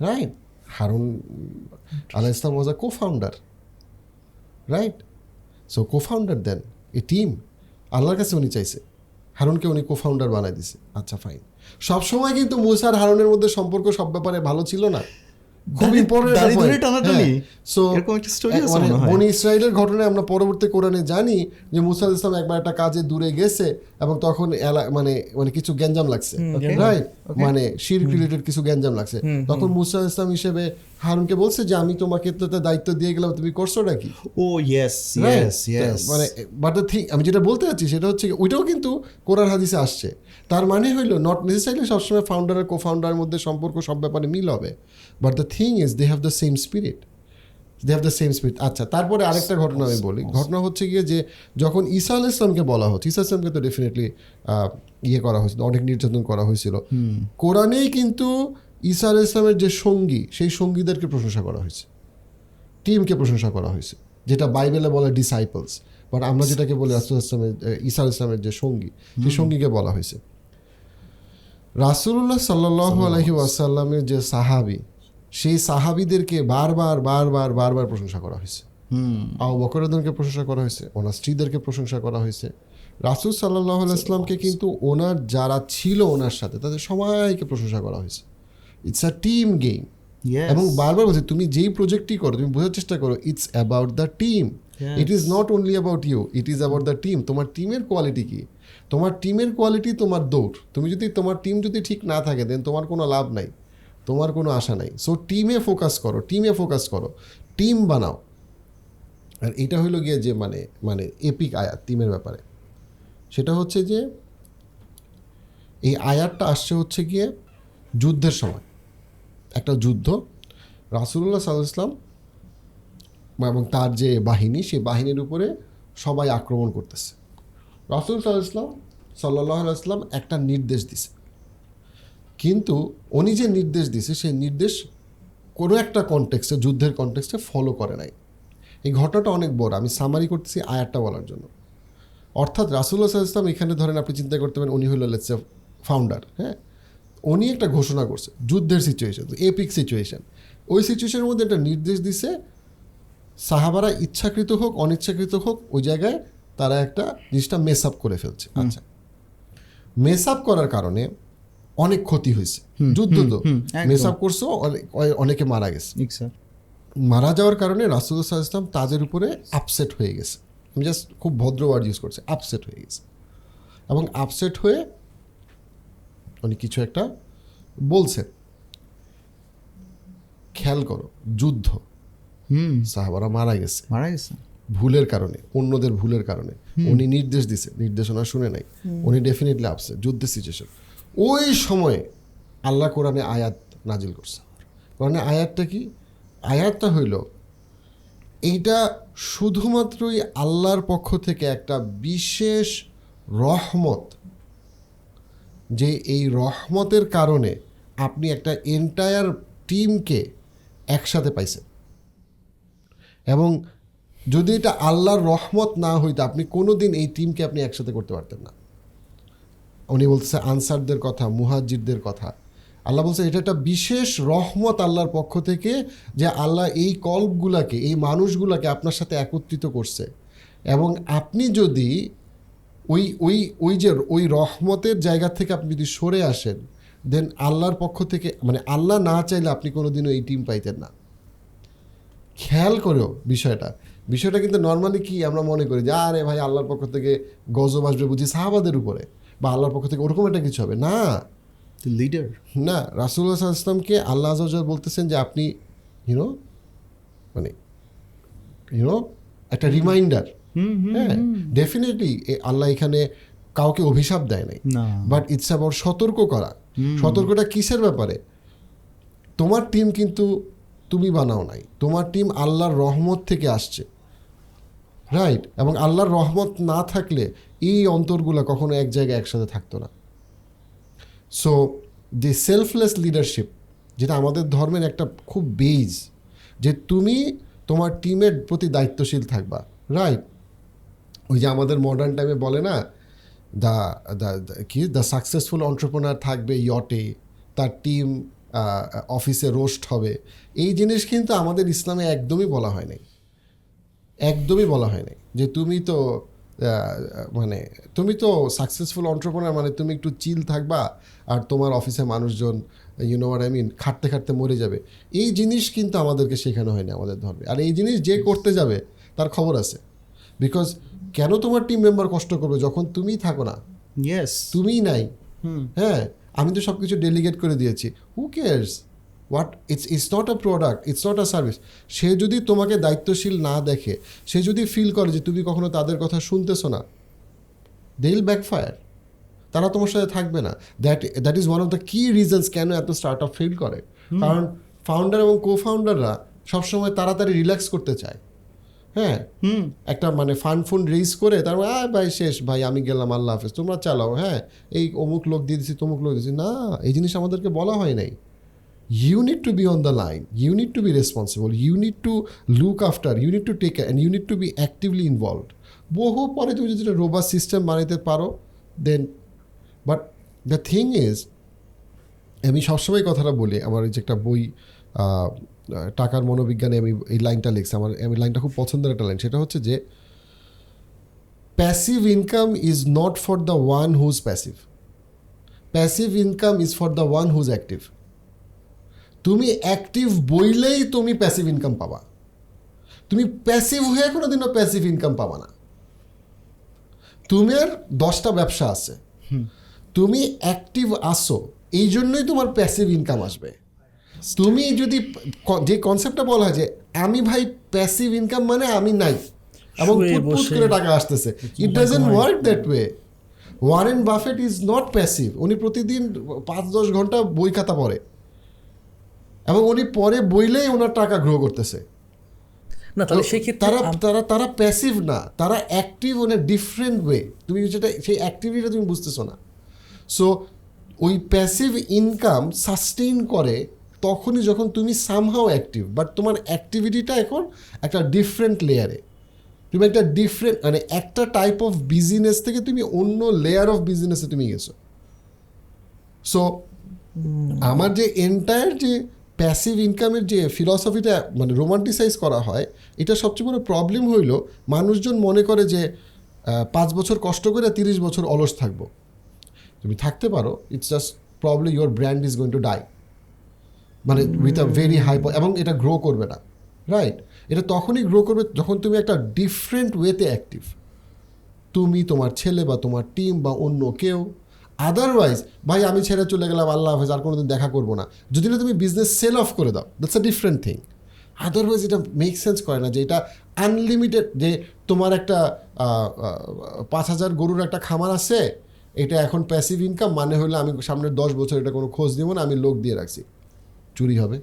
রাইট হারুন আলাহ ইসলাম was a co founder right so co founder then. A team আল্লাহর কাছে উনি চাইছে। হারুনকে উনি কো ফাউন্ডার বানাই দিছে। আচ্ছা ফাইন সবসময় কিন্তু মুসার হারুনের মধ্যে সম্পর্ক সব ব্যাপারে ভালো ছিল না। খুব ইম্পর্টেন্ট দাড়ি ধরে টানাটানি? সো এরকম একটা story আছে মানে মনে হয়। বনি ইসরায়েলের ঘটনায় আমরা পরবর্তী কোরআনে জানি যে মুসা ইসলাম একবার একটা কাজে দূরে গেছে এবং তখন মানে মানে কিছু গ্যাঞ্জাম লাগছে। রাইট মানে রিলেটেড কিছু গ্যাঞ্জাম লাগছে। তখন মুসা ইসলাম হিসেবে হারুনকে বলছে যে আমি তোমাকে তো দায়িত্ব দিয়ে গেলাম তুমি করছ নাকি ও ইয়েস ইয়েস ইয়েস মানে বাট দ্য থিং আমি যেটা বলতে চাচ্ছি সেটা হচ্ছে ওইটাও কিন্তু কোরআন হাদিসে আসছে। তার মানে হইল নট নেসেসারিলি সবসময় ফাউন্ডার আর কো ফাউন্ডারের মধ্যে সম্পর্ক সব ব্যাপারে মিল হবে but the thing is they have the same spirit they have the same spirit আচ্ছা তারপরে আরেকটা ঘটনা আমি বলি। ঘটনা হচ্ছে গিয়ে যে যখন ঈসা আল ইসলামকে বলা হচ্ছে ঈসা ইসলামকে তো ডেফিনেটলি ইয়ে করা হয়েছিল অনেক নির্যাতন করা হয়েছিল। কোরআনেই কিন্তু ঈসা আল ইসলামের যে সঙ্গী সেই সঙ্গীদেরকে প্রশংসা করা হয়েছে। টিমকে প্রশংসা করা হয়েছে যেটা বাইবেলে বলে ডিসাইপলস বাট আমরা যেটাকে বলি রাসুল ইসলামের ঈসা ইসলামের যে সঙ্গী সেই সঙ্গীকে বলা হয়েছে। রাসুল্লাহ সাল্লাহ আলহি ওয়াসাল্লামের যে সাহাবি সেই সাহাবিদেরকে বারবার বারবার বারবার প্রশংসা করা হয়েছে। আবু প্রশংসা করা হয়েছে ওনার স্ত্রীদেরকে প্রশংসা করা হয়েছে। রাসুল সাল্লাহ ইসলামকে কিন্তু ওনার যারা ছিল ওনার সাথে তাদের সবাইকে প্রশংসা করা হয়েছে। It's a team game. এবং বারবার বলছে তুমি যেই প্রজেক্টই করো তুমি বোঝার চেষ্টা করো it's about the team it is not only about you it is about the team তোমার টিমের কোয়ালিটি কি? তোমার টিমের কোয়ালিটি তোমার দৌড়। তুমি যদি, তোমার টিম যদি ঠিক না থাকে দেন তোমার কোনো লাভ নাই। তোমার কোনো আশা নাই। সো টিমে ফোকাস করো টিমে ফোকাস করো। টিম বানাও। আর এটা হলো গিয়ে যে মানে মানে এপিক আয়াত টিমের ব্যাপারে। সেটা হচ্ছে যে, এই আয়াতটা আসছে হচ্ছে গিয়ে যুদ্ধের সময়। একটা যুদ্ধ। রাসুল্লাহ সাল্লাহ ইসলাম এবং তার যে বাহিনী সেই বাহিনীর উপরে সবাই আক্রমণ করতেছে। রাসুল সাল্লাহ ইসলাম সাল্লাহ ইসলাম একটা নির্দেশ দিছে। কিন্তু উনি যে নির্দেশ দিছে, সেই নির্দেশ কোনো একটা কনটেক্সটে যুদ্ধের কনটেক্সটে ফলো করে নাই। এই ঘটনাটা অনেক বড়। আমি সামারি করতেছি আয়াতটা বলার জন্য। অর্থাৎ রাসুল্লাহ সাল্লাহ ইসলাম এখানে ধরেন আপনি চিন্তা করতে পারেন, উনি হলো লেটস ফাউন্ডার হ্যাঁ? উনি একটা ঘোষণা করছে যুদ্ধের সিচুয়েশন এপিক সিচুয়েশন ওই সিচুয়েশনের মধ্যে একটা নির্দেশ দিছে, সাহাবারা ইচ্ছাকৃত হোক, অনিচ্ছাকৃত হোক, ওই জায়গায় তারা একটা জিনিসটা মেস আপ করে ফেলছে। আচ্ছা। মেস আপ করার কারণে অনেক ক্ষতি হয়েছে। যুদ্ধ তো। মেস আপ করছ অনেক- মারা গেছে। স্যার। মারা যাওয়ার কারণে রাসুল্লাহ ইসলাম তাদের উপরে আপসেট হয়ে গেছে। আমি জাস্ট খুব ভদ্র ওয়ার্ড ইউজ করছি আপসেট হয়ে গেছে। এবং আপসেট হয়ে উনি কিছু একটা বলছেন। খেয়াল করো যুদ্ধ। হুম। সাহাবারা মারা গেছে। মারা গেছে। ভুলের কারণে অন্যদের ভুলের কারণে। উনি নির্দেশ দিছে নির্দেশনা শুনে নাই। উনি ডেফিনেটলি আপসেট যুদ্ধের সিচুয়েশন ওই সময়ে আল্লাহ কোরআনে আয়াত নাজিল করছে। কোরআনে আয়াতটা কি? আয়াতটা হইল এইটা শুধুমাত্রই আল্লাহর পক্ষ থেকে একটা বিশেষ রহমত যে এই রহমতের কারণে আপনি একটা এন্টায়ার টিমকে একসাথে পাইছেন। এবং যদি এটা আল্লাহর রহমত না হইতো আপনি কোনো দিন এই টিমকে আপনি একসাথে করতে পারতেন না। উনি বলতেছে, আনসারদের কথা মুহাজিরদের কথা। আল্লাহ বলছে, এটা একটা বিশেষ রহমত আল্লাহর পক্ষ থেকে যে আল্লাহ এই কল্পগুলাকে, এই মানুষগুলাকে আপনার সাথে একত্রিত করছে। এবং আপনি যদি ওই ওই ওই যে, ওই রহমতের জায়গা থেকে আপনি যদি সরে আসেন দেন আল্লাহর পক্ষ থেকে মানে আল্লাহ না চাইলে আপনি কোনোদিনও এই টিম পাইতেন না। খেয়াল করেও বিষয়টা। বিষয়টা কিন্তু নর্মালি কি আমরা মনে করি যে আরে ভাই আল্লাহর পক্ষ থেকে গজব আসবে বুঝি সাহাবাদের উপরে বা আল্লাহর পক্ষ থেকে ওরকম একটা কিছু হবে। না। লিডার না রাসুল্লাহ ইসলামকে আল্লাহ আজল বলতেছেন যে আপনি ইউনো মানে ইউনো একটা রিমাইন্ডার হ্যাঁ ডেফিনেটলি আল্লাহ এখানে কাউকে অভিশাপ দেয় নাই। বাট ইটস অ্যাবাউট সতর্ক করা। সতর্কটা কিসের ব্যাপারে? তোমার টিম কিন্তু তুমি বানাও নাই। তোমার টিম আল্লাহর রহমত থেকে আসছে। রাইট এবং আল্লাহর রহমত না থাকলে এই অন্তরগুলো কখনো এক জায়গায় একসাথে থাকতো না। সো দি সেলফলেস লিডারশিপ যেটা আমাদের ধর্মের একটা খুব বেজ যে তুমি তোমার টিমের প্রতি দায়িত্বশীল থাকবা। রাইট ওই যে আমাদের মডার্ন টাইমে বলে না দ্য দ্য কি? দ্য সাকসেসফুল অন্টারপ্রনার থাকবে ইয়টে তার টিম অফিসে রোস্ট হবে। এই জিনিস কিন্তু আমাদের ইসলামে একদমই বলা হয় নাই। একদমই বলা হয় নাই যে তুমি তো মানে তুমি তো সাকসেসফুল অন্টারপ্রনার মানে তুমি একটু চিল থাকবা আর তোমার অফিসে মানুষজন ইউনো আর আই মিন খাটতে খাটতে মরে যাবে। এই জিনিস কিন্তু আমাদেরকে শেখানো হয়নি আমাদের ধর্মে। আর এই জিনিস যে করতে যাবে তার খবর আছে। বিকজ কেন তোমার টিম মেম্বার কষ্ট করবে যখন তুমিই থাকো না? ইয়েস তুমিই নাই। হ্যাঁ আমি তো সব কিছু ডেলিগেট করে দিয়েছি। Who cares what it's it's not a product it's not a service সে যদি তোমাকে দায়িত্বশীল না দেখে সে যদি ফিল করে যে তুমি কখনো তাদের কথা শুনতেছো না দেল ব্যাকফায়ার তারা তোমার সাথে থাকবে না। That that is one of the key reasons কেন এত স্টার্ট আপ ফিল করে কারণ ফাউন্ডার এবং কো ফাউন্ডাররা সবসময় তাড়াতাড়ি রিল্যাক্স করতে চায়। হ্যাঁ? একটা মানে ফান্ড ফুন্ড রেজ করে তারপর আয় ভাই শেষ ভাই আমি গেলাম আল্লাহ হাফেজ তোমরা চালাও। হ্যাঁ? এই অমুক লোক দিয়ে দিচ্ছি তমুক লোক দিয়েছি না এই জিনিস আমাদেরকে বলা হয় নাই। You need to be on the line you need to be responsible you need to look after you need to take and you need to be actively involved বহু পরে তুমি যদি রোবাস সিস্টেম বানাইতে পারো then but the thing is আমি সবসময় কথাটা বলি, আমার যে একটা বই টাকার মনোবিজ্ঞানে আমি এই লাইনটা লিখছি, আমার, আমি লাইনটা খুব পছন্দের একটা লাইন, সেটা হচ্ছে যে passive income is not for the one whose passive passive income is for the one whose active তুমি অ্যাক্টিভ বইলেই তুমি প্যাসিভ ইনকাম পাবা। তুমি প্যাসিভ হয়ে কোনোদিনও প্যাসিভ ইনকাম পাবা না। তোমার দশটা ব্যবসা আছে। তুমি অ্যাক্টিভ আসো এই জন্যই তোমার প্যাসিভ ইনকাম আসবে। তুমি যদি যে কনসেপ্টটা বলা হয় যে আমি ভাই প্যাসিভ ইনকাম মানে আমি নাই। এবং করে টাকা আসতেছে। It doesn't work that way Warren Buffett is not passive উনি প্রতিদিন পাঁচ দশ ঘণ্টা বই খাতা পড়ে। এবং উনি পরে বইলেই ওনার টাকা গ্রো করতেছে। না তাহলে সেক্ষেত্রে তারা তারা তারা প্যাসিভ না তারা অ্যাক্টিভ এ ডিফারেন্ট ওয়ে তুমি যেটা সেই অ্যাক্টিভিটিটা তুমি বুঝতেছো না। সো ওই প্যাসিভ ইনকাম সাস্টেইন করে তখনই যখন তুমি সামহাও অ্যাক্টিভ বাট তোমার অ্যাক্টিভিটিটা এখন একটা ডিফারেন্ট লেয়ারে তুমি একটা ডিফারেন্ট মানে একটা টাইপ অফ বিজনেস থেকে তুমি অন্য লেয়ার অফ বিজনেসে তুমি গেছো। সো আমার যে এন্টায়ার যে প্যাসিভ ইনকামের যে ফিলসফিটা মানে রোমান্টিসাইজ করা হয়, এটা সবচেয়ে বড় প্রবলেম হইল মানুষজন মনে করে যে পাঁচ বছর কষ্ট করে তিরিশ বছর অলস থাকব। তুমি থাকতে পারো it's just probably your brand is going to die মানে উইথ আ ভেরি হাই এবং এটা গ্রো করবে না রাইট এটা তখনই গ্রো করবে যখন তুমি একটা ডিফারেন্ট ওয়েতে অ্যাক্টিভ তুমি, তোমার ছেলে বা তোমার টিম বা অন্য কেউ আদারওয়াইজ ভাই আমি ছেড়ে চলে গেলাম আল্লাহ হাফেজ আর কোনোদিন দেখা করব না। যদি না তুমি বিজনেস সেল অফ করে দাও that's a different thing otherwise এটা মেক সেন্স করে না যে এটা আনলিমিটেড যে তোমার একটা পাঁচ হাজার গরুর একটা খামার আছে এটা এখন প্যাসিভ ইনকাম মানে হলো আমি সামনের দশ বছর এটা কোনো খোঁজ দিব না আমি লোক দিয়ে রাখছি। চুরি হবে।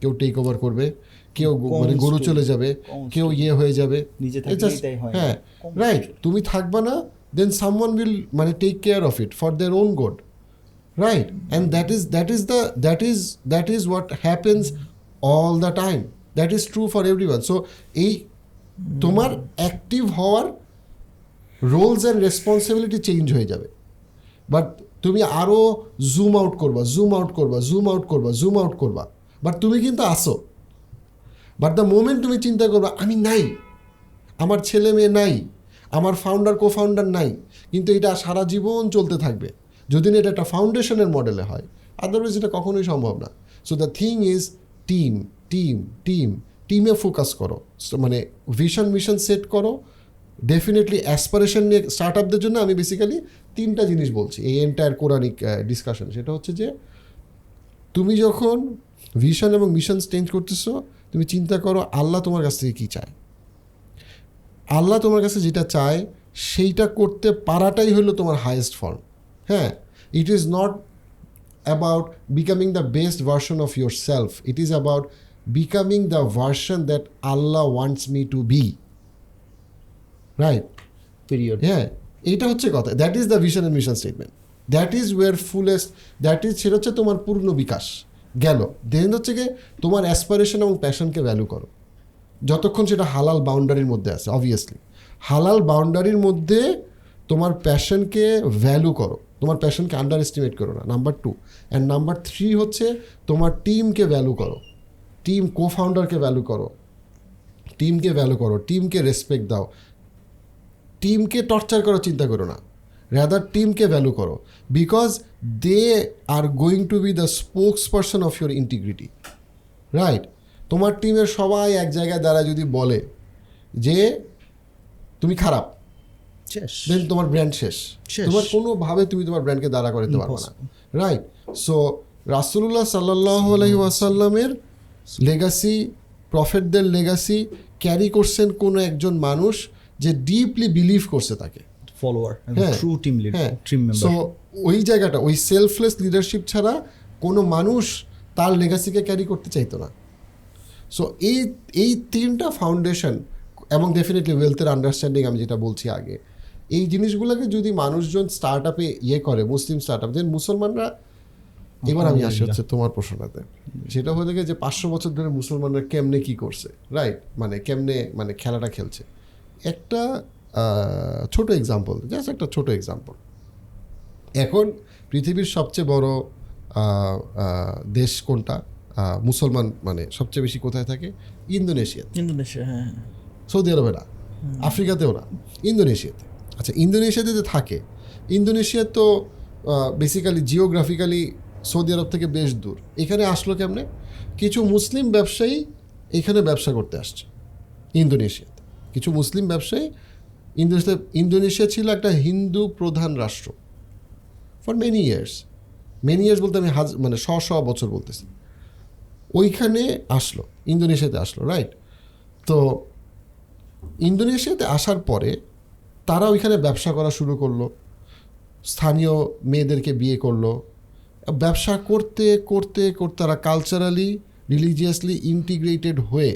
কেউ টেক ওভার করবে কেউ মানে গরু চলে যাবে কেউ ইয়ে হয়ে যাবে। হ্যাঁ। রাইট তুমি থাকবা না দেন সামওয়ান উইল মানে take care of it for their own good right and that is that is the that is that is what happens all the time that is true for everyone so এই তোমার অ্যাক্টিভ হওয়ার রোলস অ্যান্ড রেসপন্সিবিলিটি চেঞ্জ হয়ে যাবে। বাট তুমি আরও জুম আউট করবা জুম আউট করবা জুম আউট করবা জুম আউট করবা। বাট তুমি কিন্তু আসো। বাট দ্য মোমেন্ট তুমি চিন্তা করবা, আমি নাই। আমার ছেলে মেয়ে নাই। আমার ফাউন্ডার কো ফাউন্ডার নাই, কিন্তু এটা সারা জীবন চলতে থাকবে। যদি না এটা একটা ফাউন্ডেশনের মডেলে হয় আদারওয়াইজ এটা কখনোই সম্ভব না। So the thing is team team team টিমে ফোকাস করো। মানে ভিশন মিশন সেট করো। ডেফিনেটলি অ্যাসপারেশন নিয়ে স্টার্ট আপদের জন্য আমি বেসিক্যালি তিনটা জিনিস বলছি এই এন্টায়ার কোরআনিক ডিসকাশন সেটা হচ্ছে যে, তুমি যখন ভিশন এবং মিশন চেঞ্জ করতেছো, তুমি চিন্তা করো আল্লাহ তোমার কাছ থেকে কী চায়। আল্লাহ তোমার কাছে যেটা চায় সেইটা করতে পারাটাই হলো তোমার হায়েস্ট ফর্ম হ্যাঁ? It is not about becoming the best version of yourself it is about becoming the version that Allah wants me to be right period হ্যাঁ এইটা হচ্ছে কথা। That is the vision and mission statement that is your fullest that is সেটা হচ্ছে তোমার পূর্ণ বিকাশ। গেল। দেন হচ্ছে গিয়ে তোমার অ্যাসপারেশন এবং প্যাশনকে ভ্যালু করো। যতক্ষণ সেটা হালাল বাউন্ডারির মধ্যে আছে অবভিয়াসলি হালাল বাউন্ডারির মধ্যে তোমার প্যাশনকে ভ্যালু করো। তোমার প্যাশনকে আন্ডার এস্টিমেট করো না number two and number three হচ্ছে তোমার টিমকে ভ্যালু করো। টিম কো ফাউন্ডারকে ভ্যালু করো। টিমকে ভ্যালু করো টিমকে রেসপেক্ট দাও। টিমকে টর্চার করার চিন্তা করো না। রাদার টিমকে ভ্যালু করো। Because they are going to be the spokesperson of your integrity right তোমার টিমের সবাই এক জায়গায় দ্বারা যদি বলে যে তুমি খারাপ দেন তোমার ব্র্যান্ড শেষ। তোমার কোনোভাবে তুমি তোমার ব্র্যান্ডকে দাঁড়া করতে পারবে না। রাইট সো রাসুল্লাহ সাল্লাহ আলহি ওয়াসাল্লামের লেগাসি প্রফেটদের লেগাসি ক্যারি করছেন কোনো একজন মানুষ যে ডিপলি বিলিভ করছে তাকে। ফলোয়ার হ্যাঁ, ট্রু টিম লিড হ্যাঁ। সো ওই জায়গাটা ওই সেলফলেস লিডারশিপ ছাড়া কোনো মানুষ তার লেগাসিকে ক্যারি করতে চাইতো না। সো এই এই তিনটা ফাউন্ডেশন এবং ডেফিনেটলি ওয়েলথের আন্ডারস্ট্যান্ডিং আমি যেটা বলছি আগে, এই জিনিসগুলোকে যদি মানুষজন স্টার্ট আপে ইয়ে করে, মুসলিম স্টার্ট আপ মুসলমানরা, এবার আমি আসি হচ্ছে তোমার প্রশ্নটাতে। সেটা হয়ে গেছে যে পাঁচশো বছর ধরে মুসলমানরা কেমনে কি করছে রাইট মানে কেমনে মানে খেলাটা খেলছে। একটা ছোট এক্সাম্পল জাস্ট একটা ছোট এক্সাম্পল এখন পৃথিবীর সবচেয়ে বড় দেশ কোনটা? মুসলমান মানে সবচেয়ে বেশি কোথায় থাকে? ইন্দোনেশিয়া ইন্দোনেশিয়া হ্যাঁ। সৌদি আরবে না আফ্রিকাতেও না ইন্দোনেশিয়াতে। আচ্ছা ইন্দোনেশিয়াতে যে থাকে। ইন্দোনেশিয়া তো বেসিক্যালি জিওগ্রাফিক্যালি সৌদি আরব থেকে বেশ দূর। এখানে আসলো কেমনে? কিছু মুসলিম ব্যবসায়ী এখানে ব্যবসা করতে আসছে ইন্দোনেশিয়াতে। কিছু মুসলিম ব্যবসায়ী ইন্দোনেশিয়া ইন্দোনেশিয়া ছিল একটা হিন্দু প্রধান রাষ্ট্র for many years many years বলতে আমি হাজ মানে শ শ বছর বলতেছি। ওইখানে আসলো, ইন্দোনেশিয়াতে আসলো রাইট তো ইন্দোনেশিয়াতে আসার পরে তারা ওইখানে ব্যবসা করা শুরু করল, স্থানীয় মেয়েদেরকে বিয়ে করল। ব্যবসা করতে করতে করতে তারা কালচারালি রিলিজিয়াসলি ইন্টিগ্রেটেড হয়ে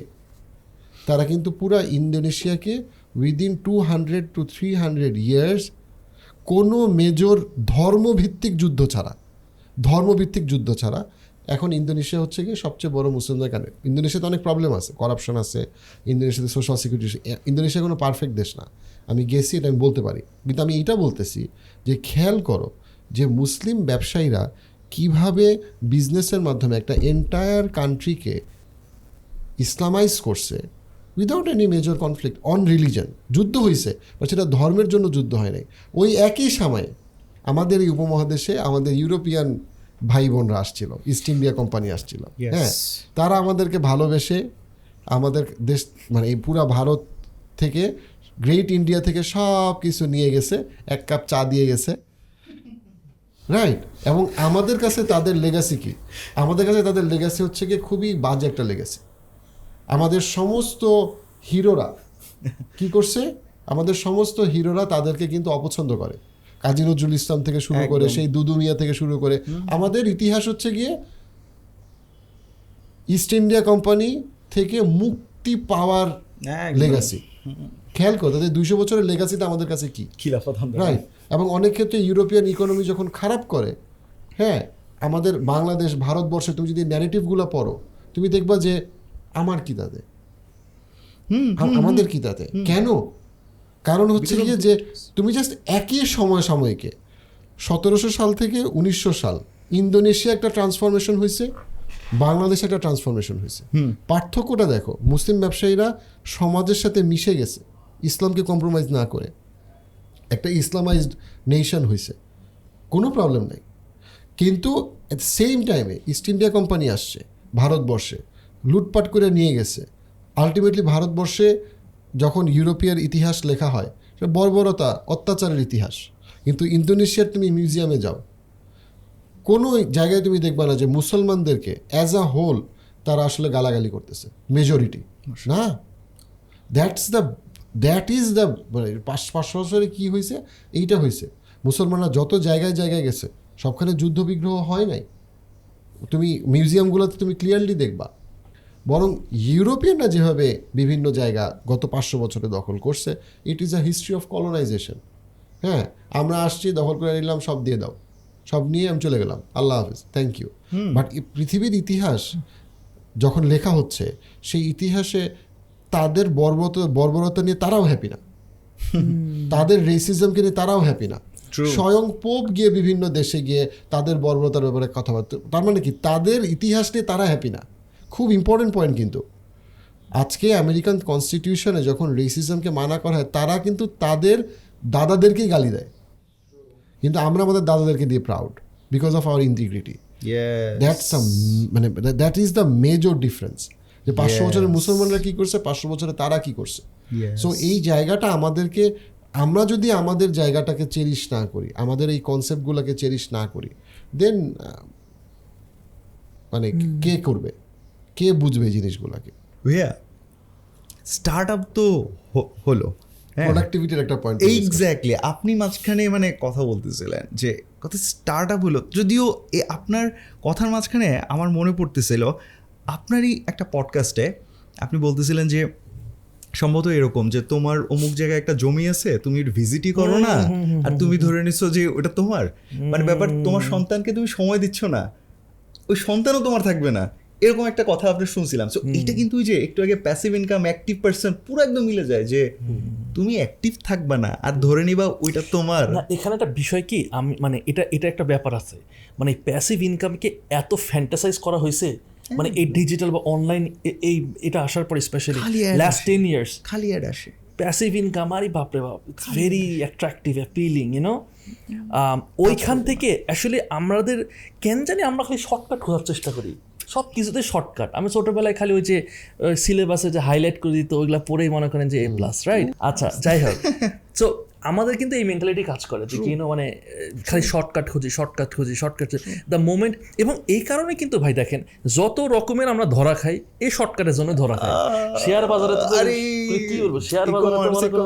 তারা কিন্তু পুরো ইন্দোনেশিয়াকে within two hundred to three hundred years কোনো মেজর ধর্মভিত্তিক যুদ্ধ ছাড়া, ধর্মভিত্তিক যুদ্ধ ছাড়া এখন ইন্দোনেশিয়া হচ্ছে গিয়ে সবচেয়ে বড় মুসলিমদের কানে ইন্দোনেশিয়াতে অনেক প্রবলেম আছে করাপশন আছে, ইন্দোনেশিয়াতে সোশ্যাল সিকিউরিটি ইন্দোনেশিয়া কোনো পারফেক্ট দেশ না। আমি গেছি, এটা আমি বলতে পারি। কিন্তু আমি এটা বলতেছি যে খেয়াল করো যে মুসলিম ব্যবসায়ীরা কীভাবে বিজনেসের মাধ্যমে একটা এন্টায়ার কান্ট্রিকে ইসলামাইজ করছে without any major conflict on religion যুদ্ধ হয়েছে বা সেটা ধর্মের জন্য যুদ্ধ হয় নাই। ওই একই সময়ে আমাদের এই উপমহাদেশে, আমাদের ইউরোপিয়ান ভাই বোনরা আসছিল ইস্ট ইন্ডিয়া কোম্পানি আসছিল। হ্যাঁ তারা আমাদেরকে ভালোবেসে আমাদের দেশ মানে এই পুরা ভারত থেকে গ্রেট ইন্ডিয়া থেকে সব কিছু নিয়ে গেছে এক কাপ চা দিয়ে গেছে। রাইট এবং আমাদের কাছে তাদের লেগাসি কি? আমাদের কাছে তাদের লেগাসি হচ্ছে গিয়ে খুবই বাজে একটা লেগাসি আমাদের সমস্ত হিরোরা কি করছে? আমাদের সমস্ত হিরোরা তাদেরকে কিন্তু অপছন্দ করে। কাজী নজরুল ইসলাম থেকে শুরু করে সেই দুদু মিয়া থেকে শুরু করে। আমাদের ইতিহাস হচ্ছে গিয়ে ইস্ট ইন্ডিয়া কোম্পানি থেকে মুক্তি পাওয়ার লেগাসি খেয়াল করো তাদের দুইশো বছরের লেগাসিটা আমাদের কাছে কি? খিলাফত রাইট এবং অনেক ক্ষেত্রে ইউরোপিয়ান ইকোনমি যখন খারাপ করে হ্যাঁ আমাদের বাংলাদেশ ভারতবর্ষে তুমি যদি ন্যারেটিভগুলো পড়ো তুমি দেখবা যে আমার কি তাতে? আম- আমাদের কি তাতে? কেন? কারণ হচ্ছে গিয়ে যে তুমি জাস্ট একই সময় সময়কে সতেরোশো সাল থেকে উনিশশো সাল ইন্দোনেশিয়া একটা ট্রান্সফরমেশন হয়েছে বাংলাদেশে একটা ট্রান্সফরমেশন হয়েছে। পার্থক্যটা দেখো মুসলিম ব্যবসায়ীরা সমাজের সাথে মিশে গেছে ইসলামকে কম্প্রোমাইজ না করে। একটা ইসলামাইজড নেশন হয়েছে কোনো প্রবলেম নাই। কিন্তু এট সেম টাইমে ইস্ট ইন্ডিয়া কোম্পানি আসছে ভারতবর্ষে লুটপাট করে নিয়ে গেছে। আলটিমেটলি ভারতবর্ষে যখন ইউরোপিয়ার ইতিহাস লেখা হয় সেটা বর্বরতা অত্যাচারের ইতিহাস। কিন্তু ইন্দোনেশিয়ার তুমি মিউজিয়ামে যাও কোনো জায়গায় তুমি দেখবা না যে মুসলমানদেরকে অ্যাজ আ হোল তারা আসলে গালাগালি করতেছে মেজরিটি না। That's the that is the মানে পাঁচ পাঁচশো বছরে কী হয়েছে? এইটা হয়েছে। মুসলমানরা যত জায়গায় জায়গায় গেছে সবখানে যুদ্ধ বিগ্রহ হয় নাই। তুমি মিউজিয়ামগুলোতে তুমি ক্লিয়ারলি দেখবা। বরং ইউরোপিয়ানরা যেভাবে বিভিন্ন জায়গা গত পাঁচশো বছরে দখল করছে it is a history of colonization হ্যাঁ আমরা আসছি দখল করে নিলাম সব দিয়ে দাও। সব নিয়ে আমি চলে গেলাম। আল্লাহ হাফিজ। থ্যাংক ইউ বাট পৃথিবীর ইতিহাস যখন লেখা হচ্ছে সেই ইতিহাসে তাদের বর্বত বর্বরতা নিয়ে তারাও হ্যাপি না। তাদের রেসিজমকে নিয়ে তারাও হ্যাপি না। স্বয়ং পোপ গিয়ে বিভিন্ন দেশে গিয়ে তাদের বর্বরতার ব্যাপারে কথাবার্তা তার মানে কি? তাদের ইতিহাস নিয়ে তারা হ্যাপি না। খুব ইম্পর্টেন্ট পয়েন্ট কিন্তু। আজকে আমেরিকান কনস্টিটিউশনে যখন রেসিজমকে মানা করা হয় তারা কিন্তু তাদের দাদাদেরকেই গালি দেয়। কিন্তু আমরা আমাদের দাদাদেরকে দিয়ে proud because of our integrity that's মানে that is the major difference যে পাঁচশো বছরের মুসলমানরা কি করছে পাঁচশো বছরে তারা কি করছে। সো এই জায়গাটা আমাদেরকে আমরা যদি আমাদের জায়গাটাকে চেরিশ না করি আমাদের এই কনসেপ্টগুলোকে চেরিশ না করি দেন মানে কে করবে? কে বুঝবে জিনিসগুলোকে? ভাইয়া স্টার্ট আপ তো হলো। হ্যাঁ। প্রোডাক্টিভিটির একটা পয়েন্ট এইক্স্যাক্টলি আপনি মাঝখানে মানে কথা বলতেছিলেন যে কথা স্টার্ট আপ হলো যদিও এ আপনার কথার মাঝখানে আমার মনে পড়তেছিল আপনারই একটা পডকাস্টে আপনি বলতেছিলেন যে সম্ভবত এরকম যে তোমার অমুক জায়গায় একটা জমি আছে তুমি ভিজিটই করো না আর তুমি ধরে নিছো যে ওটা তোমার। মানে ব্যাপার তোমার সন্তানকে তুমি সময় দিচ্ছ না। ওই সন্তানও তোমার থাকবে না। এরকম একটা কথা আপনি শুনছিলাম। সো এটা কিন্তু ওই যে একটু আগে প্যাসিভ ইনকাম অ্যাক্টিভ পার্সন পুরো একদম মিলে যায় যে তুমি অ্যাক্টিভ থাকবা না আর ধরে নিবা ওইটা তোমার এখানে একটা বিষয় কি আমি মানে এটা এটা একটা ব্যাপার আছে। মানে প্যাসিভ ইনকামকে এত ফ্যান্টাসাইজ করা হয়েছে মানে এই ডিজিটাল বা অনলাইন এই এটা আসার পর স্পেশালি লাস্ট টেন ইয়ার্স খালি অ্যাড আসে। প্যাসিভ ইনকাম আরই বাপরে বাপ it's very attractive appealing you know ওইখান থেকে আসলে আমাদের কেন জানি আমরা খালি শর্টকাট খোঁজার চেষ্টা করি। সব কিছুতে শর্টকাট আমি ছোটবেলায় খালি ওই যে সিলেবাসে যে হাইলাইট করে দিত ওইগুলো পড়েই মনে করেন যে এ প্লাস রাইট আচ্ছা যাই হোক। সো আমাদের কিন্তু এই মেন্টালিটি কাজ করে যে কিনো মানে খালি শর্টকাট খুঁজি শর্টকাট খুঁজি শর্টকাট দ্য মোমেন্ট এবং এই কারণে কিন্তু ভাই দেখেন যত রকমের আমরা ধরা খাই এই শর্টকাটের জন্য ধরা খাই। শেয়ার বাজারে তো কি বলব? শেয়ার বাজারে তো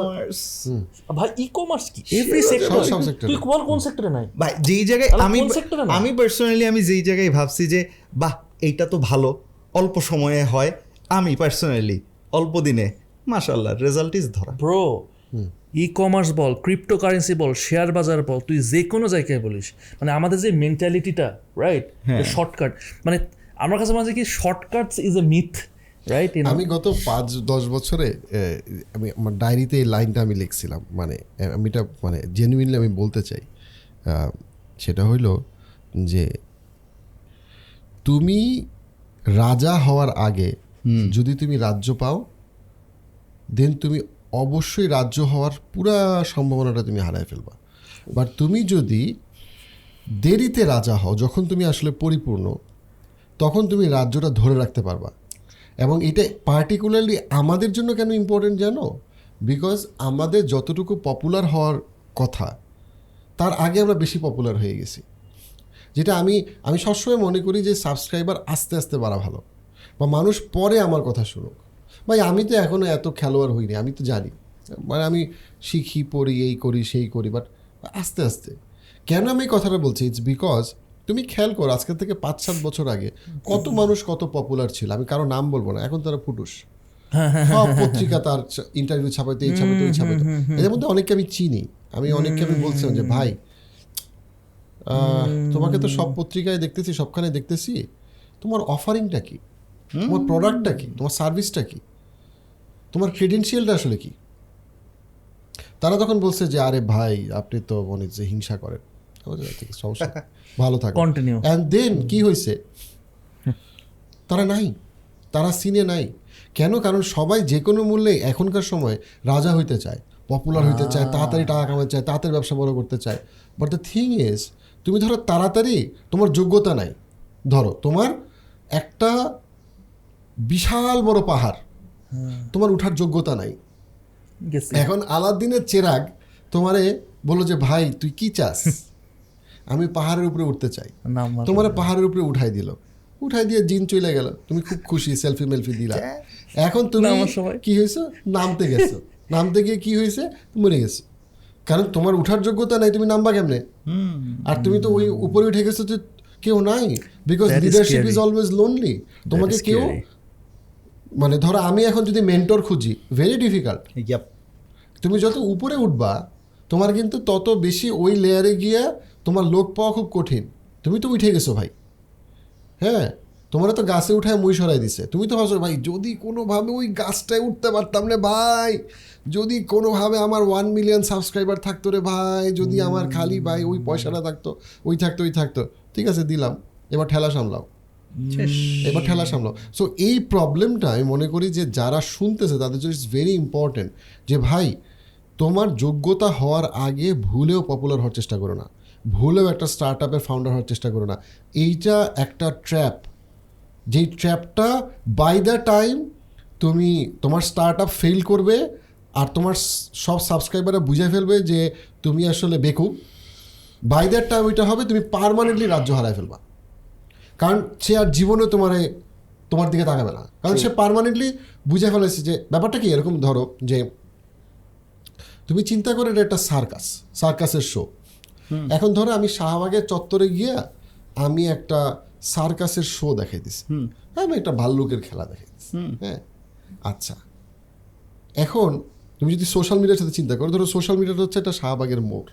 ভাই ই কমার্স কি এভরি সেক্টর তুই কোন কোন সেক্টরে নাই? ভাই যেই জায়গায় আমি? আমি পার্সোনালি আমি যেই জায়গায় ভাবছি যে বাহ এইটা তো ভালো। অল্প সময়ে হয়। আমি পার্সোনালি অল্প দিনে মাশাল্লাহ রেজাল্ট ইজ ধরা। ব্রো ই কমার্স বল ক্রিপ্টোকারেন্সি বল শেয়ার বাজার বল তুই যে কোনো জায়গায় বলিস মানে আমাদের যে মেন্টালিটিটা রাইট শর্টকাট মানে আমার কাছে মাঝে কি shortcut is a myth right আমি গত পাঁচ দশ বছরে আমি আমার ডায়েরিতে এই লাইনটা আমি লিখছিলাম মানে আমি এটা মানে জেনুইনলি আমি বলতে চাই। সেটা হইল যে তুমি রাজা হওয়ার আগে যদি তুমি রাজ্য পাও দেন তুমি অবশ্যই রাজ্য হওয়ার পুরা সম্ভাবনাটা তুমি হারায় ফেলবা। বাট তুমি যদি দেরিতে রাজা হও যখন তুমি আসলে পরিপূর্ণ তখন তুমি রাজ্যটা ধরে রাখতে পারবা। এবং এটা পার্টিকুলারলি আমাদের জন্য কেন ইম্পর্টেন্ট জানো? বিকজ আমাদের যতটুকু পপুলার হওয়ার কথা তার আগে আমরা বেশি পপুলার হয়ে গেছি। যেটা আমি আমি সবসময় মনে করি যে সাবস্ক্রাইবার আস্তে আস্তে বাড়া ভালো। বা মানুষ পরে আমার কথা শুনুক। ভাই আমি তো এখনও এত খেলোয়াড় হইনি আমি তো জানি। মানে আমি শিখি পড়ি এই করি সেই করি বাট আস্তে আস্তে। কেন আমি এই কথাটা বলছি? ইটস বিকজ তুমি খেয়াল করো আজকে থেকে পাঁচ সাত বছর আগে কত মানুষ কত পপুলার ছিল। আমি কারও নাম বলব না এখন তারা ফুটুস। সব পত্রিকা তার ইন্টারভিউ ছাপাইতে এই ছাপাইতে ওই ছাপাইতে। এদের মধ্যে অনেককে আমি চিনি। আমি অনেককে আমি বলছিলাম যে ভাই তোমাকে তো সব পত্রিকায় দেখতেছি সবখানে দেখতেছি। তোমার অফারিংটা কি? তোমার প্রোডাক্টটা কি? তোমার সার্ভিসটা কি? তোমার ক্রেডেন্সিয়ালটা আসলে কি? তারা তখন বলছে যে আরে ভাই আপনি তো মনে যে হিংসা করেন। সমস্যা ভালো থাকো. অ্যান্ড দেন কি হয়েছে? তারা নাই তারা সিনে নাই। কেন? কারণ সবাই যে কোনো মূল্যে এখনকার সময় রাজা হইতে চায় পপুলার হইতে চায় তাড়াতাড়ি টাকা কামাতে চায় তাড়াতাড়ি ব্যবসা বড় করতে চায়। বাট দ্য থিং ইজ তুমি ধরো তাড়াতাড়ি তোমার যোগ্যতা নাই। ধরো তোমার একটা বিশাল বড় পাহাড়। তোমার উঠার যোগ্যতা নাই। এখন আলাদিনের চেরাগ তোমারে বলল যে ভাই তুই কি চাস? আমি পাহাড়ের উপরে উঠতে চাই। তোমার পাহাড়ের উপরে উঠাই দিল। উঠাই দিয়ে জিন চলে গেল। তুমি খুব খুশি সেলফি মেলফি দিলা। এখন তুমি। কি হয়েছে? নামতে গেছো। নামতে গিয়ে কি হয়েছে? মরে গেছো। কারণ তোমার উঠার যোগ্যতা নাই তুমি নামবা কেমনে? আর তুমি তো ওই উপরে উঠে গেছো যে কেউ নাই because leadership is always lonely তোমাকে কেউ মানে ধরো আমি এখন যদি মেন্টর খুঁজি ভেরি ডিফিকাল্ট তুমি যত উপরে উঠবা তোমার কিন্তু তত বেশি ওই লেয়ারে গিয়ে তোমার লোক পাওয়া খুব কঠিন। তুমি তো উঠে গেছো ভাই। হ্যাঁ? তোমার তো গাছে উঠায় মুই সরাই দিছে। তুমি তো ভাবছ ভাই যদি কোনোভাবে ওই গাছটায় উঠতে পারতাম রে ভাই যদি কোনোভাবে আমার ওয়ান মিলিয়ন সাবস্ক্রাইবার থাকতো রে ভাই যদি আমার খালি ভাই ওই পয়সাটা থাকতো ওই থাকতো ওই থাকতো। ঠিক আছে দিলাম। এবার ঠেলা সামলাও। এবার ঠেলা সামলাও। সো এই প্রবলেমটা আমি মনে করি যে যারা শুনতেছে তাদের জন্য ইটস ভেরি ইম্পর্টেন্ট যে ভাই তোমার যোগ্যতা হওয়ার আগে ভুলেও পপুলার হওয়ার চেষ্টা করো না। ভুলেও একটা স্টার্ট আপের ফাউন্ডার হওয়ার চেষ্টা করো না। এইটা একটা ট্র্যাপ যেই ট্র্যাপটা বাই দ্য টাইম তুমি তোমার স্টার্ট আপ ফেল করবে আর তোমার সব সাবস্ক্রাইবাররা বুঝে ফেলবে যে তুমি আসলে বেকুব বাই দ্যাট টাইম ওইটা হবে তুমি পারমানেন্টলি রাজ্য হারায় ফেলবা। কারণ সে আর জীবনে তোমার তোমার দিকে তাকাবে না। কারণ সে পারমানেন্টলি বুঝে ফেলেছে যে ব্যাপারটা কি এরকম ধরো যে তুমি চিন্তা করে এটা একটা সার্কাস সার্কাসের শো এখন ধরো আমি শাহবাগের চত্বরে গিয়ে আমি একটা সার্কাসের শো দেখাই দিছি। হ্যাঁ আমি একটা ভাল্লুকের খেলা দেখাই দিছি। হ্যাঁ আচ্ছা। এখন তুমি যদি সোশ্যাল মিডিয়ার সাথে চিন্তা করো ধরো সোশ্যাল মিডিয়াটা হচ্ছে একটা শাহবাগের মোড়।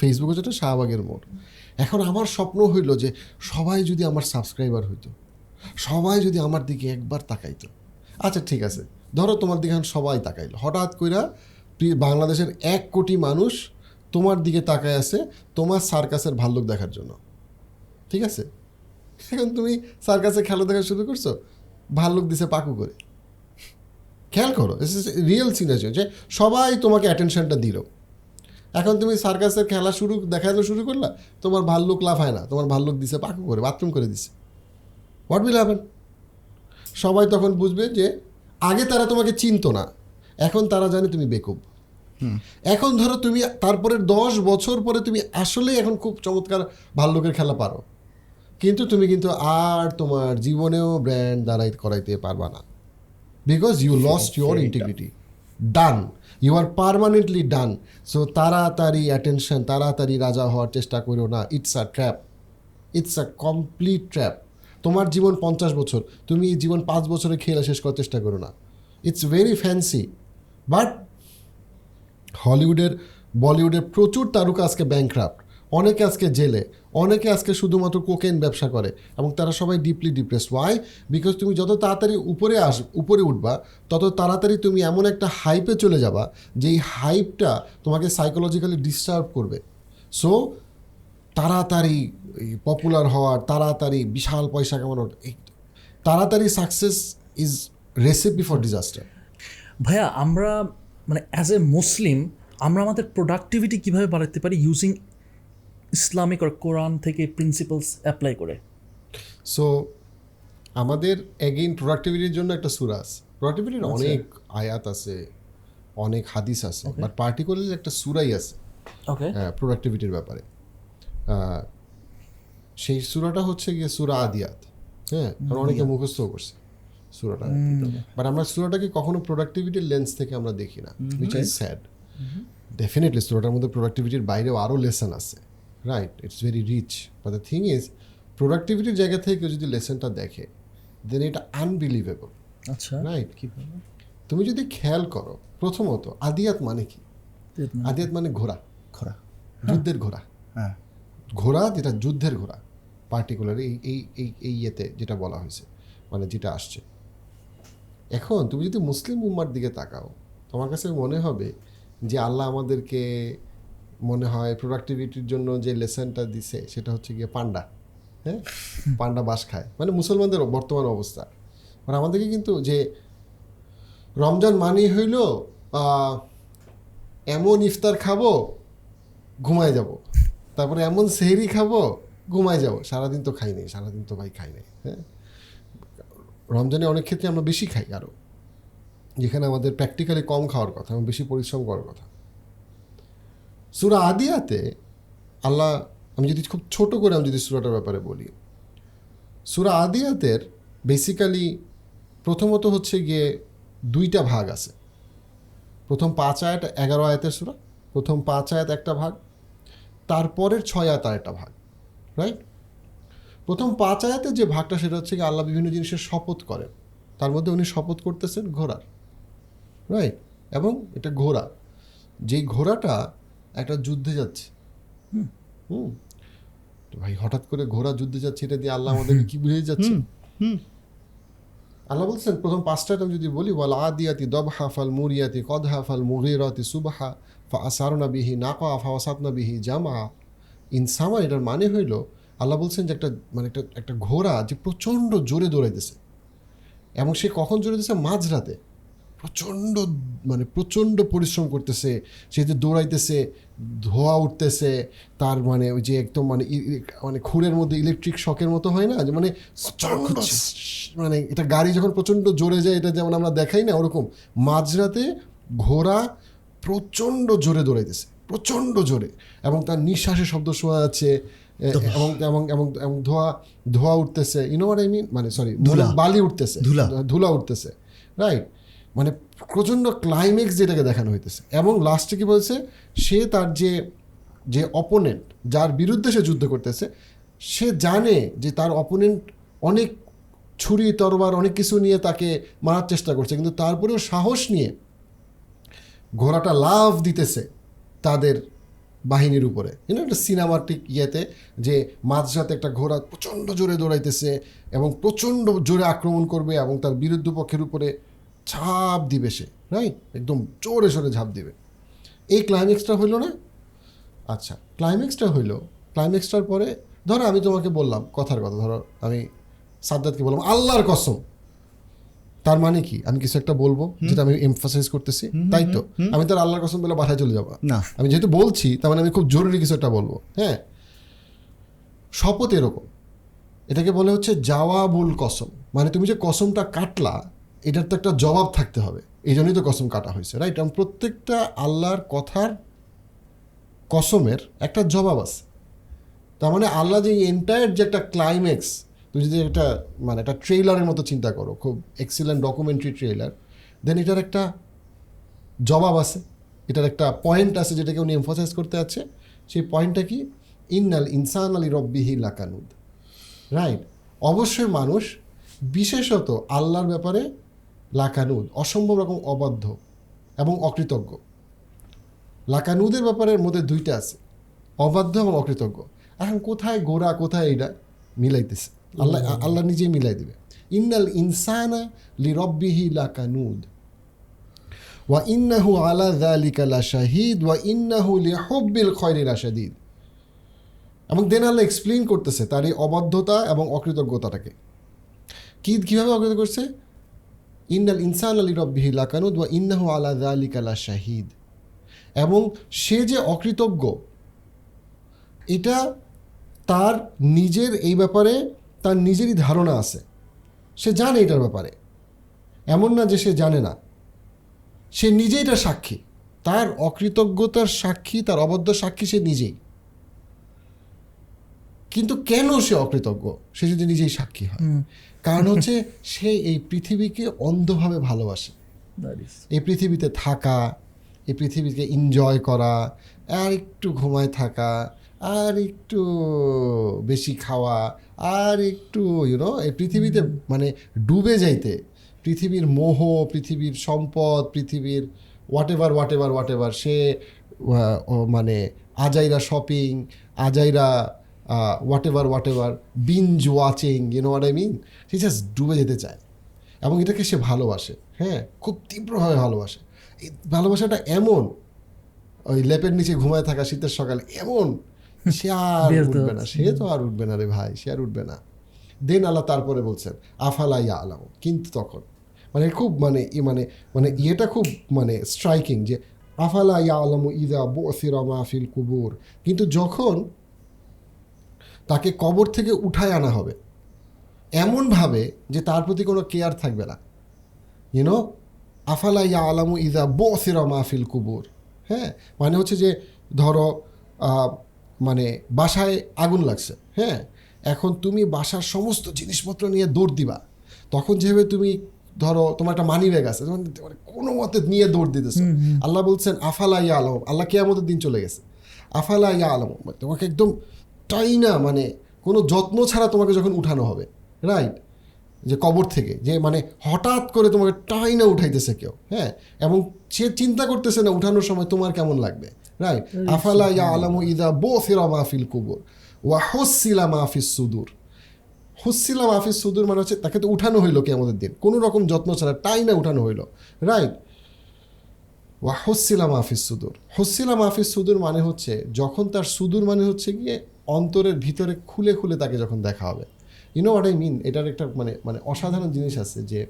ফেসবুক হচ্ছে একটা শাহবাগের মোড়। এখন আমার স্বপ্ন হইল যে সবাই যদি আমার সাবস্ক্রাইবার হইতো সবাই যদি আমার দিকে একবার তাকাইতো। আচ্ছা ঠিক আছে। ধরো তোমার দিকে এখন সবাই তাকাইলো। হঠাৎ কইরা বাংলাদেশের এক কোটি মানুষ তোমার দিকে তাকায় আছে তোমার সার্কাসের ভাল্লুক দেখার জন্য। ঠিক আছে? এখন তুমি সার্কাসে খেলা দেখা শুরু করছ ভাল্লুক দিছে পাকু করে। খেয়াল করো রিয়েল সিনারিও যে সবাই তোমাকে অ্যাটেনশনটা দিল। এখন তুমি সার্কাসের খেলা শুরু দেখাতে শুরু করলা তোমার ভাল্লুক লাফায় না তোমার ভাল্লুক দিছে পাকু করে বাথরুম করে দিছে। হোয়াট উইল হ্যাপেন সবাই তখন বুঝবে যে আগে তারা তোমাকে চিনতো না এখন তারা জানে তুমি বেকুব। এখন ধরো তুমি তারপরে দশ বছর পরে তুমি আসলেই এখন খুব চমৎকার ভাল্লুকের খেলা পারো। কিন্তু তুমি কিন্তু আর তোমার জীবনেও ব্র্যান্ড দাঁড়াই করাইতে পারবা না। Because you lost your integrity done you are permanently done so তাড়াতাড়ি অ্যাটেনশন তাড়াতাড়ি রাজা হওয়ার চেষ্টা করো না। It's a trap it's a complete trap তোমার জীবন পঞ্চাশ বছর। তুমি জীবন পাঁচ বছরে খেলে শেষ করার চেষ্টা করো না। ইটস ভেরি ফ্যান্সি বাট হলিউডের বলিউডের প্রচুর তারকা আজকে ব্যাংক্রাফ্ট অনেকে আজকে জেলে। অনেকে আজকে শুধুমাত্র কোকেন ব্যবসা করে এবং তারা সবাই ডিপলি ডিপ্রেস ওয়াই বিকজ তুমি যত তাড়াতাড়ি উপরে আস, উপরে উঠবা, তত তাড়াতাড়ি তুমি এমন একটা হাইপে চলে যাবা, যেই হাইপটা তোমাকে সাইকোলজিক্যালি ডিস্টার্ব করবে। সো তাড়াতাড়ি পপুলার হওয়ার, তাড়াতাড়ি বিশাল পয়সা কামানোর তাড়াতাড়ি success is recipe for disaster ভাইয়া, আমরা মানে অ্যাজ এ মুসলিম আমরা আমাদের প্রোডাক্টিভিটি কীভাবে বাড়াতে পারি ইউজিং ইসলামিক আর কোরআন থেকে প্রিন্সিপালস অ্যাপ্লাই করে? সো আমাদের এগেইন প্রোডাক্টিভিটির জন্য একটা সুরা আছে। প্রোডাক্টিভিটির অনেক আয়াত আছে অনেক হাদিস আছে বাট পার্টিকুলারলি একটা সুরাই আছে। ওকে প্রোডাক্টিভিটির ব্যাপারে। সেই সুরাটা হচ্ছে গিয়ে সুরা আদিয়াত। হ্যাঁ অনেকে মুখস্থ করছে সুরাটা। বাট আমরা সুরাটাকে কখনো প্রোডাক্টিভিটির লেন্স থেকে আমরা দেখি না উইচ ইজ স্যাড ডেফিনেটলি সুরাটার মধ্যে প্রোডাক্টিভিটির বাইরেও আরও লেসন আছে। রাইট ইটস ভেরি রিচ বা দ্য থিং ইজ প্রোডাক্টিভিটির জায়গা থেকে কেউ যদি লেসনটা দেখে দেন এটা আনবিলিভেবল আচ্ছা রাইট তুমি যদি খেয়াল করো প্রথমত আদিয়াত মানে কি? আদিয়াত মানে? ঘোড়া। খরা যুদ্ধের ঘোড়া। হ্যাঁ। ঘোড়া যেটা যুদ্ধের ঘোড়া পার্টিকুলার এই এই এই এই ইয়েতে যেটা বলা হয়েছে মানে যেটা আসছে। এখন তুমি যদি মুসলিম উম্মার দিকে তাকাও তোমার কাছে মনে হবে যে আল্লাহ আমাদেরকে মনে হয় প্রোডাক্টিভিটির জন্য যে লেসনটা দিছে, সেটা হচ্ছে গিয়ে পান্ডা। হ্যাঁ? পান্ডা বাস খায়। মানে মুসলমানদের বর্তমান অবস্থা। মানে আমাদেরকে কিন্তু যে রমজান মানেই হইল এমন ইফতার খাব, ঘুমায় যাব। তারপরে এমন সেহরি খাব, ঘুমায় যাব। সারাদিন তো খাই নাই, সারাদিন তো ভাই খাই নাই। হ্যাঁ? রমজানে অনেক ক্ষেত্রে আমরা বেশি খাই আরও যেখানে আমাদের প্র্যাকটিক্যালি কম খাওয়ার কথা এবং বেশি পরিশ্রম করার কথা। সুরা আদিয়াতে আল্লাহ, আমি যদি খুব ছোট করে আমি যদি সুরাটার ব্যাপারে বলি, সুরা আদিয়াতের বেসিক্যালি প্রথমত হচ্ছে গিয়ে দুইটা ভাগ আছে। প্রথম পাঁচ আয়াত এগারো আয়াতের সুরা, প্রথম পাঁচ আয়াত একটা ভাগ, তারপরের ছয় আয়াত আর একটা ভাগ রাইট প্রথম পাঁচ আয়াতে যে ভাগটা সেটা হচ্ছে কি আল্লাহ বিভিন্ন জিনিসের শপথ করেন। তার মধ্যে উনি শপথ করতেছেন ঘোড়ার রাইট এবং এটা ঘোড়া। যেই ঘোড়াটা একটা যুদ্ধে যাচ্ছে। হুম। তো ভাই হঠাৎ করে ঘোড়া যুদ্ধে যাচ্ছে এটা দিয়ে আল্লাহ আমাদেরকে কি বুঝিয়ে যাচ্ছে আল্লাহ বলছেন প্রথম পাঁচটা আমি যদি বলি বল আদিয়াতি দবহা ফাল মুরিয়াতি কদহা ফাল মুগিরাতি সুবাহা ফা আসারনা বিহি নাকা ফা ওয়াসাতনা বিহি জামা। ইনসামা এটার মানে হইল আল্লাহ বলছেন যে একটা মানে একটা একটা ঘোড়া যে প্রচণ্ড জোরে দৌড়াইতেছে। এবং সে কখন জোরে দিতেছে মাঝরাতে। প্রচণ্ড মানে প্রচণ্ড পরিশ্রম করতেছে। সে যে দৌড়াইতেছে ধোয়া উঠতেছে তার মানে ওই যে একদম মানে মানে খুরের মধ্যে ইলেকট্রিক শকের মতো হয় না? যে মানে মানে এটা গাড়ি যখন প্রচণ্ড জোরে যায় এটা যেমন আমরা দেখাই না ওরকম মাঝরাতে ঘোড়া প্রচণ্ড জোরে দৌড়াইতেছে প্রচণ্ড জোরে। এবং তার নিঃশ্বাসের শব্দ শোনা যাচ্ছে এবং এবং এবং এবং ধোয়া ধোয়া উঠতেছে। ইউনো আই মিন মানে সরি ধুলা। বালি উঠতেছে ধুলা। ধুলা উঠতেছে রাইট মানে প্রচণ্ড ক্লাইম্যাক্স যেটাকে দেখানো হইতেছে। এবং লাস্টে কি বলছে? সে তার যে যে অপোনেন্ট যার বিরুদ্ধে সে যুদ্ধ করতেছে, সে জানে যে তার অপোনেন্ট অনেক ছুরি, তরবার, অনেক কিছু নিয়ে তাকে মারার চেষ্টা করছে। কিন্তু তারপরেও সাহস নিয়ে ঘোড়াটা লাভ দিতেছে তাদের বাহিনীর উপরে। ইউনো একটা সিনেমাটিক ইয়েতে যে মাঝরাতে একটা ঘোড়া প্রচণ্ড জোরে দৌড়াইতেছে এবং প্রচণ্ড জোরে আক্রমণ করবে এবং তার বিরুদ্ধ পক্ষের উপরে ঝাঁপ দিবে সে রাইট একদম জোরে সোরে ঝাঁপ দিবে। এই ক্লাইম্যাক্সটা হইল না? আচ্ছা ক্লাইম্যাক্সটা হইল ক্লাইম্যাক্সটার পরে ধরো আমি তোমাকে বললাম কথার কথা ধরো আমি সাদ্দাতকে বললাম আল্লাহর কসম। তার মানে কি? আমি কিছু একটা বলব যেটা আমি এমফাসাইজ করতেছি তাই তো? আমি তার আল্লাহর কসম বলে বাসায় চলে যাব। না। আমি যেহেতু বলছি তার মানে আমি খুব জরুরি কিছু একটা বলব হ্যাঁ? শপথ এরকম। এটাকে বলে হচ্ছে জাওয়াবুল কসম। মানে তুমি যে কসমটা কাটলা এটার তো একটা জবাব থাকতে হবে। এই জন্যই তো কসম কাটা হয়েছে রাইট এবং প্রত্যেকটা আল্লাহর কথার কসমের একটা জবাব আছে। তার মানে আল্লাহ যে এন্টায়ার যে একটা ক্লাইম্যাক্স তুমি যদি একটা মানে একটা ট্রেইলারের মতো চিন্তা করো, খুব এক্সিলেন্ট ডকুমেন্টারি ট্রেইলার দেন এটার একটা জবাব আছে। এটার একটা পয়েন্ট আছে যেটাকে উনি এমফোসাইজ করতে আছে। সেই পয়েন্টটা কি? ইন্নাল ইনসান আলী রব্বিহি লাকানুদ। রাইট অবশ্যই মানুষ, বিশেষত আল্লাহর ব্যাপারে লাকানুদ অসম্ভব রকম অবাধ্য এবং অকৃতজ্ঞ। লাকানুদের ব্যাপারের মধ্যে দুইটা আছে অবাধ্য এবং অকৃতজ্ঞ। এখন কোথায় গোড়া কোথায় এটা মিলাইতেছে? আল্লাহ আল্লাহ নিজেই মিলাই দিবে। ইন্নাল ইনসানা লি রব্বিহি লাকানুদ। ওয়া ইন্নাহু আলা যালিকা লাশাহিদ ওয়া ইন্নাহু লিহুব্বিল খয়রি লাশাদীদ এবং দেন আল্লাহ এক্সপ্লেইন করতেছে তার এই অবাধ্যতা এবং অকৃতজ্ঞতাটাকে। কি কীভাবে অকৃত করছে? ইন্নাল ইনসান আলী রব্বিহি লাকানুদ ওয়া ইন্নাহু আলা যালিকা লাশাহিদ এবং সে যে অকৃতজ্ঞ, এটা তার নিজের এই ব্যাপারে তার নিজেরই ধারণা আছে। সে জানে এটার ব্যাপারে। এমন না যে সে জানে না। সে নিজেই এটা সাক্ষী। তার অকৃতজ্ঞতার সাক্ষী, তার অবদ্ধ সাক্ষী সে নিজেই। কিন্তু কেন সে অকৃতজ্ঞ? সে যদি নিজেই সাক্ষী হয়। কারণ হচ্ছে সে এই পৃথিবীকে অন্ধভাবে ভালোবাসে। এই পৃথিবীতে থাকা এই পৃথিবীকে এনজয় করা আর একটু ঘুমায় থাকা আর একটু বেশি খাওয়া আর একটু ইউনো এই পৃথিবীতে মানে ডুবে যাইতে পৃথিবীর মোহ পৃথিবীর সম্পদ পৃথিবীর whatever whatever whatever সে মানে আজাইরা শপিং আজাইরা whatever whatever binge watching you know what I mean say just ডুবে যেতে চায়। এবং এটাকে সে ভালোবাসে হ্যাঁ? খুব তীব্রভাবে ভালোবাসে। এই ভালোবাসাটা এমন ওই লেপের নিচে ঘুমায় থাকা শীতের সকালে এমন সে আর উঠবে না। সে তো আর উঠবে না রে ভাই সে আর উঠবে না। দেন আল্লাহ তারপরে বলছেন আফালা ইয়া আলাম কিন্তু তখন মানে খুব মানে ই মানে মানে ইয়েটা খুব মানে স্ট্রাইকিং যে আফালা ইয়া আলামু ইদা বসিরা মাহফিল কুবুর। কিন্তু যখন তাকে কবর থেকে উঠায় আনা হবে। এমনভাবে যে তার প্রতি কোনো কেয়ার থাকবে না। ইউনো আফালা ইয়া আলামু ইদা বসিরা মাহফিল কুবুর। হ্যাঁ মানে হচ্ছে যে ধরো মানে বাসায় আগুন লাগছে। হ্যাঁ এখন তুমি বাসার সমস্ত জিনিসপত্র নিয়ে দৌড় দিবা। তখন যেভাবে তুমি ধরো তোমার একটা মানি ব্যাগ আছে মানে কোনো মতে নিয়ে দৌড় দিতেছো। আল্লাহ বলছেন আফালা ইয়া আলম আল্লাহ কেয়ামতের দিন চলে গেছে। আফালা ইয়া আলম তোমাকে একদম টাইনা মানে কোনো যত্ন ছাড়া তোমাকে যখন উঠানো হবে রাইট যে কবর থেকে যে মানে হঠাৎ করে তোমাকে টাইনা উঠাইতেছে কেউ হ্যাঁ? এবং সে চিন্তা করতেছে না উঠানোর সময় তোমার কেমন লাগবে রাইট আফালা ইয়া আলামু ইদা বোসিরা মাহফিল কুবুর ওয়া হসিলা মাহফিস সুদূর। হুসিলা মাহফিস সুদূর মানে হচ্ছে তাকে তো উঠানো হইল কি আমাদের দিন কোনো রকম যত্ন ছাড়া টাইনা উঠানো হইল রাইট ওয়া হসিলা মাহফিস সুদূর। হসিলা মাহফিস সুদূর মানে হচ্ছে যখন তার সুদূর মানে হচ্ছে গিয়ে অন্তরের ভিতরে খুলে খুলে তাকে যখন দেখা হবে। ইউনো হোয়াট আই মিন এটার একটা মানে মানে অসাধারণ জিনিস আছে যে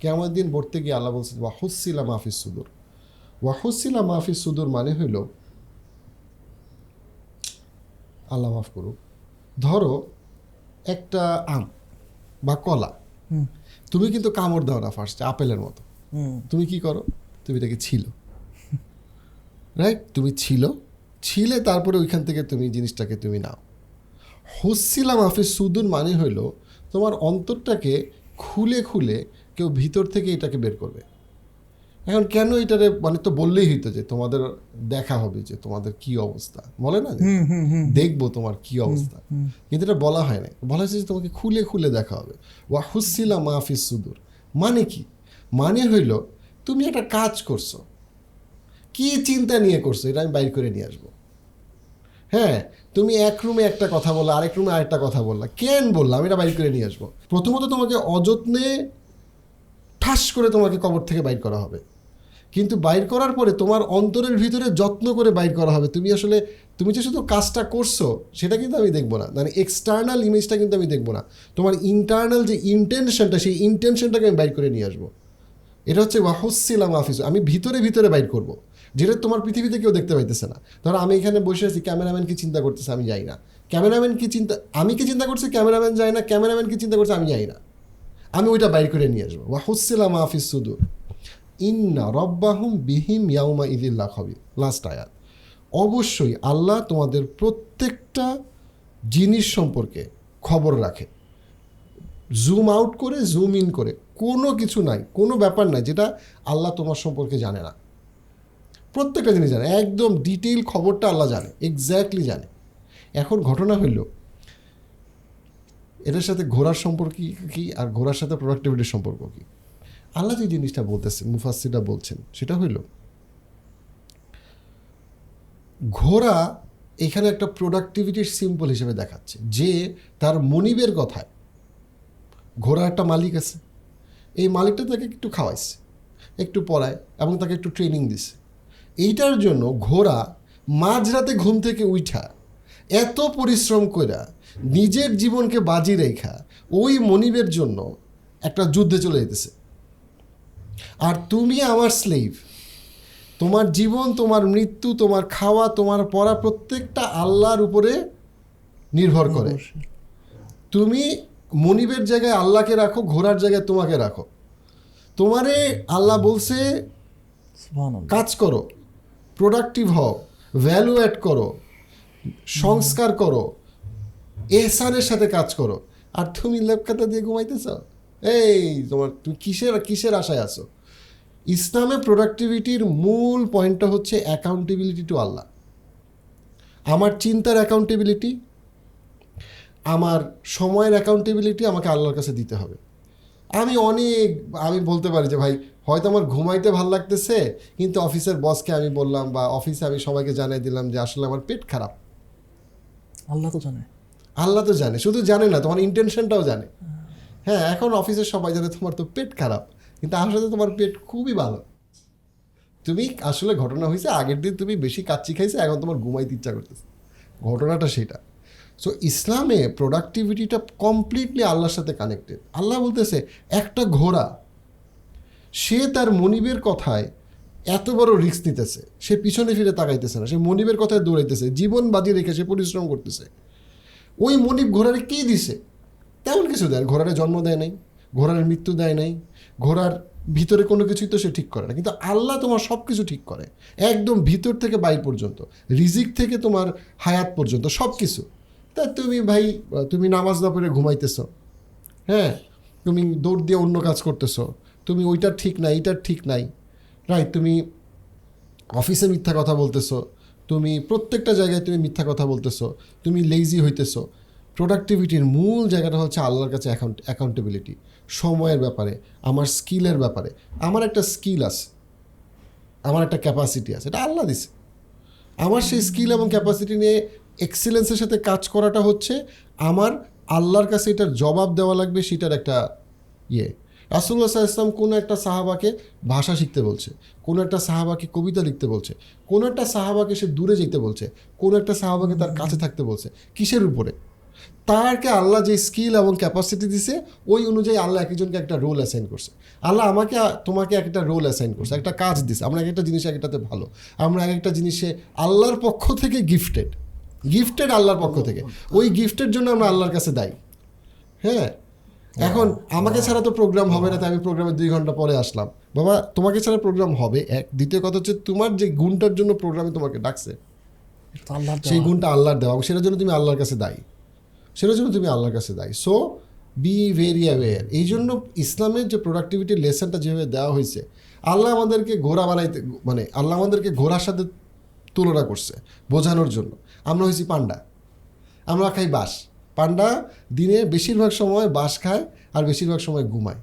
কেমন দিন পড়তে গিয়ে আল্লাহ বলছে ওয়া হসিলা মাহফিস সুদূর। ওয়া হসিলা মাহফিস সুদূর মানে হইল আল্লাহ মাফ করুক ধরো একটা আম বা কলা। তুমি কিন্তু কামড় দাও না ফার্স্ট আপেলের মতো। তুমি কি করো? তুমি এটাকে ছিল। রাইট তুমি ছিল ছিলে তারপরে ওইখান থেকে তুমি জিনিসটাকে তুমি নাও। হুসিলাম হাফিজ সুদুন মানে হইল তোমার অন্তরটাকে খুলে খুলে কেউ ভিতর থেকে এটাকে বের করবে। এখন কেন এটারে মানে তো বললেই হইতো যে তোমাদের দেখা হবে যে তোমাদের কি অবস্থা বলে না দেখব তোমার কি অবস্থা। কিন্তু এটা বলা হয় না বলা হয়েছে যে তোমাকে খুলে খুলে দেখা হবে। ওয়া হুসিলা মাহফিজ সুদূর। মানে কি? মানে হইল তুমি একটা কাজ করছ। কি চিন্তা নিয়ে করছ? এটা আমি বাইর করে নিয়ে আসব। হ্যাঁ তুমি এক রুমে একটা কথা বললা, আরেক রুমে আরেকটা কথা বললা। কেন বললাম? এটা বাইর করে নিয়ে আসব। প্রথমত তোমাকে অযত্নে ঠাস করে তোমাকে কবর থেকে বাইর করা হবে। কিন্তু বাইর করার পরে তোমার অন্তরের ভিতরে যত্ন করে বাইর করা হবে। তুমি আসলে, তুমি যে শুধু কাজটা করছ, সেটা কিন্তু আমি দেখব না। মানে এক্সটার্নাল ইমেজটা কিন্তু আমি দেখব না। তোমার ইন্টারনাল যে ইন্টেনশনটা সেই ইন্টেনশনটাকে আমি বাইর করে নিয়ে আসব। এটা হচ্ছে ওয়াহসিলাম হাফিজ আমি ভিতরে ভিতরে বাইর করব। যেটা তোমার পৃথিবীতে কেউ দেখতে পাইতেছে না। ধরো আমি এখানে বসে আছি, ক্যামেরাম্যান কি চিন্তা করতেছে আমি যাই না। ক্যামেরাম্যান কি চিন্তা আমি কি চিন্তা করছি, ক্যামেরাম্যান যায় না, ক্যামেরাম্যান কি চিন্তা করছে আমি যাই না। আমি ওইটা বাইর করে নিয়ে আসব। ওয়া ওয়াহসিলাম হাফিজ সুদূর। ইন্না রব্বাহুম বিহিম ইয়াউমা ইদিল্লা খবি লাস্ট আয়াত। অবশ্যই আল্লাহ তোমাদের প্রত্যেকটা জিনিস সম্পর্কে খবর রাখে। জুম আউট করে জুম ইন করে। কোনো কিছু নাই, কোনো ব্যাপার নাই যেটা আল্লাহ তোমার সম্পর্কে জানে না। প্রত্যেকটা জিনিস জানে, একদম ডিটেইল খবরটা আল্লাহ জানে এক্স্যাক্টলি জানে। এখন ঘটনা হইল, এটার সাথে ঘোড়ার সম্পর্ক কি- আর ঘোড়ার সাথে প্রোডাক্টিভিটির সম্পর্ক কি? আল্লাহ যে জিনিসটা বলতেছেন মুফাসিটা বলছেন, সেটা হইল, ঘোড়া এখানে একটা প্রোডাক্টিভিটির সিম্পল হিসেবে দেখাচ্ছে, যে তার মনিবের কথায় ঘোড়ার একটা মালিক আছে, এই মালিকটা তাকে একটু খাওয়াইছে, একটু পড়ায়, এবং তাকে একটু ট্রেনিং দিছে। এইটার জন্য ঘোড়া মাঝরাতে ঘুম থেকে উঠা এত পরিশ্রম কইরা নিজের জীবনকে বাজি রেখা ওই মনিবের জন্য একটা যুদ্ধে চলে যেতেছে। আর তুমি আমার স্লেভ তোমার জীবন তোমার মৃত্যু তোমার খাওয়া তোমার পড়া প্রত্যেকটা আল্লাহর উপরে নির্ভর করে। তুমি মনিবের জায়গায় আল্লাহকে রাখো ঘোড়ার জায়গায় তোমাকে রাখো। তোমারে আল্লাহ বলছে কাজ করো। প্রোডাক্টিভ হও ভ্যালু অ্যাড করো, সংস্কার করো, এহসানের সাথে কাজ করো। আর তুমি লেপকাতা দিয়ে ঘুমাইতেছ? এই তোমার তুমি কিসের কিসের আশায় আছো? ইসলামে প্রোডাক্টিভিটির মূল পয়েন্টটা হচ্ছে অ্যাকাউন্টেবিলিটি টু আল্লাহ। আমার চিন্তার অ্যাকাউন্টেবিলিটি আমার সময়ের অ্যাকাউন্টেবিলিটি আমাকে আল্লাহর কাছে দিতে হবে। আমি অনেক, আমি বলতে পারি যে ভাই হয়তো আমার ঘুমাইতে ভালো লাগতেছে কিন্তু অফিসের বসকে আমি বললাম বা অফিসে আমি সবাইকে জানিয়ে দিলাম যে আসলে আমার পেট খারাপ। আল্লাহ তো জানে। আল্লাহ তো জানে শুধু জানে না তোমার ইন্টেনশনটাও জানে। হ্যাঁ। এখন অফিসের সবাই জানে তোমার তো পেট খারাপ কিন্তু আসলে তোমার পেট খুবই ভালো। তুমি আসলে ঘটনা হয়েছে আগের দিন তুমি বেশি কাচ্চি খাইছে এখন তোমার ঘুমাইতে ইচ্ছা করতেছে। ঘটনাটা সেটা। সো ইসলামে প্রোডাক্টিভিটিটা কমপ্লিটলি আল্লাহর সাথে কানেক্টেড আল্লাহ বলতেছে একটা ঘোড়া সে তার মনিবের কথায় এত বড় রিস্ক নিতেছে। সে পিছনে ফিরে তাকাইতেছে না। সে মনিবের কথায় দৌড়াইতেছে। জীবন বাজি রেখে সে পরিশ্রম করতেছে। ওই মনিব ঘোড়ারে কে দিছে? তেমন কিছু দেয় ঘোড়ারে জন্ম দেয় নাই, ঘোড়ার মৃত্যু দেয় নাই, ঘোড়ার ভিতরে কোনো কিছুই তো সে ঠিক করে না। কিন্তু আল্লাহ তোমার সব কিছু ঠিক করে। একদম ভিতর থেকে বাইর পর্যন্ত, রিজিক থেকে তোমার হায়াত পর্যন্ত সব কিছু তা তুমি ভাই, তুমি নামাজ না পড়ে ঘুমাইতেছ? হ্যাঁ? তুমি দৌড় দিয়ে অন্য কাজ করতেছো? তুমি ওইটা ঠিক নাই এইটার ঠিক নাই। রাইট তুমি অফিসে মিথ্যা কথা বলতেছো, তুমি প্রত্যেকটা জায়গায় তুমি মিথ্যা কথা বলতেছো, তুমি লেজি হইতেছো। প্রোডাক্টিভিটির মূল জায়গাটা হচ্ছে আল্লাহর কাছে অ্যাকাউন্ট অ্যাকাউন্টেবিলিটি সময়ের ব্যাপারে, আমার স্কিলের ব্যাপারে। আমার একটা স্কিল আছে, আমার একটা ক্যাপাসিটি আছে, এটা আল্লাহ দিছে। আমার সেই স্কিল এবং ক্যাপাসিটি নিয়ে এক্সেলেন্সের সাথে কাজ করাটা হচ্ছে, আমার আল্লাহর কাছে এটার জবাব দেওয়া লাগবে, সেটার একটা ইয়ে। রাসুল্লাহ ইসলাম কোনো একটা সাহাবাকে ভাষা শিখতে বলছে, কোনো একটা সাহাবাকে কবিতা লিখতে বলছে, কোনো একটা সাহাবাকে সে দূরে যেতে বলছে, কোনো একটা সাহাবাকে তার কাছে থাকতে বলছে, কিসের উপরে? তারকে আল্লাহ যে স্কিল এবং ক্যাপাসিটি দিছে, ওই অনুযায়ী আল্লাহ একজনকে একটা রোল অ্যাসাইন করছে। আল্লাহ আমাকে, তোমাকে একটা রোল অ্যাসাইন করছে, একটা কাজ দিছে, আমরা এক একটা জিনিস এক একটাতে ভালো, আমরা এক একটা জিনিসে আল্লাহর পক্ষ থেকে গিফটেড গিফটেড আল্লাহর পক্ষ থেকে, ওই গিফটের জন্য আমরা আল্লাহর কাছে দায়ী। হ্যাঁ? এখন আমাকে ছাড়া তো প্রোগ্রাম হবে না তাই আমি প্রোগ্রামে দুই ঘণ্টা পরে আসলাম। বাবা তোমাকে ছাড়া প্রোগ্রাম হবে? এক দ্বিতীয় কথা হচ্ছে তোমার যে গুণটার জন্য প্রোগ্রামে তোমাকে ডাকছে সেই গুণটা আল্লাহর দেওয়া সেটার জন্য তুমি আল্লাহর কাছে দায়ী। সেটার জন্য তুমি আল্লাহর কাছে দায়ী। সো বি ভেরি অ্যাওয়ার এই জন্য ইসলামের যে প্রোডাক্টিভিটির লেসনটা যেভাবে দেওয়া হয়েছে আল্লাহ আমাদেরকে ঘোড়া বানাইতে মানে আল্লাহ আমাদেরকে ঘোড়ার সাথে তুলনা করছে বোঝানোর জন্য। আমরা হয়েছি পান্ডা আমরা খাই বাঁশ। পান্ডা দিনে বেশিরভাগ সময় বাঁশ খায় আর বেশিরভাগ সময় ঘুমায়।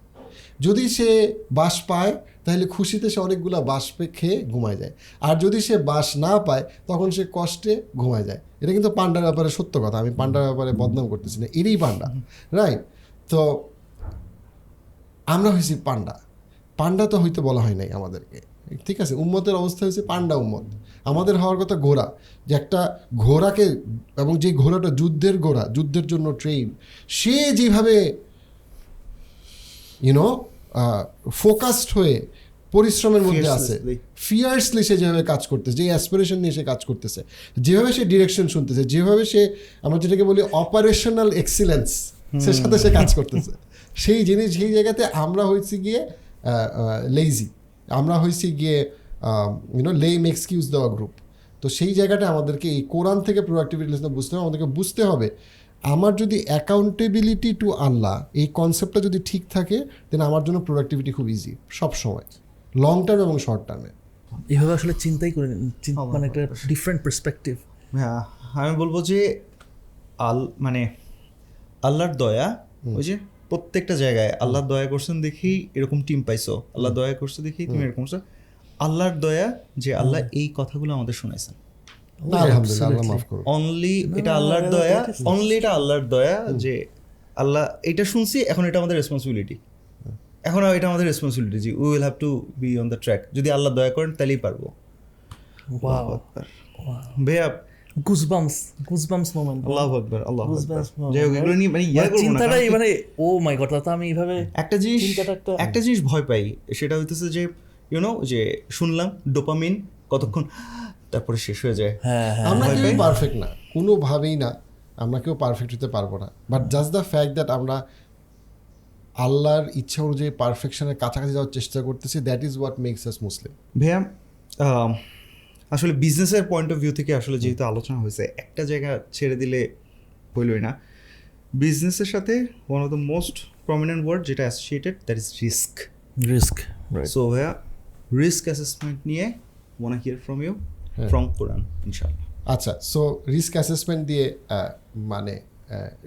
যদি সে বাঁশ পায়, তাহলে খুশিতে সে অনেকগুলো বাঁশ খেয়ে ঘুমায় যায়। আর যদি সে বাঁশ না পায়, তখন সে কষ্টে ঘুমায় যায়। এটা কিন্তু পান্ডার ব্যাপারে সত্য কথা। আমি পান্ডার ব্যাপারে বদনাম করতেছি না। এরই পান্ডা রাইট তো আমরা হয়েছি পান্ডা। পান্ডা তো হইতে বলা হয় নাই আমাদেরকে। ঠিক আছে উম্মতের অবস্থা হয়েছে পান্ডা উম্মত। আমাদের হওয়ার কথা ঘোড়া। যে একটা ঘোড়াকে এবং যে ঘোড়াটা যুদ্ধের ঘোড়া যুদ্ধের জন্য ট্রেন সে যেভাবে ইউনো ফোকাসড হয়ে পরিশ্রমের মধ্যে আছে. ফিয়ার্সলি সে যেভাবে কাজ করতেছে যে অ্যাসপিরেশন নিয়ে সে কাজ করতেছে যেভাবে সে ডিরেকশন শুনতেছে যেভাবে সে আমরা যেটাকে বলি অপারেশনাল এক্সিলেন্স সে সাথে সে কাজ করতেছে। সেই জিনিস সেই জায়গাতে আমরা হয়েছি গিয়ে লেজি আমরা হয়েছি গিয়ে ইউনো লেম এক্সকিউজ দেওয়া গ্রুপ তো সেই জায়গাটা আমাদেরকে এই কোরআন থেকে প্রোডাক্টিভিটি লেসন বুঝতে হবে আমাদেরকে বুঝতে হবে। আমার যদি অ্যাকাউন্টেবিলিটি টু আল্লাহ এই কনসেপ্টটা যদি ঠিক থাকে দেন আমার জন্য প্রোডাক্টিভিটি খুব ইজি সব সময়। লং টার্ম এবং শর্ট টার্মে এভাবে আসলে চিন্তাই করে মানে একটা ডিফারেন্ট পার্সপেক্টিভ হ্যাঁ আমি বলব যে আল মানে আল্লাহর দয়া ওই যে প্রত্যেকটা জায়গায় আল্লাহ দয়া করছেন দেখি এরকম টিম পাইছো আল্লাহ দয়া করছে দেখি তুমি এরকম করছ। আল্লাহর দয়া যে আল্লাহ এই কথাগুলো আমাদের শুনেছেন না আলহামদুলিল্লাহ আল্লাহ মাফ করুন অনলি এটা আল্লাহর দয়া অনলি এটা আল্লাহর দয়া যে আল্লাহ এটা শুনছি এখন এটা আমাদের রেসপন্সিবিলিটি এখন এটা আমাদের রেসপন্সিবিলিটি যে we will have to be on the track যদি আল্লাহ দয়া করেন তাহলেই পারব। ওয়াও ভাইয়া গুজবামস গুজবামস মোমেন্ট আল্লাহ আকবার আল্লাহ যাই হোক এগুলো নিয়ে মানে ইয়া করব না চিন্তাটাই মানে ও মাই গড তা আমি এইভাবে একটা জিনিস একটা- জিনিস ভয় পাই সেটা হইতেছে যে ইউনো যে শুনলাম ডোপামিন কতক্ষণ তারপরে শেষ হয়ে যায়। হ্যাঁ হ্যাঁ আমরা কেউ পারফেক্ট না কোনোভাবেই না আমরা কেউ পারফেক্ট হতে পারব না। But just the fact that আমরা আল্লাহর ইচ্ছা অনুযায়ী পারফেকশনের কাছাকাছি যাওয়ার চেষ্টা করতেছি that is what makes us Muslim ভাইয়া আসলে বিজনেসের পয়েন্ট অফ ভিউ থেকে আসলে যেহেতু আলোচনা হয়েছে একটা জায়গা ছেড়ে দিলে হইলই না। বিজনেসের সাথে one of the most prominent word যেটা associated that is risk risk so ভাইয়া রিস্ক অ্যাসেসমেন্ট নিয়ে wanna hear from you. From Quran ইনশাআল্লাহ আচ্ছা সো রিস্ক অ্যাসেসমেন্ট দিয়ে মানে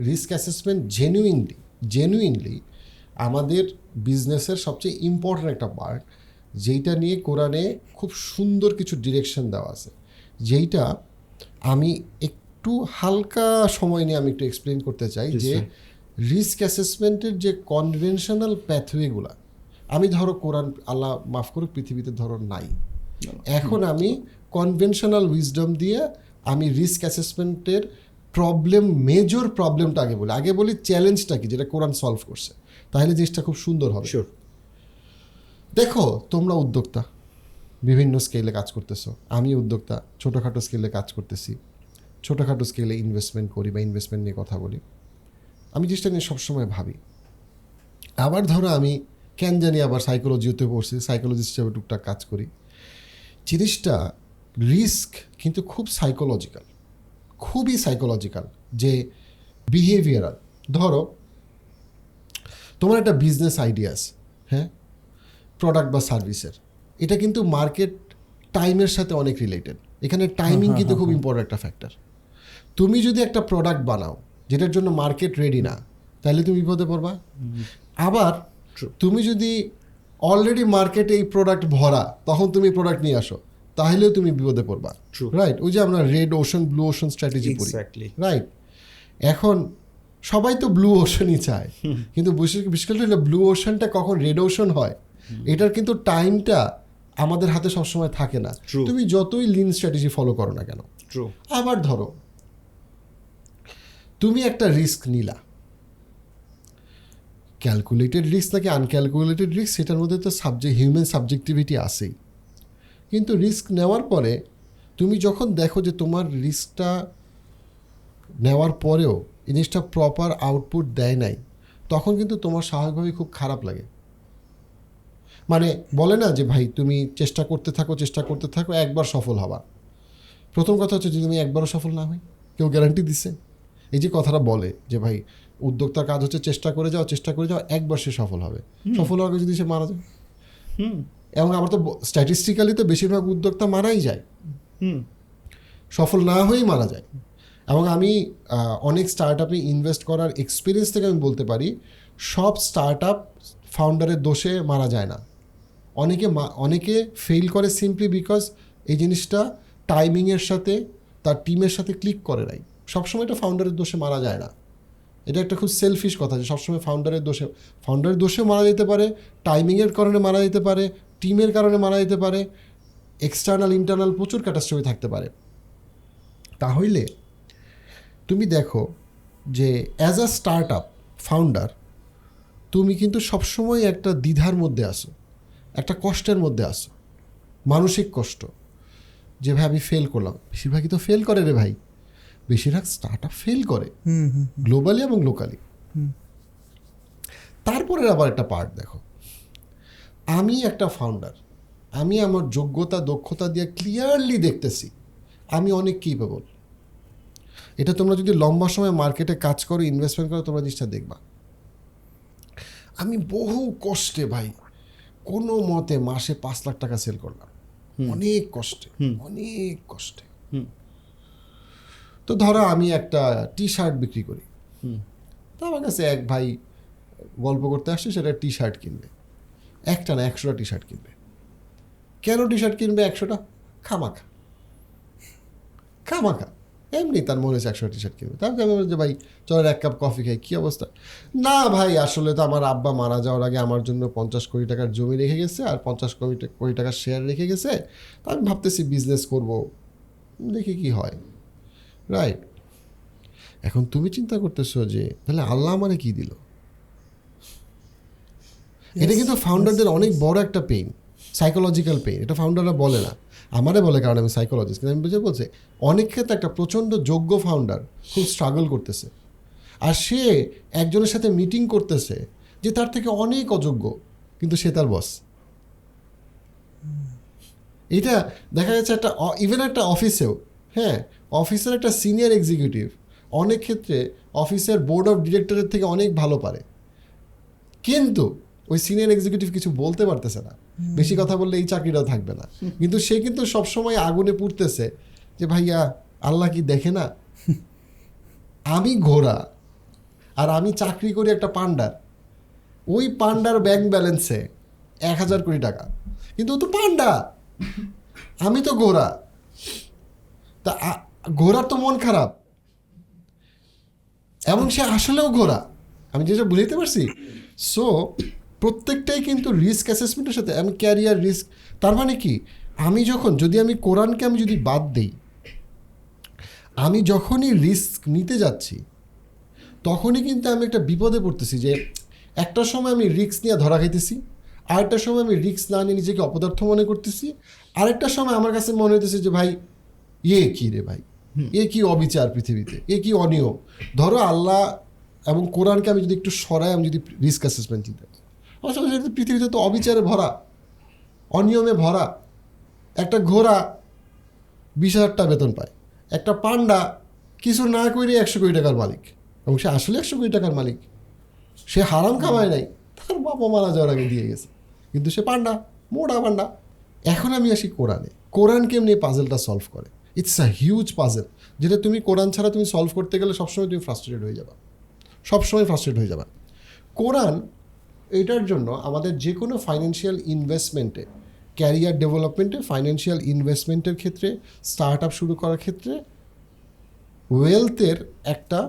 রিস্ক অ্যাসেসমেন্ট জেনুইনলি জেনুইনলি আমাদের বিজনেসের সবচেয়ে ইম্পর্ট্যান্ট একটা পার্ট যেইটা নিয়ে কোরআনে খুব সুন্দর কিছু ডিরেকশন দেওয়া আছে। যেইটা আমি একটু হালকা সময় নিয়ে আমি একটু এক্সপ্লেন করতে চাই যে রিস্ক অ্যাসেসমেন্টের যে কনভেনশনাল প্যাথওয়েগুলা আমি ধরো কোরআন আল্লাহ মাফ করুক পৃথিবীতে ধরো নাই। এখন আমি কনভেনশনাল উইজডম দিয়ে আমি রিস্ক অ্যাসেসমেন্টের প্রবলেম মেজর প্রবলেমটা আগে বলি। আগে বলি চ্যালেঞ্জটা কি যেটা কোরআন সলভ করছে। তাহলে জিনিসটা খুব সুন্দর হবে। দেখো, তোমরা উদ্যোক্তা। বিভিন্ন স্কেলে কাজ করতেছো। আমি উদ্যোক্তা, ছোটোখাটো স্কেলে কাজ করতেছি। ছোটোখাটো স্কেলে ইনভেস্টমেন্ট করি বা ইনভেস্টমেন্ট নিয়ে কথা বলি। আমি জিনিসটা নিয়ে সবসময় ভাবি। আবার ধরো আমি কেন জানি আবার সাইকোলজিতে পড়ছি সাইকোলজিস্ট হিসেবে টুকটাক কাজ করি। জিনিসটা রিস্ক কিন্তু খুব সাইকোলজিক্যাল খুবই সাইকোলজিক্যাল যে বিহেভিয়ারাল ধরো, তোমার একটা বিজনেস আইডিয়াস হ্যাঁ? প্রোডাক্ট বা সার্ভিসের এটা কিন্তু মার্কেট টাইমের সাথে অনেক রিলেটেড এখানে টাইমিং কিন্তু খুব ইম্পর্টেন্ট একটা ফ্যাক্টর তুমি যদি একটা প্রোডাক্ট বানাও যেটার জন্য মার্কেট রেডি না তাহলে তুমি বিপদে পড়বা। আবার তুমি যদি অলরেডি মার্কেটে এই প্রোডাক্ট ভরা তখন তুমি প্রোডাক্ট নিয়ে আসো তাহলেও তুমি বিপদে পড়বা. রাইট ওই যে আমরা red ocean blue ocean strategy করি এক্স্যাক্টলি রাইট এখন সবাই তো ব্লু ওশনই চায়। কিন্তু বিশেষ করে ব্লু ওশনটা কখন রেড ওশন হয় এটার কিন্তু টাইমটা আমাদের হাতে সবসময় থাকে না। তুমি যতই লিন স্ট্র্যাটেজি ফলো করো না কেন? আবার ধরো তুমি একটা রিস্ক নিলা। ক্যালকুলেটেড রিস্ক নাকি আনক্যালকুলেটেড রিস্ক সেটার মধ্যে তো সাবজেক্ট হিউম্যান সাবজেক্টিভিটি আসেই কিন্তু রিস্ক নেওয়ার পরে তুমি যখন দেখো যে তোমার রিস্কটা নেওয়ার পরেও জিনিসটা প্রপার আউটপুট দেয় নাই তখন কিন্তু তোমার স্বাভাবিকভাবেই খুব খারাপ লাগে। মানে বলে না যে ভাই তুমি চেষ্টা করতে থাকো চেষ্টা করতে থাকো একবার সফল হবা। প্রথম কথা হচ্ছে যদি আমি একবারও সফল না হই কেউ গ্যারান্টি দিছে? এই যে কথাটা বলে যে ভাই উদ্যোক্তার কাজ হচ্ছে চেষ্টা করে যাও চেষ্টা করে যাও একবার সে সফল হবে। সফল হওয়ার যদি সে মারা যায়। হুম। এবং আমার তো স্ট্যাটিস্টিক্যালি তো বেশিরভাগ উদ্যোক্তা মারাই যায়। হুম। সফল না হয়েই মারা যায়। এবং আমি অনেক স্টার্ট আপে ইনভেস্ট করার এক্সপিরিয়েন্স থেকে আমি বলতে পারি সব স্টার্ট আপ ফাউন্ডারের দোষে মারা যায় না। অনেকে অনেকে ফেল করে সিম্পলি বিকজ এই জিনিসটা টাইমিংয়ের সাথে, তার টিমের সাথে ক্লিক করে নাই। সবসময় এটা ফাউন্ডারের দোষে মারা যায় না। এটা একটা খুব সেলফিশ কথা যে সবসময় ফাউন্ডারের দোষে ফাউন্ডারের দোষে মারা যেতে পারে টাইমিংয়ের কারণে মারা যেতে পারে টিমের কারণে মারা যেতে পারে এক্সটার্নাল ইন্টারনাল প্রচুর ক্যাটাস্ট্রফি থাকতে পারে। তাহলে তুমি দেখো যে as a startup founder তুমি কিন্তু সবসময় একটা দ্বিধার মধ্যে আসো একটা কষ্টের মধ্যে আসো মানসিক কষ্ট। যে ভাই আমি ফেল করলাম বেশিরভাগই তো ফেল করে রে ভাই। বেশিরভাগ স্টার্ট আপ ফেল করে। হুম হুম গ্লোবালি এবং লোকালি তারপরে আবার একটা পার্ট দেখো। আমি একটা ফাউন্ডার আমি আমার যোগ্যতা দক্ষতা দিয়ে ক্লিয়ারলি দেখতেছি আমি অনেক কেপেবল এটা তোমরা যদি লম্বা সময় মার্কেটে কাজ করো ইনভেস্টমেন্ট করো তোমরা জিনিসটা দেখবা। আমি বহু কষ্টে ভাই কোনো মতে মাসে পাঁচ লাখ টাকা সেল করলাম। অনেক কষ্টে অনেক কষ্টে। তো ধরো আমি একটা টি শার্ট বিক্রি করি। তো আমার কাছে এক ভাই গল্প করতে আসছে সেটা টি শার্ট কিনবে। একটা না একশোটা টি শার্ট কিনবে। কেন টি শার্ট কিনবে একশোটা? খামাখা। খামাখা। এমনি তার মনে হচ্ছে একশো টি শার্ট কিনবে। তারপরে আমি বলছি যে ভাই চলো এক কাপ কফি খাই। কী অবস্থা? না ভাই আসলে তো আমার আব্বা মারা যাওয়ার আগে আমার জন্য পঞ্চাশ কোটি টাকার জমি রেখে গেছে আর পঞ্চাশ কোটি কোটি টাকার শেয়ার রেখে গেছে। তো আমি ভাবতেছি বিজনেস করব। দেখি কি হয়। রাইট এখন তুমি চিন্তা করতেছো যে তাহলে আল্লাহ মানে কি দিল? এটা কিন্তু ফাউন্ডারদের অনেক বড় একটা পেইন সাইকোলজিক্যাল পেইন এটা ফাউন্ডাররা বলে না। আমারে বলে কারণ আমি সাইকোলজিস্ট আমি বুঝে বলছি, অনেক ক্ষেত্রে একটা প্রচণ্ড যোগ্য ফাউন্ডার খুব স্ট্রাগল করতেছে। আর সে একজনের সাথে মিটিং করতেছে যে তার থেকে অনেক অযোগ্য, কিন্তু সে তার বস এটা দেখা যাচ্ছে একটা ইভেন একটা অফিসেও হ্যাঁ অফিসের একটা সিনিয়র এক্সিকিউটিভ অনেক ক্ষেত্রে অফিসের বোর্ড অফ ডিরেক্টরের থেকে অনেক ভালো পারে। কিন্তু ওই সিনিয়র এক্সিকিউটিভ কিছু বলতে পারতেছে না। বেশি কথা বললে এই চাকরিটা থাকবে না। কিন্তু সে কিন্তু সবসময় আগুনে পুড়তেছে যে ভাইয়া আল্লাহ কি দেখে না? আমি ঘোড়া আর আমি চাকরি করি একটা পান্ডার। ওই পান্ডার ব্যাংক ব্যালেন্সে এক হাজার কোটি টাকা। কিন্তু ও তো পান্ডা। আমি তো ঘোড়া। তা ঘোড়ার তো মন খারাপ। এবং সে আসলেও ঘোড়া। আমি যেটা বুঝতে পারছি? সো প্রত্যেকটাই কিন্তু রিস্ক অ্যাসেসমেন্টের সাথে আমি ক্যারিয়ার রিস্ক তার মানে কি? আমি যখন যদি আমি কোরআনকে আমি যদি বাদ দেই আমি যখনই রিস্ক নিতে যাচ্ছি তখনই কিন্তু আমি একটা বিপদে পড়তেছি যে একটা সময় আমি রিস্ক নিয়ে ধরা খাইতেছি আরেকটা সময় আমি রিস্ক না নিয়ে নিজেকে অপদার্থ মনে করতেছি আরেকটা সময় আমার কাছে মনে হইতেছে যে ভাই এ কি রে ভাই? এ কি অবিচার পৃথিবীতে? এ কি অনিয়ম? ধরো আল্লাহ এবং কোরআনকে আমি যদি একটু সরাই আমি যদি রিস্ক অ্যাসেসমেন্ট চিন্তা সঙ্গে পৃথিবীতে তো অবিচারে ভরা, অনিয়মে ভরা। একটা ঘোড়া বিশ হাজারটা বেতন পায়, একটা পান্ডা কিছু না করে একশো কোটি টাকার মালিক, এবং সে আসলে একশো কোটি টাকার মালিক। সে হারাম কামায় নাই, তার বাবা মারা যাওয়ার আগে দিয়ে গেছে, কিন্তু সে পান্ডা, মোটা পান্ডা। এখন আমি আসি কোরআনে। কোরআন কেমনি এই পাজেলটা সলভ করে? ইটস আ হিউজ পাজেল যেটা তুমি কোরআন ছাড়া তুমি সলভ করতে গেলে সবসময় তুমি ফ্রাস্ট্রেটেড হয়ে যাবে। সবসময় ফ্রাস্ট্রেট হয়ে যাবে। কোরআন এটার জন্য আমাদের যে কোনো ফাইন্যান্সিয়াল ইনভেস্টমেন্টে ক্যারিয়ার ডেভেলপমেন্টে ফাইন্যান্সিয়াল ইনভেস্টমেন্টের ক্ষেত্রে স্টার্ট আপ শুরু করার ক্ষেত্রে ওয়েলথের একটা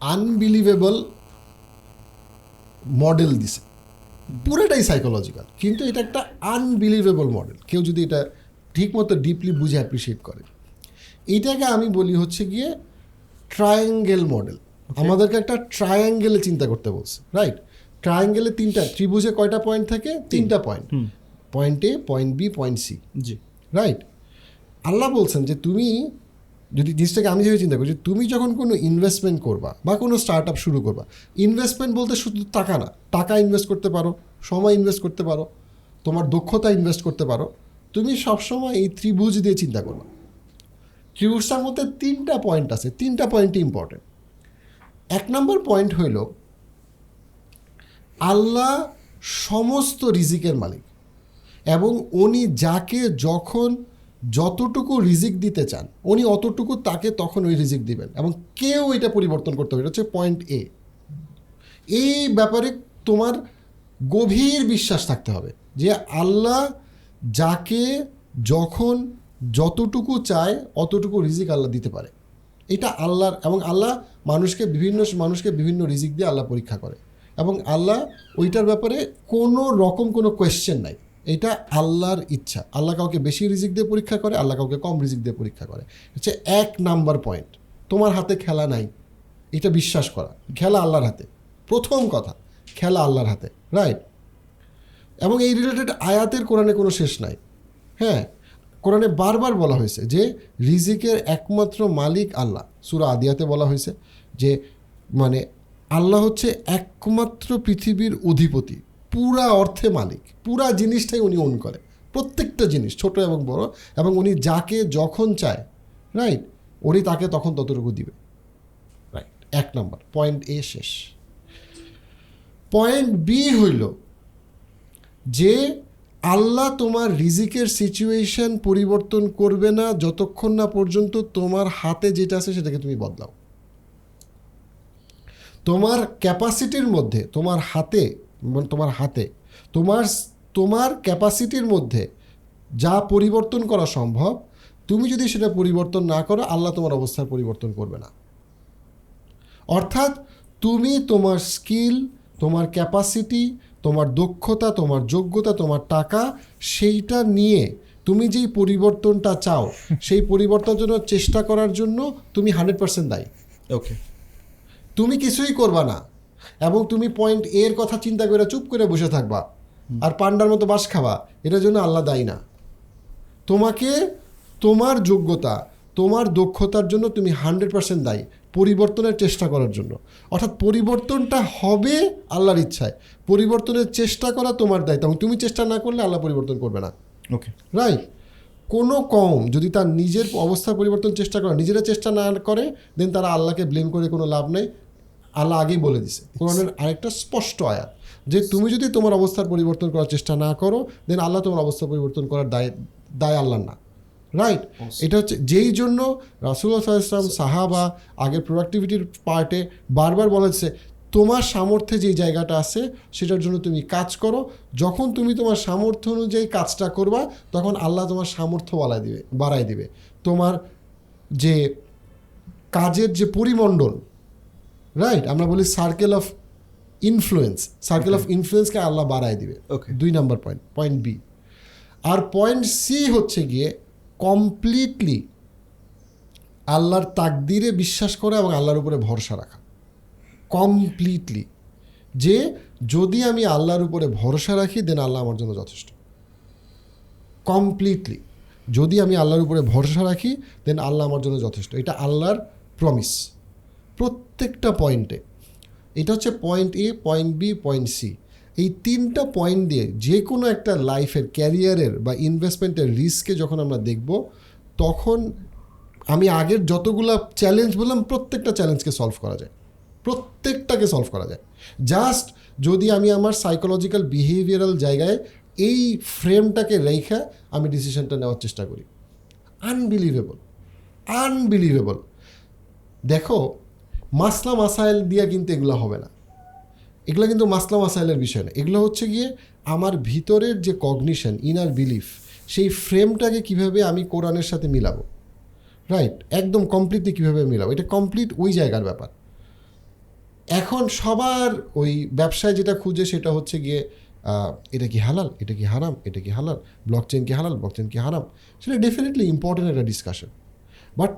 আনবিলিভেবল মডেল দিছে। পুরোটাই সাইকোলজিক্যাল কিন্তু এটা একটা আনবিলিভেবল মডেল কেউ যদি এটা ঠিকমতো ডিপলি বুঝে অ্যাপ্রিসিয়েট করে। এইটাকে আমি বলি হচ্ছে গিয়ে ট্রায়াঙ্গেল মডেল আমাদেরকে একটা ট্রায়াঙ্গেলে চিন্তা করতে বলছে রাইট ট্রায়াঙ্গেলে তিনটা ত্রিভুজে কয়টা পয়েন্ট থাকে? তিনটা point point A point B point C G. Right Allah বলছেন যে তুমি যদি জিনিসটাকে আমি যেভাবে চিন্তা করি যে তুমি যখন কোনো ইনভেস্টমেন্ট করবা বা কোনো স্টার্ট আপ শুরু করবা ইনভেস্টমেন্ট বলতে শুধু টাকা না টাকা ইনভেস্ট করতে পারো সময় ইনভেস্ট করতে পারো তোমার দক্ষতা ইনভেস্ট করতে পারো তুমি সবসময় এই ত্রিভুজ দিয়ে চিন্তা করবা। ত্রিভুজটার মধ্যে তিনটা পয়েন্ট আছে তিনটা পয়েন্টই ইম্পর্টেন্ট এক নম্বর পয়েন্ট হইল আল্লাহ সমস্ত রিজিকের মালিক। এবং উনি যাকে যখন যতটুকু রিজিক দিতে চান, উনি অতটুকু তাকে তখন ওই রিজিক দিবেন। এবং কেউ এটা পরিবর্তন করতে হবে এটা হচ্ছে পয়েন্ট এ এই ব্যাপারে তোমার গভীর বিশ্বাস থাকতে হবে যে আল্লাহ যাকে যখন যতটুকু চায়, অতটুকু রিজিক আল্লাহ দিতে পারে। এটা আল্লাহর এবং আল্লাহ মানুষকে বিভিন্ন মানুষকে বিভিন্ন রিজিক দিয়ে আল্লাহ পরীক্ষা করে। এবং আল্লাহ ওইটার ব্যাপারে কোনো রকম কোনো কোয়েশ্চেন নাই। এটা আল্লাহর ইচ্ছা। আল্লাহ কাউকে বেশি রিজিক দিয়ে পরীক্ষা করে, আল্লাহ কাউকে কম রিজিক দিয়ে পরীক্ষা করে। হচ্ছে এক নাম্বার পয়েন্ট তোমার হাতে খেলা নাই, এটা বিশ্বাস করা। খেলা আল্লাহর হাতে। প্রথম কথা, খেলা আল্লাহর হাতে রাইট এবং এই রিলেটেড আয়াতের কোরআনে কোনো শেষ নাই। হ্যাঁ কোরআনে বারবার বলা হয়েছে যে রিজিকের একমাত্র মালিক আল্লাহ। সুরা আদিয়াতে বলা হয়েছে যে মানে আল্লাহ হচ্ছে একমাত্র পৃথিবীর অধিপতি, পুরা অর্থে মালিক, পুরা জিনিসটাই উনি ওন করে, প্রত্যেকটা জিনিস, ছোট এবং বড়, এবং উনি যাকে যখন চায় রাইট উনি তাকে তখন ততটুকু দিবে রাইট এক নম্বর পয়েন্ট এ শেষ। পয়েন্ট বি হইল যে আল্লাহ তোমার রিজিকের সিচুয়েশন পরিবর্তন করবে না যতক্ষণ না পর্যন্ত তোমার হাতে যেটা আছে সেটাকে তুমি বদলাও। তোমার ক্যাপাসিটির মধ্যে, তোমার হাতে মানে তোমার হাতে, তোমার তোমার ক্যাপাসিটির মধ্যে যা পরিবর্তন করা সম্ভব, তুমি যদি সেটা পরিবর্তন না করো, আল্লাহ তোমার অবস্থার পরিবর্তন করবে না। অর্থাৎ তুমি তোমার স্কিল, তোমার ক্যাপাসিটি, তোমার দক্ষতা, তোমার যোগ্যতা, তোমার টাকা, সেইটা নিয়ে তুমি যেই পরিবর্তনটা চাও, সেই পরিবর্তনের জন্য চেষ্টা করার জন্য তুমি হান্ড্রেড পার্সেন্ট দায়ী। ওকে তুমি কিছুই করবা না। এবং তুমি পয়েন্ট এর কথা চিন্তা করে চুপ করে বসে থাকবা। আর পান্ডার মতো বাস খাবা। এটার জন্য আল্লাহ দায়ী না। তোমাকে তোমার যোগ্যতা তোমার দক্ষতার জন্য তুমি হান্ড্রেড পার্সেন্ট দায়ী পরিবর্তনের চেষ্টা করার জন্য। অর্থাৎ পরিবর্তনটা হবে আল্লাহর ইচ্ছায়। পরিবর্তনের চেষ্টা করা তোমার দায়িত্ব এবং তুমি চেষ্টা না করলে আল্লাহ পরিবর্তন করবে না। ওকে। রাইট কোনো কম যদি তার নিজের অবস্থা পরিবর্তন চেষ্টা করে নিজেরা চেষ্টা না করে দেন তারা আল্লাহকে ব্লেম করে কোনো লাভ নেই। আল্লাহ আগেই বলে দিছে। কোরআনের আরেকটা স্পষ্ট আয়াত যে তুমি যদি তোমার অবস্থার পরিবর্তন করার চেষ্টা না করো দেন আল্লাহ তোমার অবস্থা পরিবর্তন করার দায় দায় আল্লাহর না। রাইট এটা হচ্ছে যেই জন্য রাসুল্লাহ ইসলাম সাহাবা আগের প্রোডাক্টিভিটির পার্টে বারবার বলেছে তোমার সামর্থ্যে যে জায়গাটা আছে সেটার জন্য তুমি কাজ করো। যখন তুমি তোমার সামর্থ্য অনুযায়ী কাজটা করবা তখন আল্লাহ তোমার সামর্থ্য বাড়ায় দিবে বাড়ায় দিবে। তোমার যে কাজের যে পরিমণ্ডল রাইট আমরা বলি circle of influence circle of ইনফ্লুয়েন্সকে Allah বাড়ায় দিবে. দুই নাম্বার পয়েন্ট পয়েন্ট বি আর পয়েন্ট সি হচ্ছে গিয়ে কমপ্লিটলি আল্লাহর তাকদিরে বিশ্বাস করা এবং আল্লাহর উপরে ভরসা রাখা। কমপ্লিটলি যে যদি আমি আল্লাহর উপরে ভরসা রাখি দেন আল্লাহ আমার জন্য যথেষ্ট। কমপ্লিটলি যদি আমি আল্লাহর উপরে ভরসা রাখি দেন আল্লাহ আমার জন্য যথেষ্ট। এটা আল্লাহর প্রমিস প্রত্যেকটা পয়েন্টে। এটা হচ্ছে point A point B point C এই তিনটা পয়েন্ট দিয়ে যে কোনো একটা লাইফের, ক্যারিয়ারের বা ইনভেস্টমেন্টের রিস্কে যখন আমরা দেখব, তখন আমি আগের যতগুলো চ্যালেঞ্জ বললাম, প্রত্যেকটা চ্যালেঞ্জকে সলভ করা যায়। প্রত্যেকটাকে সলভ করা যায়। জাস্ট যদি আমি আমার সাইকোলজিক্যাল, বিহেভিয়ারাল জায়গায় এই ফ্রেমটাকে রেখে আমি ডিসিশনটা নেওয়ার চেষ্টা করি। আনবিলিভেবল। আনবিলিভেবল। দেখো মাসলা মাসাইল দিয়ে কিন্তু এগুলো হবে না। এগুলো কিন্তু মাসলা মাসাইলের বিষয় না। এগুলো হচ্ছে গিয়ে আমার ভিতরের যে কগনিশন ইনার বিলিফ সেই ফ্রেমটাকে কীভাবে আমি কোরআনের সাথে মিলাবো? রাইট একদম কমপ্লিটলি কীভাবে মিলাবো? এটা কমপ্লিট ওই জায়গার ব্যাপার। এখন সবার ওই ব্যবসায় যেটা খুঁজে সেটা হচ্ছে গিয়ে এটা কি হালাল? এটা কি হারাম? এটা কি হালাল? ব্লক চেন কি হালাল? ব্লক চেন কি হারাম? সেটা ডেফিনেটলি ইম্পর্টেন্ট একটা ডিসকাশন বাট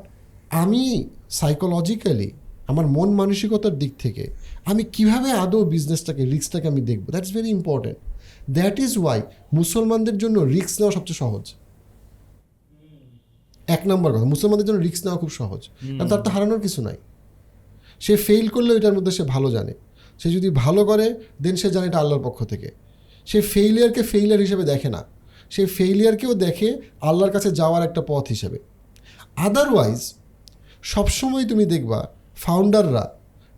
আমি সাইকোলজিক্যালি আমার মন মানসিকতার দিক থেকে আমি কীভাবে আদৌ বিজনেসটাকে রিক্সটাকে আমি দেখব? That's very important that is why মুসলমানদের জন্য রিস্ক নেওয়া সবচেয়ে সহজ। এক নম্বর কথা মুসলমানদের জন্য রিস্ক নেওয়া খুব সহজ। কারণ তার তো হারানোর কিছু নাই। সে ফেল করলেও এটার মধ্যে সে ভালো জানে। সে যদি ভালো করে দেন সে জানে এটা আল্লাহর পক্ষ থেকে। সে ফেইলিয়ারকে ফেইলিয়ার হিসেবে দেখে না। সে ফেইলিয়ারকেও দেখে আল্লাহর কাছে যাওয়ার একটা পথ হিসেবে। আদারওয়াইজ সবসময় তুমি দেখবা ফাউন্ডাররা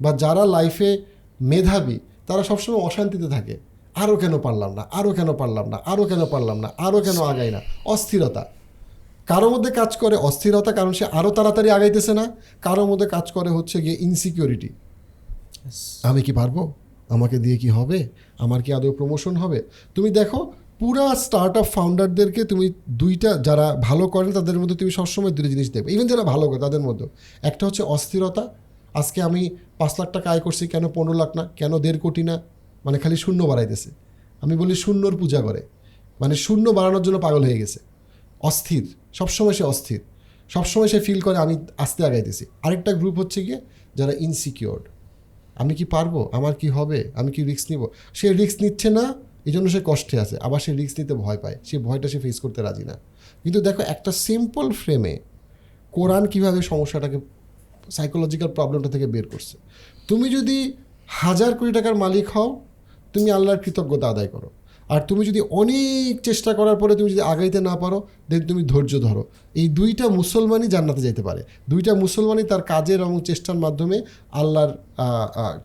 বা যারা লাইফে মেধাবী তারা সবসময় অশান্তিতে থাকে। আরও কেন পারলাম না? আরও কেন পারলাম না? আরও কেন পারলাম না? আরও কেন আগাই না? অস্থিরতা। কারোর মধ্যে কাজ করে অস্থিরতা কারণ সে আরও তাড়াতাড়ি আগাইতেছে না। কারোর মধ্যে কাজ করে হচ্ছে গিয়ে ইনসিকিউরিটি আমি কি পারব? আমাকে দিয়ে কি হবে? আমার কি আদৌ প্রমোশন হবে? তুমি দেখো পুরা স্টার্ট আপ ফাউন্ডারদেরকে তুমি দুইটা যারা ভালো করেন তাদের মধ্যে তুমি সবসময় দুটো জিনিস দেখবে। ইভেন যারা ভালো করে তাদের মধ্যে একটা হচ্ছে অস্থিরতা আজকে আমি পাঁচ লাখ টাকা আয় করছি, কেন পনেরো লাখ না, কেন দেড় কোটি না? মানে খালি শূন্য বাড়াইতেছে। আমি বলি শূন্যর পূজা করে। মানে শূন্য বাড়ানোর জন্য পাগল হয়ে গেছে। অস্থির। সবসময় সে অস্থির। সবসময় সে ফিল করে আমি আস্তে আগাইতেছি। আরেকটা গ্রুপ হচ্ছে গিয়ে যারা ইনসিকিওর্ড আমি কি পারব? আমার কি হবে? আমি কি রিস্ক নিব? সে রিস্ক নিচ্ছে না এই জন্য সে কষ্টে আছে। আবার সে রিস্ক নিতে ভয় পায়। সে ভয়টা সে ফেস করতে রাজি না। কিন্তু দেখো, একটা সিম্পল ফ্রেমে কোরআন কীভাবে সমস্যাটাকে সাইকোলজিক্যাল প্রবলেমটা থেকে বের করছে। তুমি যদি হাজার কোটি টাকার মালিক হও, তুমি আল্লাহর কৃতজ্ঞতা আদায় করো। আর তুমি যদি অনেক চেষ্টা করার পরে তুমি যদি আগাইতে না পারো, দেন তুমি ধৈর্য ধরো। এই দুইটা মুসলমানই জান্নাতে যেতে পারে। দুইটা মুসলমানই তার কাজের এবং চেষ্টার মাধ্যমে আল্লাহর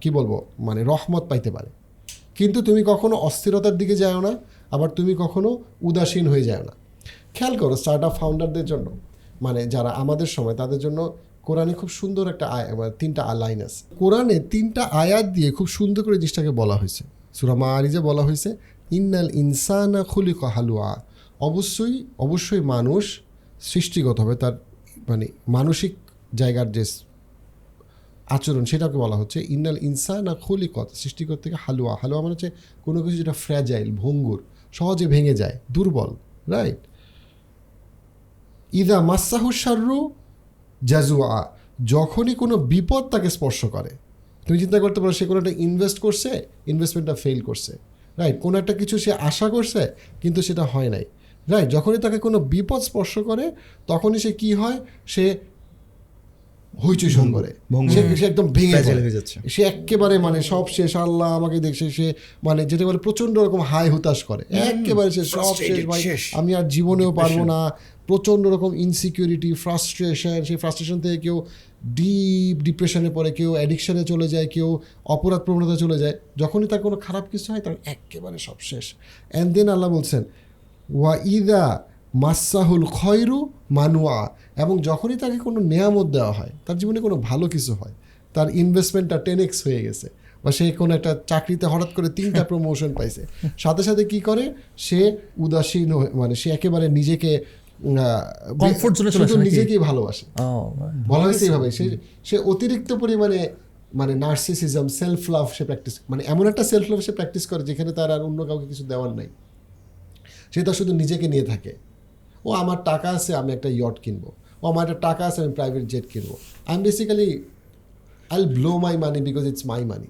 কি বলব মানে রহমত পাইতে পারে। কিন্তু তুমি কখনো অস্থিরতার দিকে যাও না, আবার তুমি কখনো উদাসীন হয়ে যাও না। খেয়াল করো স্টার্ট আপ ফাউন্ডারদের জন্য মানে যারা আমাদের সময়, তাদের জন্য কোরআনে খুব সুন্দর একটা আয় তিনটা লাইন আছে। কোরআনে তিনটা আয়াত দিয়ে খুব সুন্দর করে জিনিসটাকে বলা হয়েছে। সুরামা আরিজে বলা হয়েছে, ইন্নাল ইনসানা খুলিক হালুয়া। অবশ্যই অবশ্যই মানুষ সৃষ্টিগতভাবে তার মানে মানসিক জায়গার যে আচরণ সেটাকে বলা হচ্ছে, ইন্নাল ইনসান আর খলিকত সৃষ্টিকর থেকে হালুয়া। হালুয়া মানে হচ্ছে কোনো কিছু যেটা ফ্র্যাজাইল ভঙ্গুর, সহজে ভেঙে যায়, দুর্বল রাইট ইদা মাসাহু সার্রু জাজুয়া যখনই কোনো বিপদ তাকে স্পর্শ করে। তুমি চিন্তা করতে পারো সে কোনো একটা ইনভেস্ট করছে ইনভেস্টমেন্টটা ফেল করছে। রাইট কোনো একটা কিছু সে আশা করছে, কিন্তু সেটা হয় নাই। রাইট যখনই তাকে কোনো বিপদ স্পর্শ করে, তখনই সে কি হয়? সে হইচই শুরু করে। সে একদম ভেঙে যাচ্ছে। সে একেবারে মানে সব শেষ আল্লাহ আমাকে দেখছে সে মানে যেটা বলে প্রচণ্ড রকম হাই হুতাশ করে। একেবারে সে সব শেষ ভাই। আমি আর জীবনেও পারব না। প্রচণ্ড রকম ইনসিকিউরিটি ফ্রাস্ট্রেশন সেই ফ্রাস্ট্রেশন থেকে কেউ ডিপ ডিপ্রেশনে পড়ে কেউ অ্যাডিকশনে চলে যায় কেউ অপরাধ প্রবণতা চলে যায়। যখনই তার কোনো খারাপ কিছু হয় তার একেবারে সব শেষ। অ্যান্ড দেন আল্লাহ বলছেন ওয়া ইদা মাসাহুল খয়রু মানুয়া। এবং যখনই তাকে কোনো নেয়ামত দেওয়া হয় তার জীবনে কোনো ভালো কিছু হয় তার ইনভেস্টমেন্টটা টেন এক্স হয়ে গেছে বা সে কোনো একটা চাকরিতে হঠাৎ করে তিনটা প্রমোশন পাইছে। সাথে সাথে কি করে? সে উদাসীন হয়ে- মানে সে একেবারে নিজেকে চলে আসে নিজেকেই ভালোবাসে। বলা হয়েছে এইভাবে সে সে অতিরিক্ত পরিমাণে মানে নার্সিসিজম সেলফ লাভ সে প্র্যাকটিস মানে এমন একটা সেলফ লাভ সে প্র্যাকটিস করে যেখানে তার আর অন্য কাউকে কিছু দেওয়ার নাই। সে তার শুধু নিজেকে নিয়ে থাকে। ও আমার টাকা আছে আমি একটা ইয়ট কিনবো। ও আমার একটা টাকা আছে আমি প্রাইভেট জেট কিনবো। I am basically I blow my money because it's my money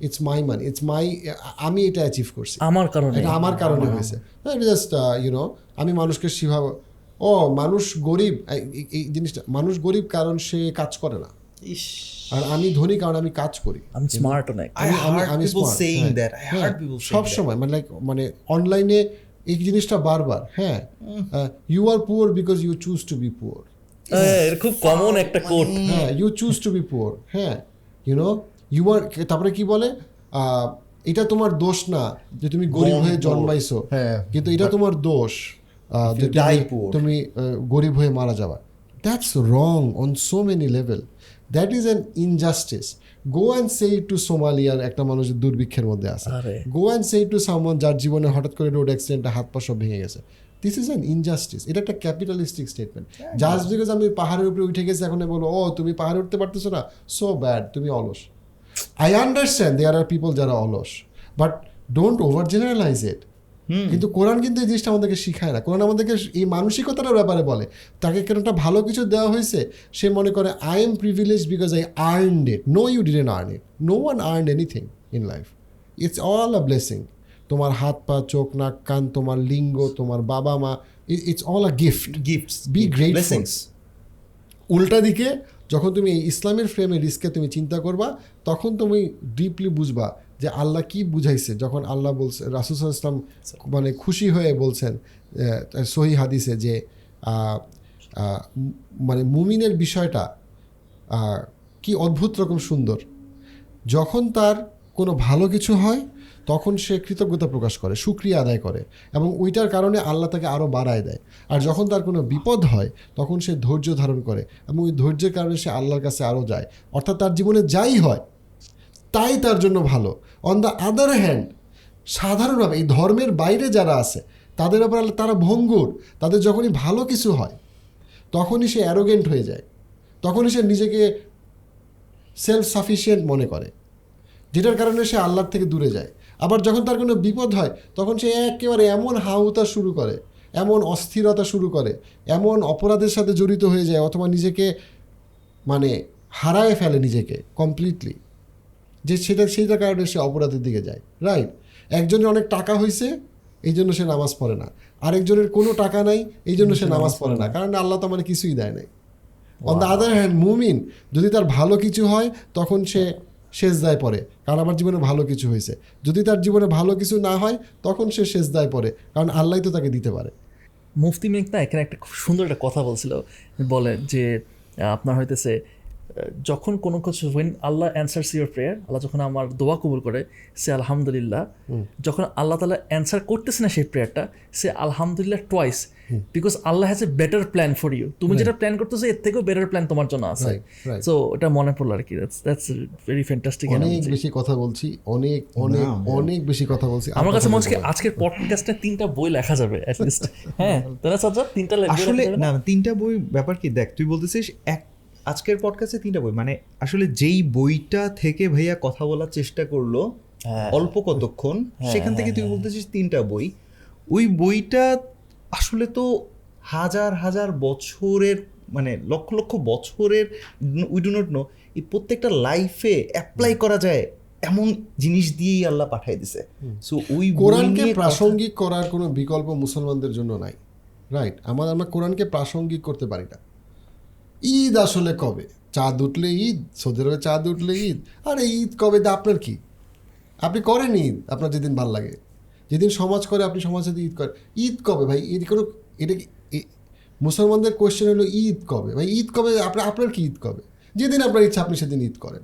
it's my money it's my আমি এটা অ্যাচিভ করছি। আমার কারণে। এটা আমার কারণে হয়েছে। জাস্ট ইউনো আমি মানুষকে সেভাবে ও মানুষ গরিব এই- জিনিসটা মানুষ গরিব কারণ সে কাজ করে না। আর আমি ধনী কারণ আমি কাজ করি। আমি স্মার্ট অনেক আমি- আমি- হ্যাঁ, হ্যাঁ, সব সময় মানে লাইক মানে অনলাইনে এই জিনিসটা বারবার হ্যাঁ you are poor because you choose to be poor খুব কমন একটা কোট হ্যাঁ you choose to be poor হ্যাঁ ইউনো ইউ আর তারপরে কি বলে আহ, এটা তোমার দোষ না যে তুমি গরিব হয়ে জন্মাইছো হ্যাঁ, কিন্তু এটা তোমার দোষ আহ, যে তুমি- গরিব হয়ে মারা যাবা। That's wrong on so many level that is an injustice go and say to সোমালিয়ার একটা মানুষ দুর্ভিক্ষের মধ্যে আছে। গো অ্যান্ড সে টু সামন যার জীবনে হঠাৎ করে রোড অ্যাক্সিডেন্টে হাত পা সব ভেঙে গেছে। দিস ইজ অ্যান ইনজাস্টিস এটা একটা ক্যাপিটালিস্টিক স্টেটমেন্ট জাস্ট বিকজ আমি পাহাড়ের উপরে উঠে গেছি এখন বলো ও তুমি পাহাড়ে উঠতে পারতেছো না? সো ব্যাড তুমি অলস। I understand there are people যারা অলস but don't over generalize it কিন্তু কোরআন কিন্তু এই জিনিসটা আমাদেরকে শিখায় না। কোরআন আমাদেরকে এই মানসিকতাটার ব্যাপারে বলে। তাকে কেন একটা ভালো কিছু দেওয়া হয়েছে সে মনে করে I am privilege because I earned it no you didn't earn it no one earn anything in life it's all a blessing তোমার হাত পা চোখ নাক কান তোমার লিঙ্গ তোমার বাবা মা it's all a gift Gifts. Be great. উল্টা দিকে যখন তুমি ইসলামের ফ্রেমে রিস্কে তুমি চিন্তা করবা তখন তুমি ডিপলি বুঝবা যে আল্লাহ কি বুঝাইছে? যখন আল্লাহ বলছে, রাসুল ইসলাম মানে খুশি হয়ে বলছেন সহি হাদিসে যে মানে মুমিনের বিষয়টা কি অদ্ভুত রকম সুন্দর। যখন তার কোনো ভালো কিছু হয়, তখন সে কৃতজ্ঞতা প্রকাশ করে সুক্রিয়া আদায় করে এবং ওইটার কারণে আল্লাহ তাকে আরও বাড়ায় দেয়। আর যখন তার কোনো বিপদ হয়, তখন সে ধৈর্য ধারণ করে এবং ওই ধৈর্যের কারণে সে আল্লাহর কাছে আরও যায়। অর্থাৎ তার জীবনে যাই হয় তাই তার জন্য ভালো। অন দ্য আদার হ্যান্ড সাধারণভাবে এই ধর্মের বাইরে যারা আছে, তাদের আল্লাহ- তারা ভঙ্গুর। তাদের যখনই ভালো কিছু হয়, তখনই সে অ্যারোগেন্ট হয়ে যায়। তখনই সে নিজেকে সেলফ সাফিসিয়েন্ট মনে করে। যেটার কারণে সে আল্লাহর থেকে দূরে যায়। আবার যখন তার কোনো বিপদ হয়, তখন সে একেবারে এমন হাউতা শুরু করে, এমন অস্থিরতা শুরু করে, এমন অপরাধের সাথে জড়িত হয়ে যায়, অথবা নিজেকে মানে হারায় ফেলে নিজেকে কমপ্লিটলি যে সেটা সেইটার কারণে সে অপরাধের দিকে যায় রাইট একজনের অনেক টাকা হয়েছে এই জন্য সে নামাজ পড়ে না। আরেকজনের কোনো টাকা নাই এই জন্য সে নামাজ পড়ে না। কারণ আল্লাহ তো মানে কিছুই দেয় নাই। অন দ্য আদার হ্যান্ড মুমিন যদি তার ভালো কিছু হয় তখন সে শেষদায় পড়ে। কারণ আমার জীবনে ভালো কিছু হয়েছে যদি তার জীবনে ভালো কিছু না হয় তখন সে শেষদায় পড়ে। কারণ আল্লাহ তো তাকে দিতে পারে। মুফতি মেঘ না এখানে একটা খুব সুন্দর একটা কথা বলছিল। বলে যে আপনার হইতেছে যখন কোনো কিছু when Allah answers your prayer Allah যখন আমার দোয়া কবুল করে সে আলহামদুলিল্লাহ। যখন আল্লাহ তালা অ্যান্সার করতেছে না সেই প্রেয়ারটা সে আলহামদুলিল্লাহ twice because Allah has a better plan for you তুমি যেটা প্ল্যান করতেছো এর থেকেও বেটার প্ল্যান তোমার জন্য আছে. সো এটা মনে পড়ল আর কি দ্যাটস ভেরি ফ্যান্টাস্টিক অনেক বেশি কথা বলছি অনেক অনেক অনেক বেশি কথা বলছি আমার কাছে মনে হচ্ছে। আজকের পডকাস্টে তিনটা বই লেখা যাবে অ্যাটলিস্ট হ্যাঁ তাই না সাজ্জাদ তিনটা লেখা আসলে না? তিনটা বই ব্যাপার কি দেখ তুই বলতেছিস এক আজকের পডকাস্টে তিনটা বই। মানে আসলে যেই বইটা থেকে ভাইয়া কথা বলার চেষ্টা করল হ্যাঁ। অল্প কতক্ষণ সেখান থেকে তুই বলতেছিস তিনটা বই। ওই বইটা আসলে তো হাজার হাজার বছরের মানে লক্ষ লক্ষ বছরের উই ডু নট নো এই প্রত্যেকটা লাইফে অ্যাপ্লাই করা যায় এমন জিনিস দিয়েই আল্লাহ পাঠাই দিছে। সো ওই কোরআনকে প্রাসঙ্গিক করার কোনো বিকল্প মুসলমানদের জন্য নাই রাইট আমার আমরা কোরআনকে প্রাসঙ্গিক করতে পারি না। ঈদ আসলে কবে? চাঁদ উঠলে ঈদ সৌদি আরবে চাঁদ উঠলে ঈদ। আরে ঈদ কবে আপনার কি? আপনি করেন ঈদ, আপনার যেদিন ভালো লাগে। যেদিন সমাজ করে, আপনি সমাজের সাথে ঈদ করেন। ঈদ কবে ভাই? ঈদ কোনো, এটা মুসলমানদের কোয়েশ্চেন হলো ঈদ কবে? ভাই, ঈদ কবে আপনার আপনার কি ঈদ কবে? যেদিন আপনার ইচ্ছা, আপনি সেদিন ঈদ করেন।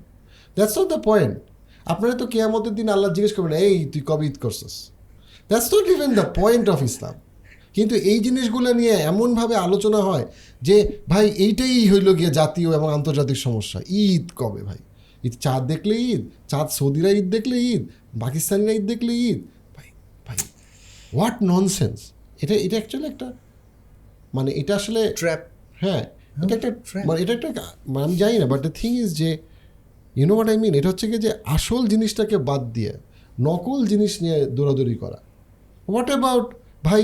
দ্যাটস নট দ্য পয়েন্ট আপনারা তো কেয়ামতের দিন আল্লাহ জিজ্ঞেস করবেন, এই, তুই কবে ঈদ করছিস? That's not even the point of Islam কিন্তু এই জিনিসগুলো নিয়ে এমনভাবে আলোচনা হয় যে ভাই এইটাই হইল গিয়ে জাতীয় এবং আন্তর্জাতিক সমস্যা। ঈদ কবে ভাই? ঈদ চাঁদ দেখলে ঈদ চাঁদ সৌদিরা ঈদ দেখলে ঈদ পাকিস্তানিরা ঈদ দেখলে ঈদ। ভাই ভাই হোয়াট ননসেন্স এটা এটা অ্যাকচুয়ালি একটা মানে এটা আসলে ট্র্যাপ হ্যাঁ এটা একটা মানে এটা একটা মানে আমি জানি না বাট দ্য থিং ইজ যে you know what I mean এটা হচ্ছে কি যে আসল জিনিসটাকে বাদ দিয়ে নকল জিনিস নিয়ে দৌড়াদৌড়ি করা। হোয়াট অ্যাবাউট ভাই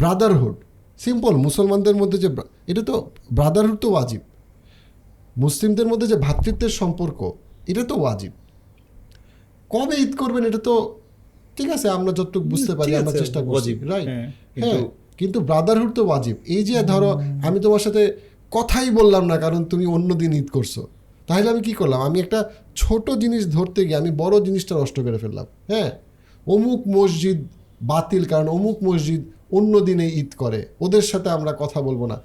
ব্রাদারহুড সিম্পল মুসলমানদের মধ্যে যে এটা তো ব্রাদারহুড তো ওয়াজিব। মুসলিমদের মধ্যে যে ভ্রাতৃত্বের সম্পর্ক এটা তো ওয়াজিব। কবে ঈদ করবেন এটা তো ঠিক আছে আমরা যতটুকু বুঝতে পারি আমরা চেষ্টা করছি রাইট হ্যাঁ, হ্যাঁ কিন্তু ব্রাদারহুড তো ওয়াজিব। এই যে ধরো আমি তোমার সাথে কথাই বললাম না কারণ তুমি অন্য দিন ঈদ করছ। তাহলে আমি কি করলাম? আমি একটা ছোট জিনিস ধরতে গিয়ে আমি বড় জিনিসটা নষ্ট করে ফেললাম। হ্যাঁ অমুক মসজিদ বাতিল কারণ অমুক মসজিদ অন্য দিনে ঈদ করে। ওদের সাথে আমরা কথা বলব না।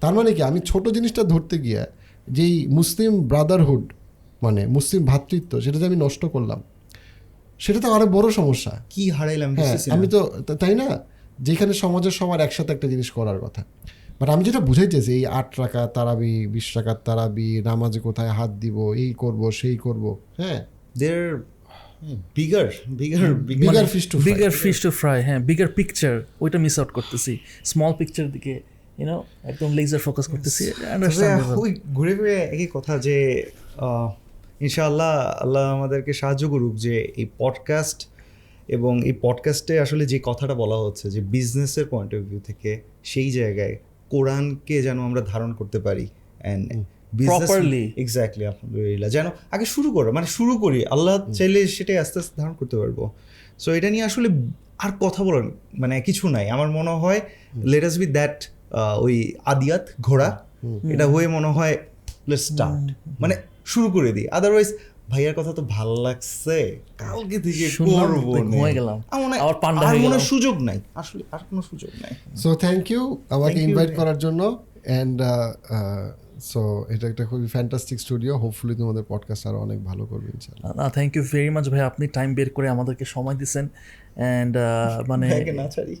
তার মানে কি? আমি ছোট জিনিসটা ধরতে গিয়ে যেই মুসলিম ব্রাদারহুড মানে মুসলিম ভ্রাতৃত্ব সেটা যে আমি নষ্ট করলাম। সেটা তো আরও বড় সমস্যা। কি হারাইলাম হ্যাঁ। আমি তো তাই না? যেখানে সমাজের সবার একসাথে একটা জিনিস করার কথা। বাট আমি যেটা বুঝাইতেছি এই আট টাকা তারাবি বিশ টাকার তারাবি নামাজে কোথায় হাত দিব এই করব সেই করব হ্যাঁ? There bigger bigger bigger fish to bigger fish to fry হ্যাঁ বিগার পিকচার ওইটা মিস আউট করতেছি। স্মল পিকচার দিকে ইউনো একদম লেজার ফোকাস করতেছি. ওই ঘুরে ফিরে একই কথা যে আহ, ইনশাআল্লাহ আল্লাহ আমাদেরকে সাহায্য করুক যে এই পডকাস্ট এবং এই পডকাস্টে আসলে যে কথাটা বলা হচ্ছে যে বিজনেসের পয়েন্ট অফ ভিউ থেকে সেই জায়গায় কোরআনকে যেন আমরা ধারণ করতে পারি অ্যান্ড Properly. এক্স্যাক্টলি আলহামদুলিল্লাহ যেন আগে শুরু করো মানে শুরু করি। আল্লাহ চাইলে সেটাই আস্তে আস্তে ধারণ করতে পারব। সো এটা নিয়ে আসলে আর কথা বলার মানে কিছু নাই। আমার মনে হয় লেটাস বি দ্যাট ওই আদিয়াত ঘোড়া এটা হয়ে মনে হয় স্টার্ট মানে শুরু করে দিই। আদারওয়াইজ ভাইয়ার কথা তো ভালো লাগছে। কালকে থেকে করব। ঘুমায় গেলাম। আমার পান্ডা হয়ে গেলাম। সুযোগ নাই। আসলে আর কোনো সুযোগ নাই। সো থ্যাংক ইউ আমাকে ইনভাইট করার জন্য। অ্যান্ড সো এটা একটা খুবই ফ্যান্টাস্টিক স্টুডিও হোপফুলি তোমাদের পডকাস্ট আরও অনেক ভালো করবে না থ্যাংক ইউ ভেরি মাচ ভাই। আপনি টাইম বের করে আমাদেরকে সময় দিচ্ছেন অ্যান্ড মানে না ছাড়ি।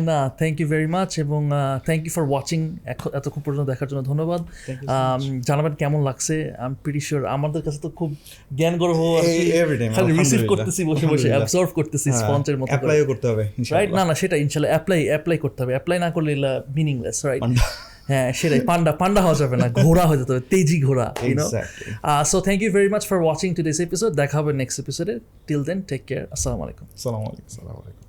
না থ্যাংক ইউ ভেরি মাচ এবং থ্যাংক ইউ ফর ওয়াচিং এতক্ষণ পর্যন্ত দেখার জন্য ধন্যবাদ। Um, জানাবেন কেমন লাগছে? আই এম প্রিটি শিওর আমাদের কাছে তো খুব জ্ঞান time, খালি রিসিভ করতেছি বসে বসে। অ্যাবজর্ভ করতেছি স্পঞ্জের মতো অ্যাপ্লাইও করতে হবে রাইট না না সেটা ইনশাল্লাহ অ্যাপ্লাই অ্যাপ্লাই করতে হবে। অ্যাপ্লাই না করলে মিনিংলেস রাইট। হ্যাঁ সেটাই পান্ডা পান্ডা হওয়া যাবে না ঘোড়া হয়ে যেতে হবে তেজি ঘোড়া. So thank you very much for watching to this episode দেখা হবে নেক্সট এপিসোডে টিল দেন টেক কেয়ার আসসালামু আলাইকুম। আসসালামু আলাইকুম আসসালামু আলাইকুম।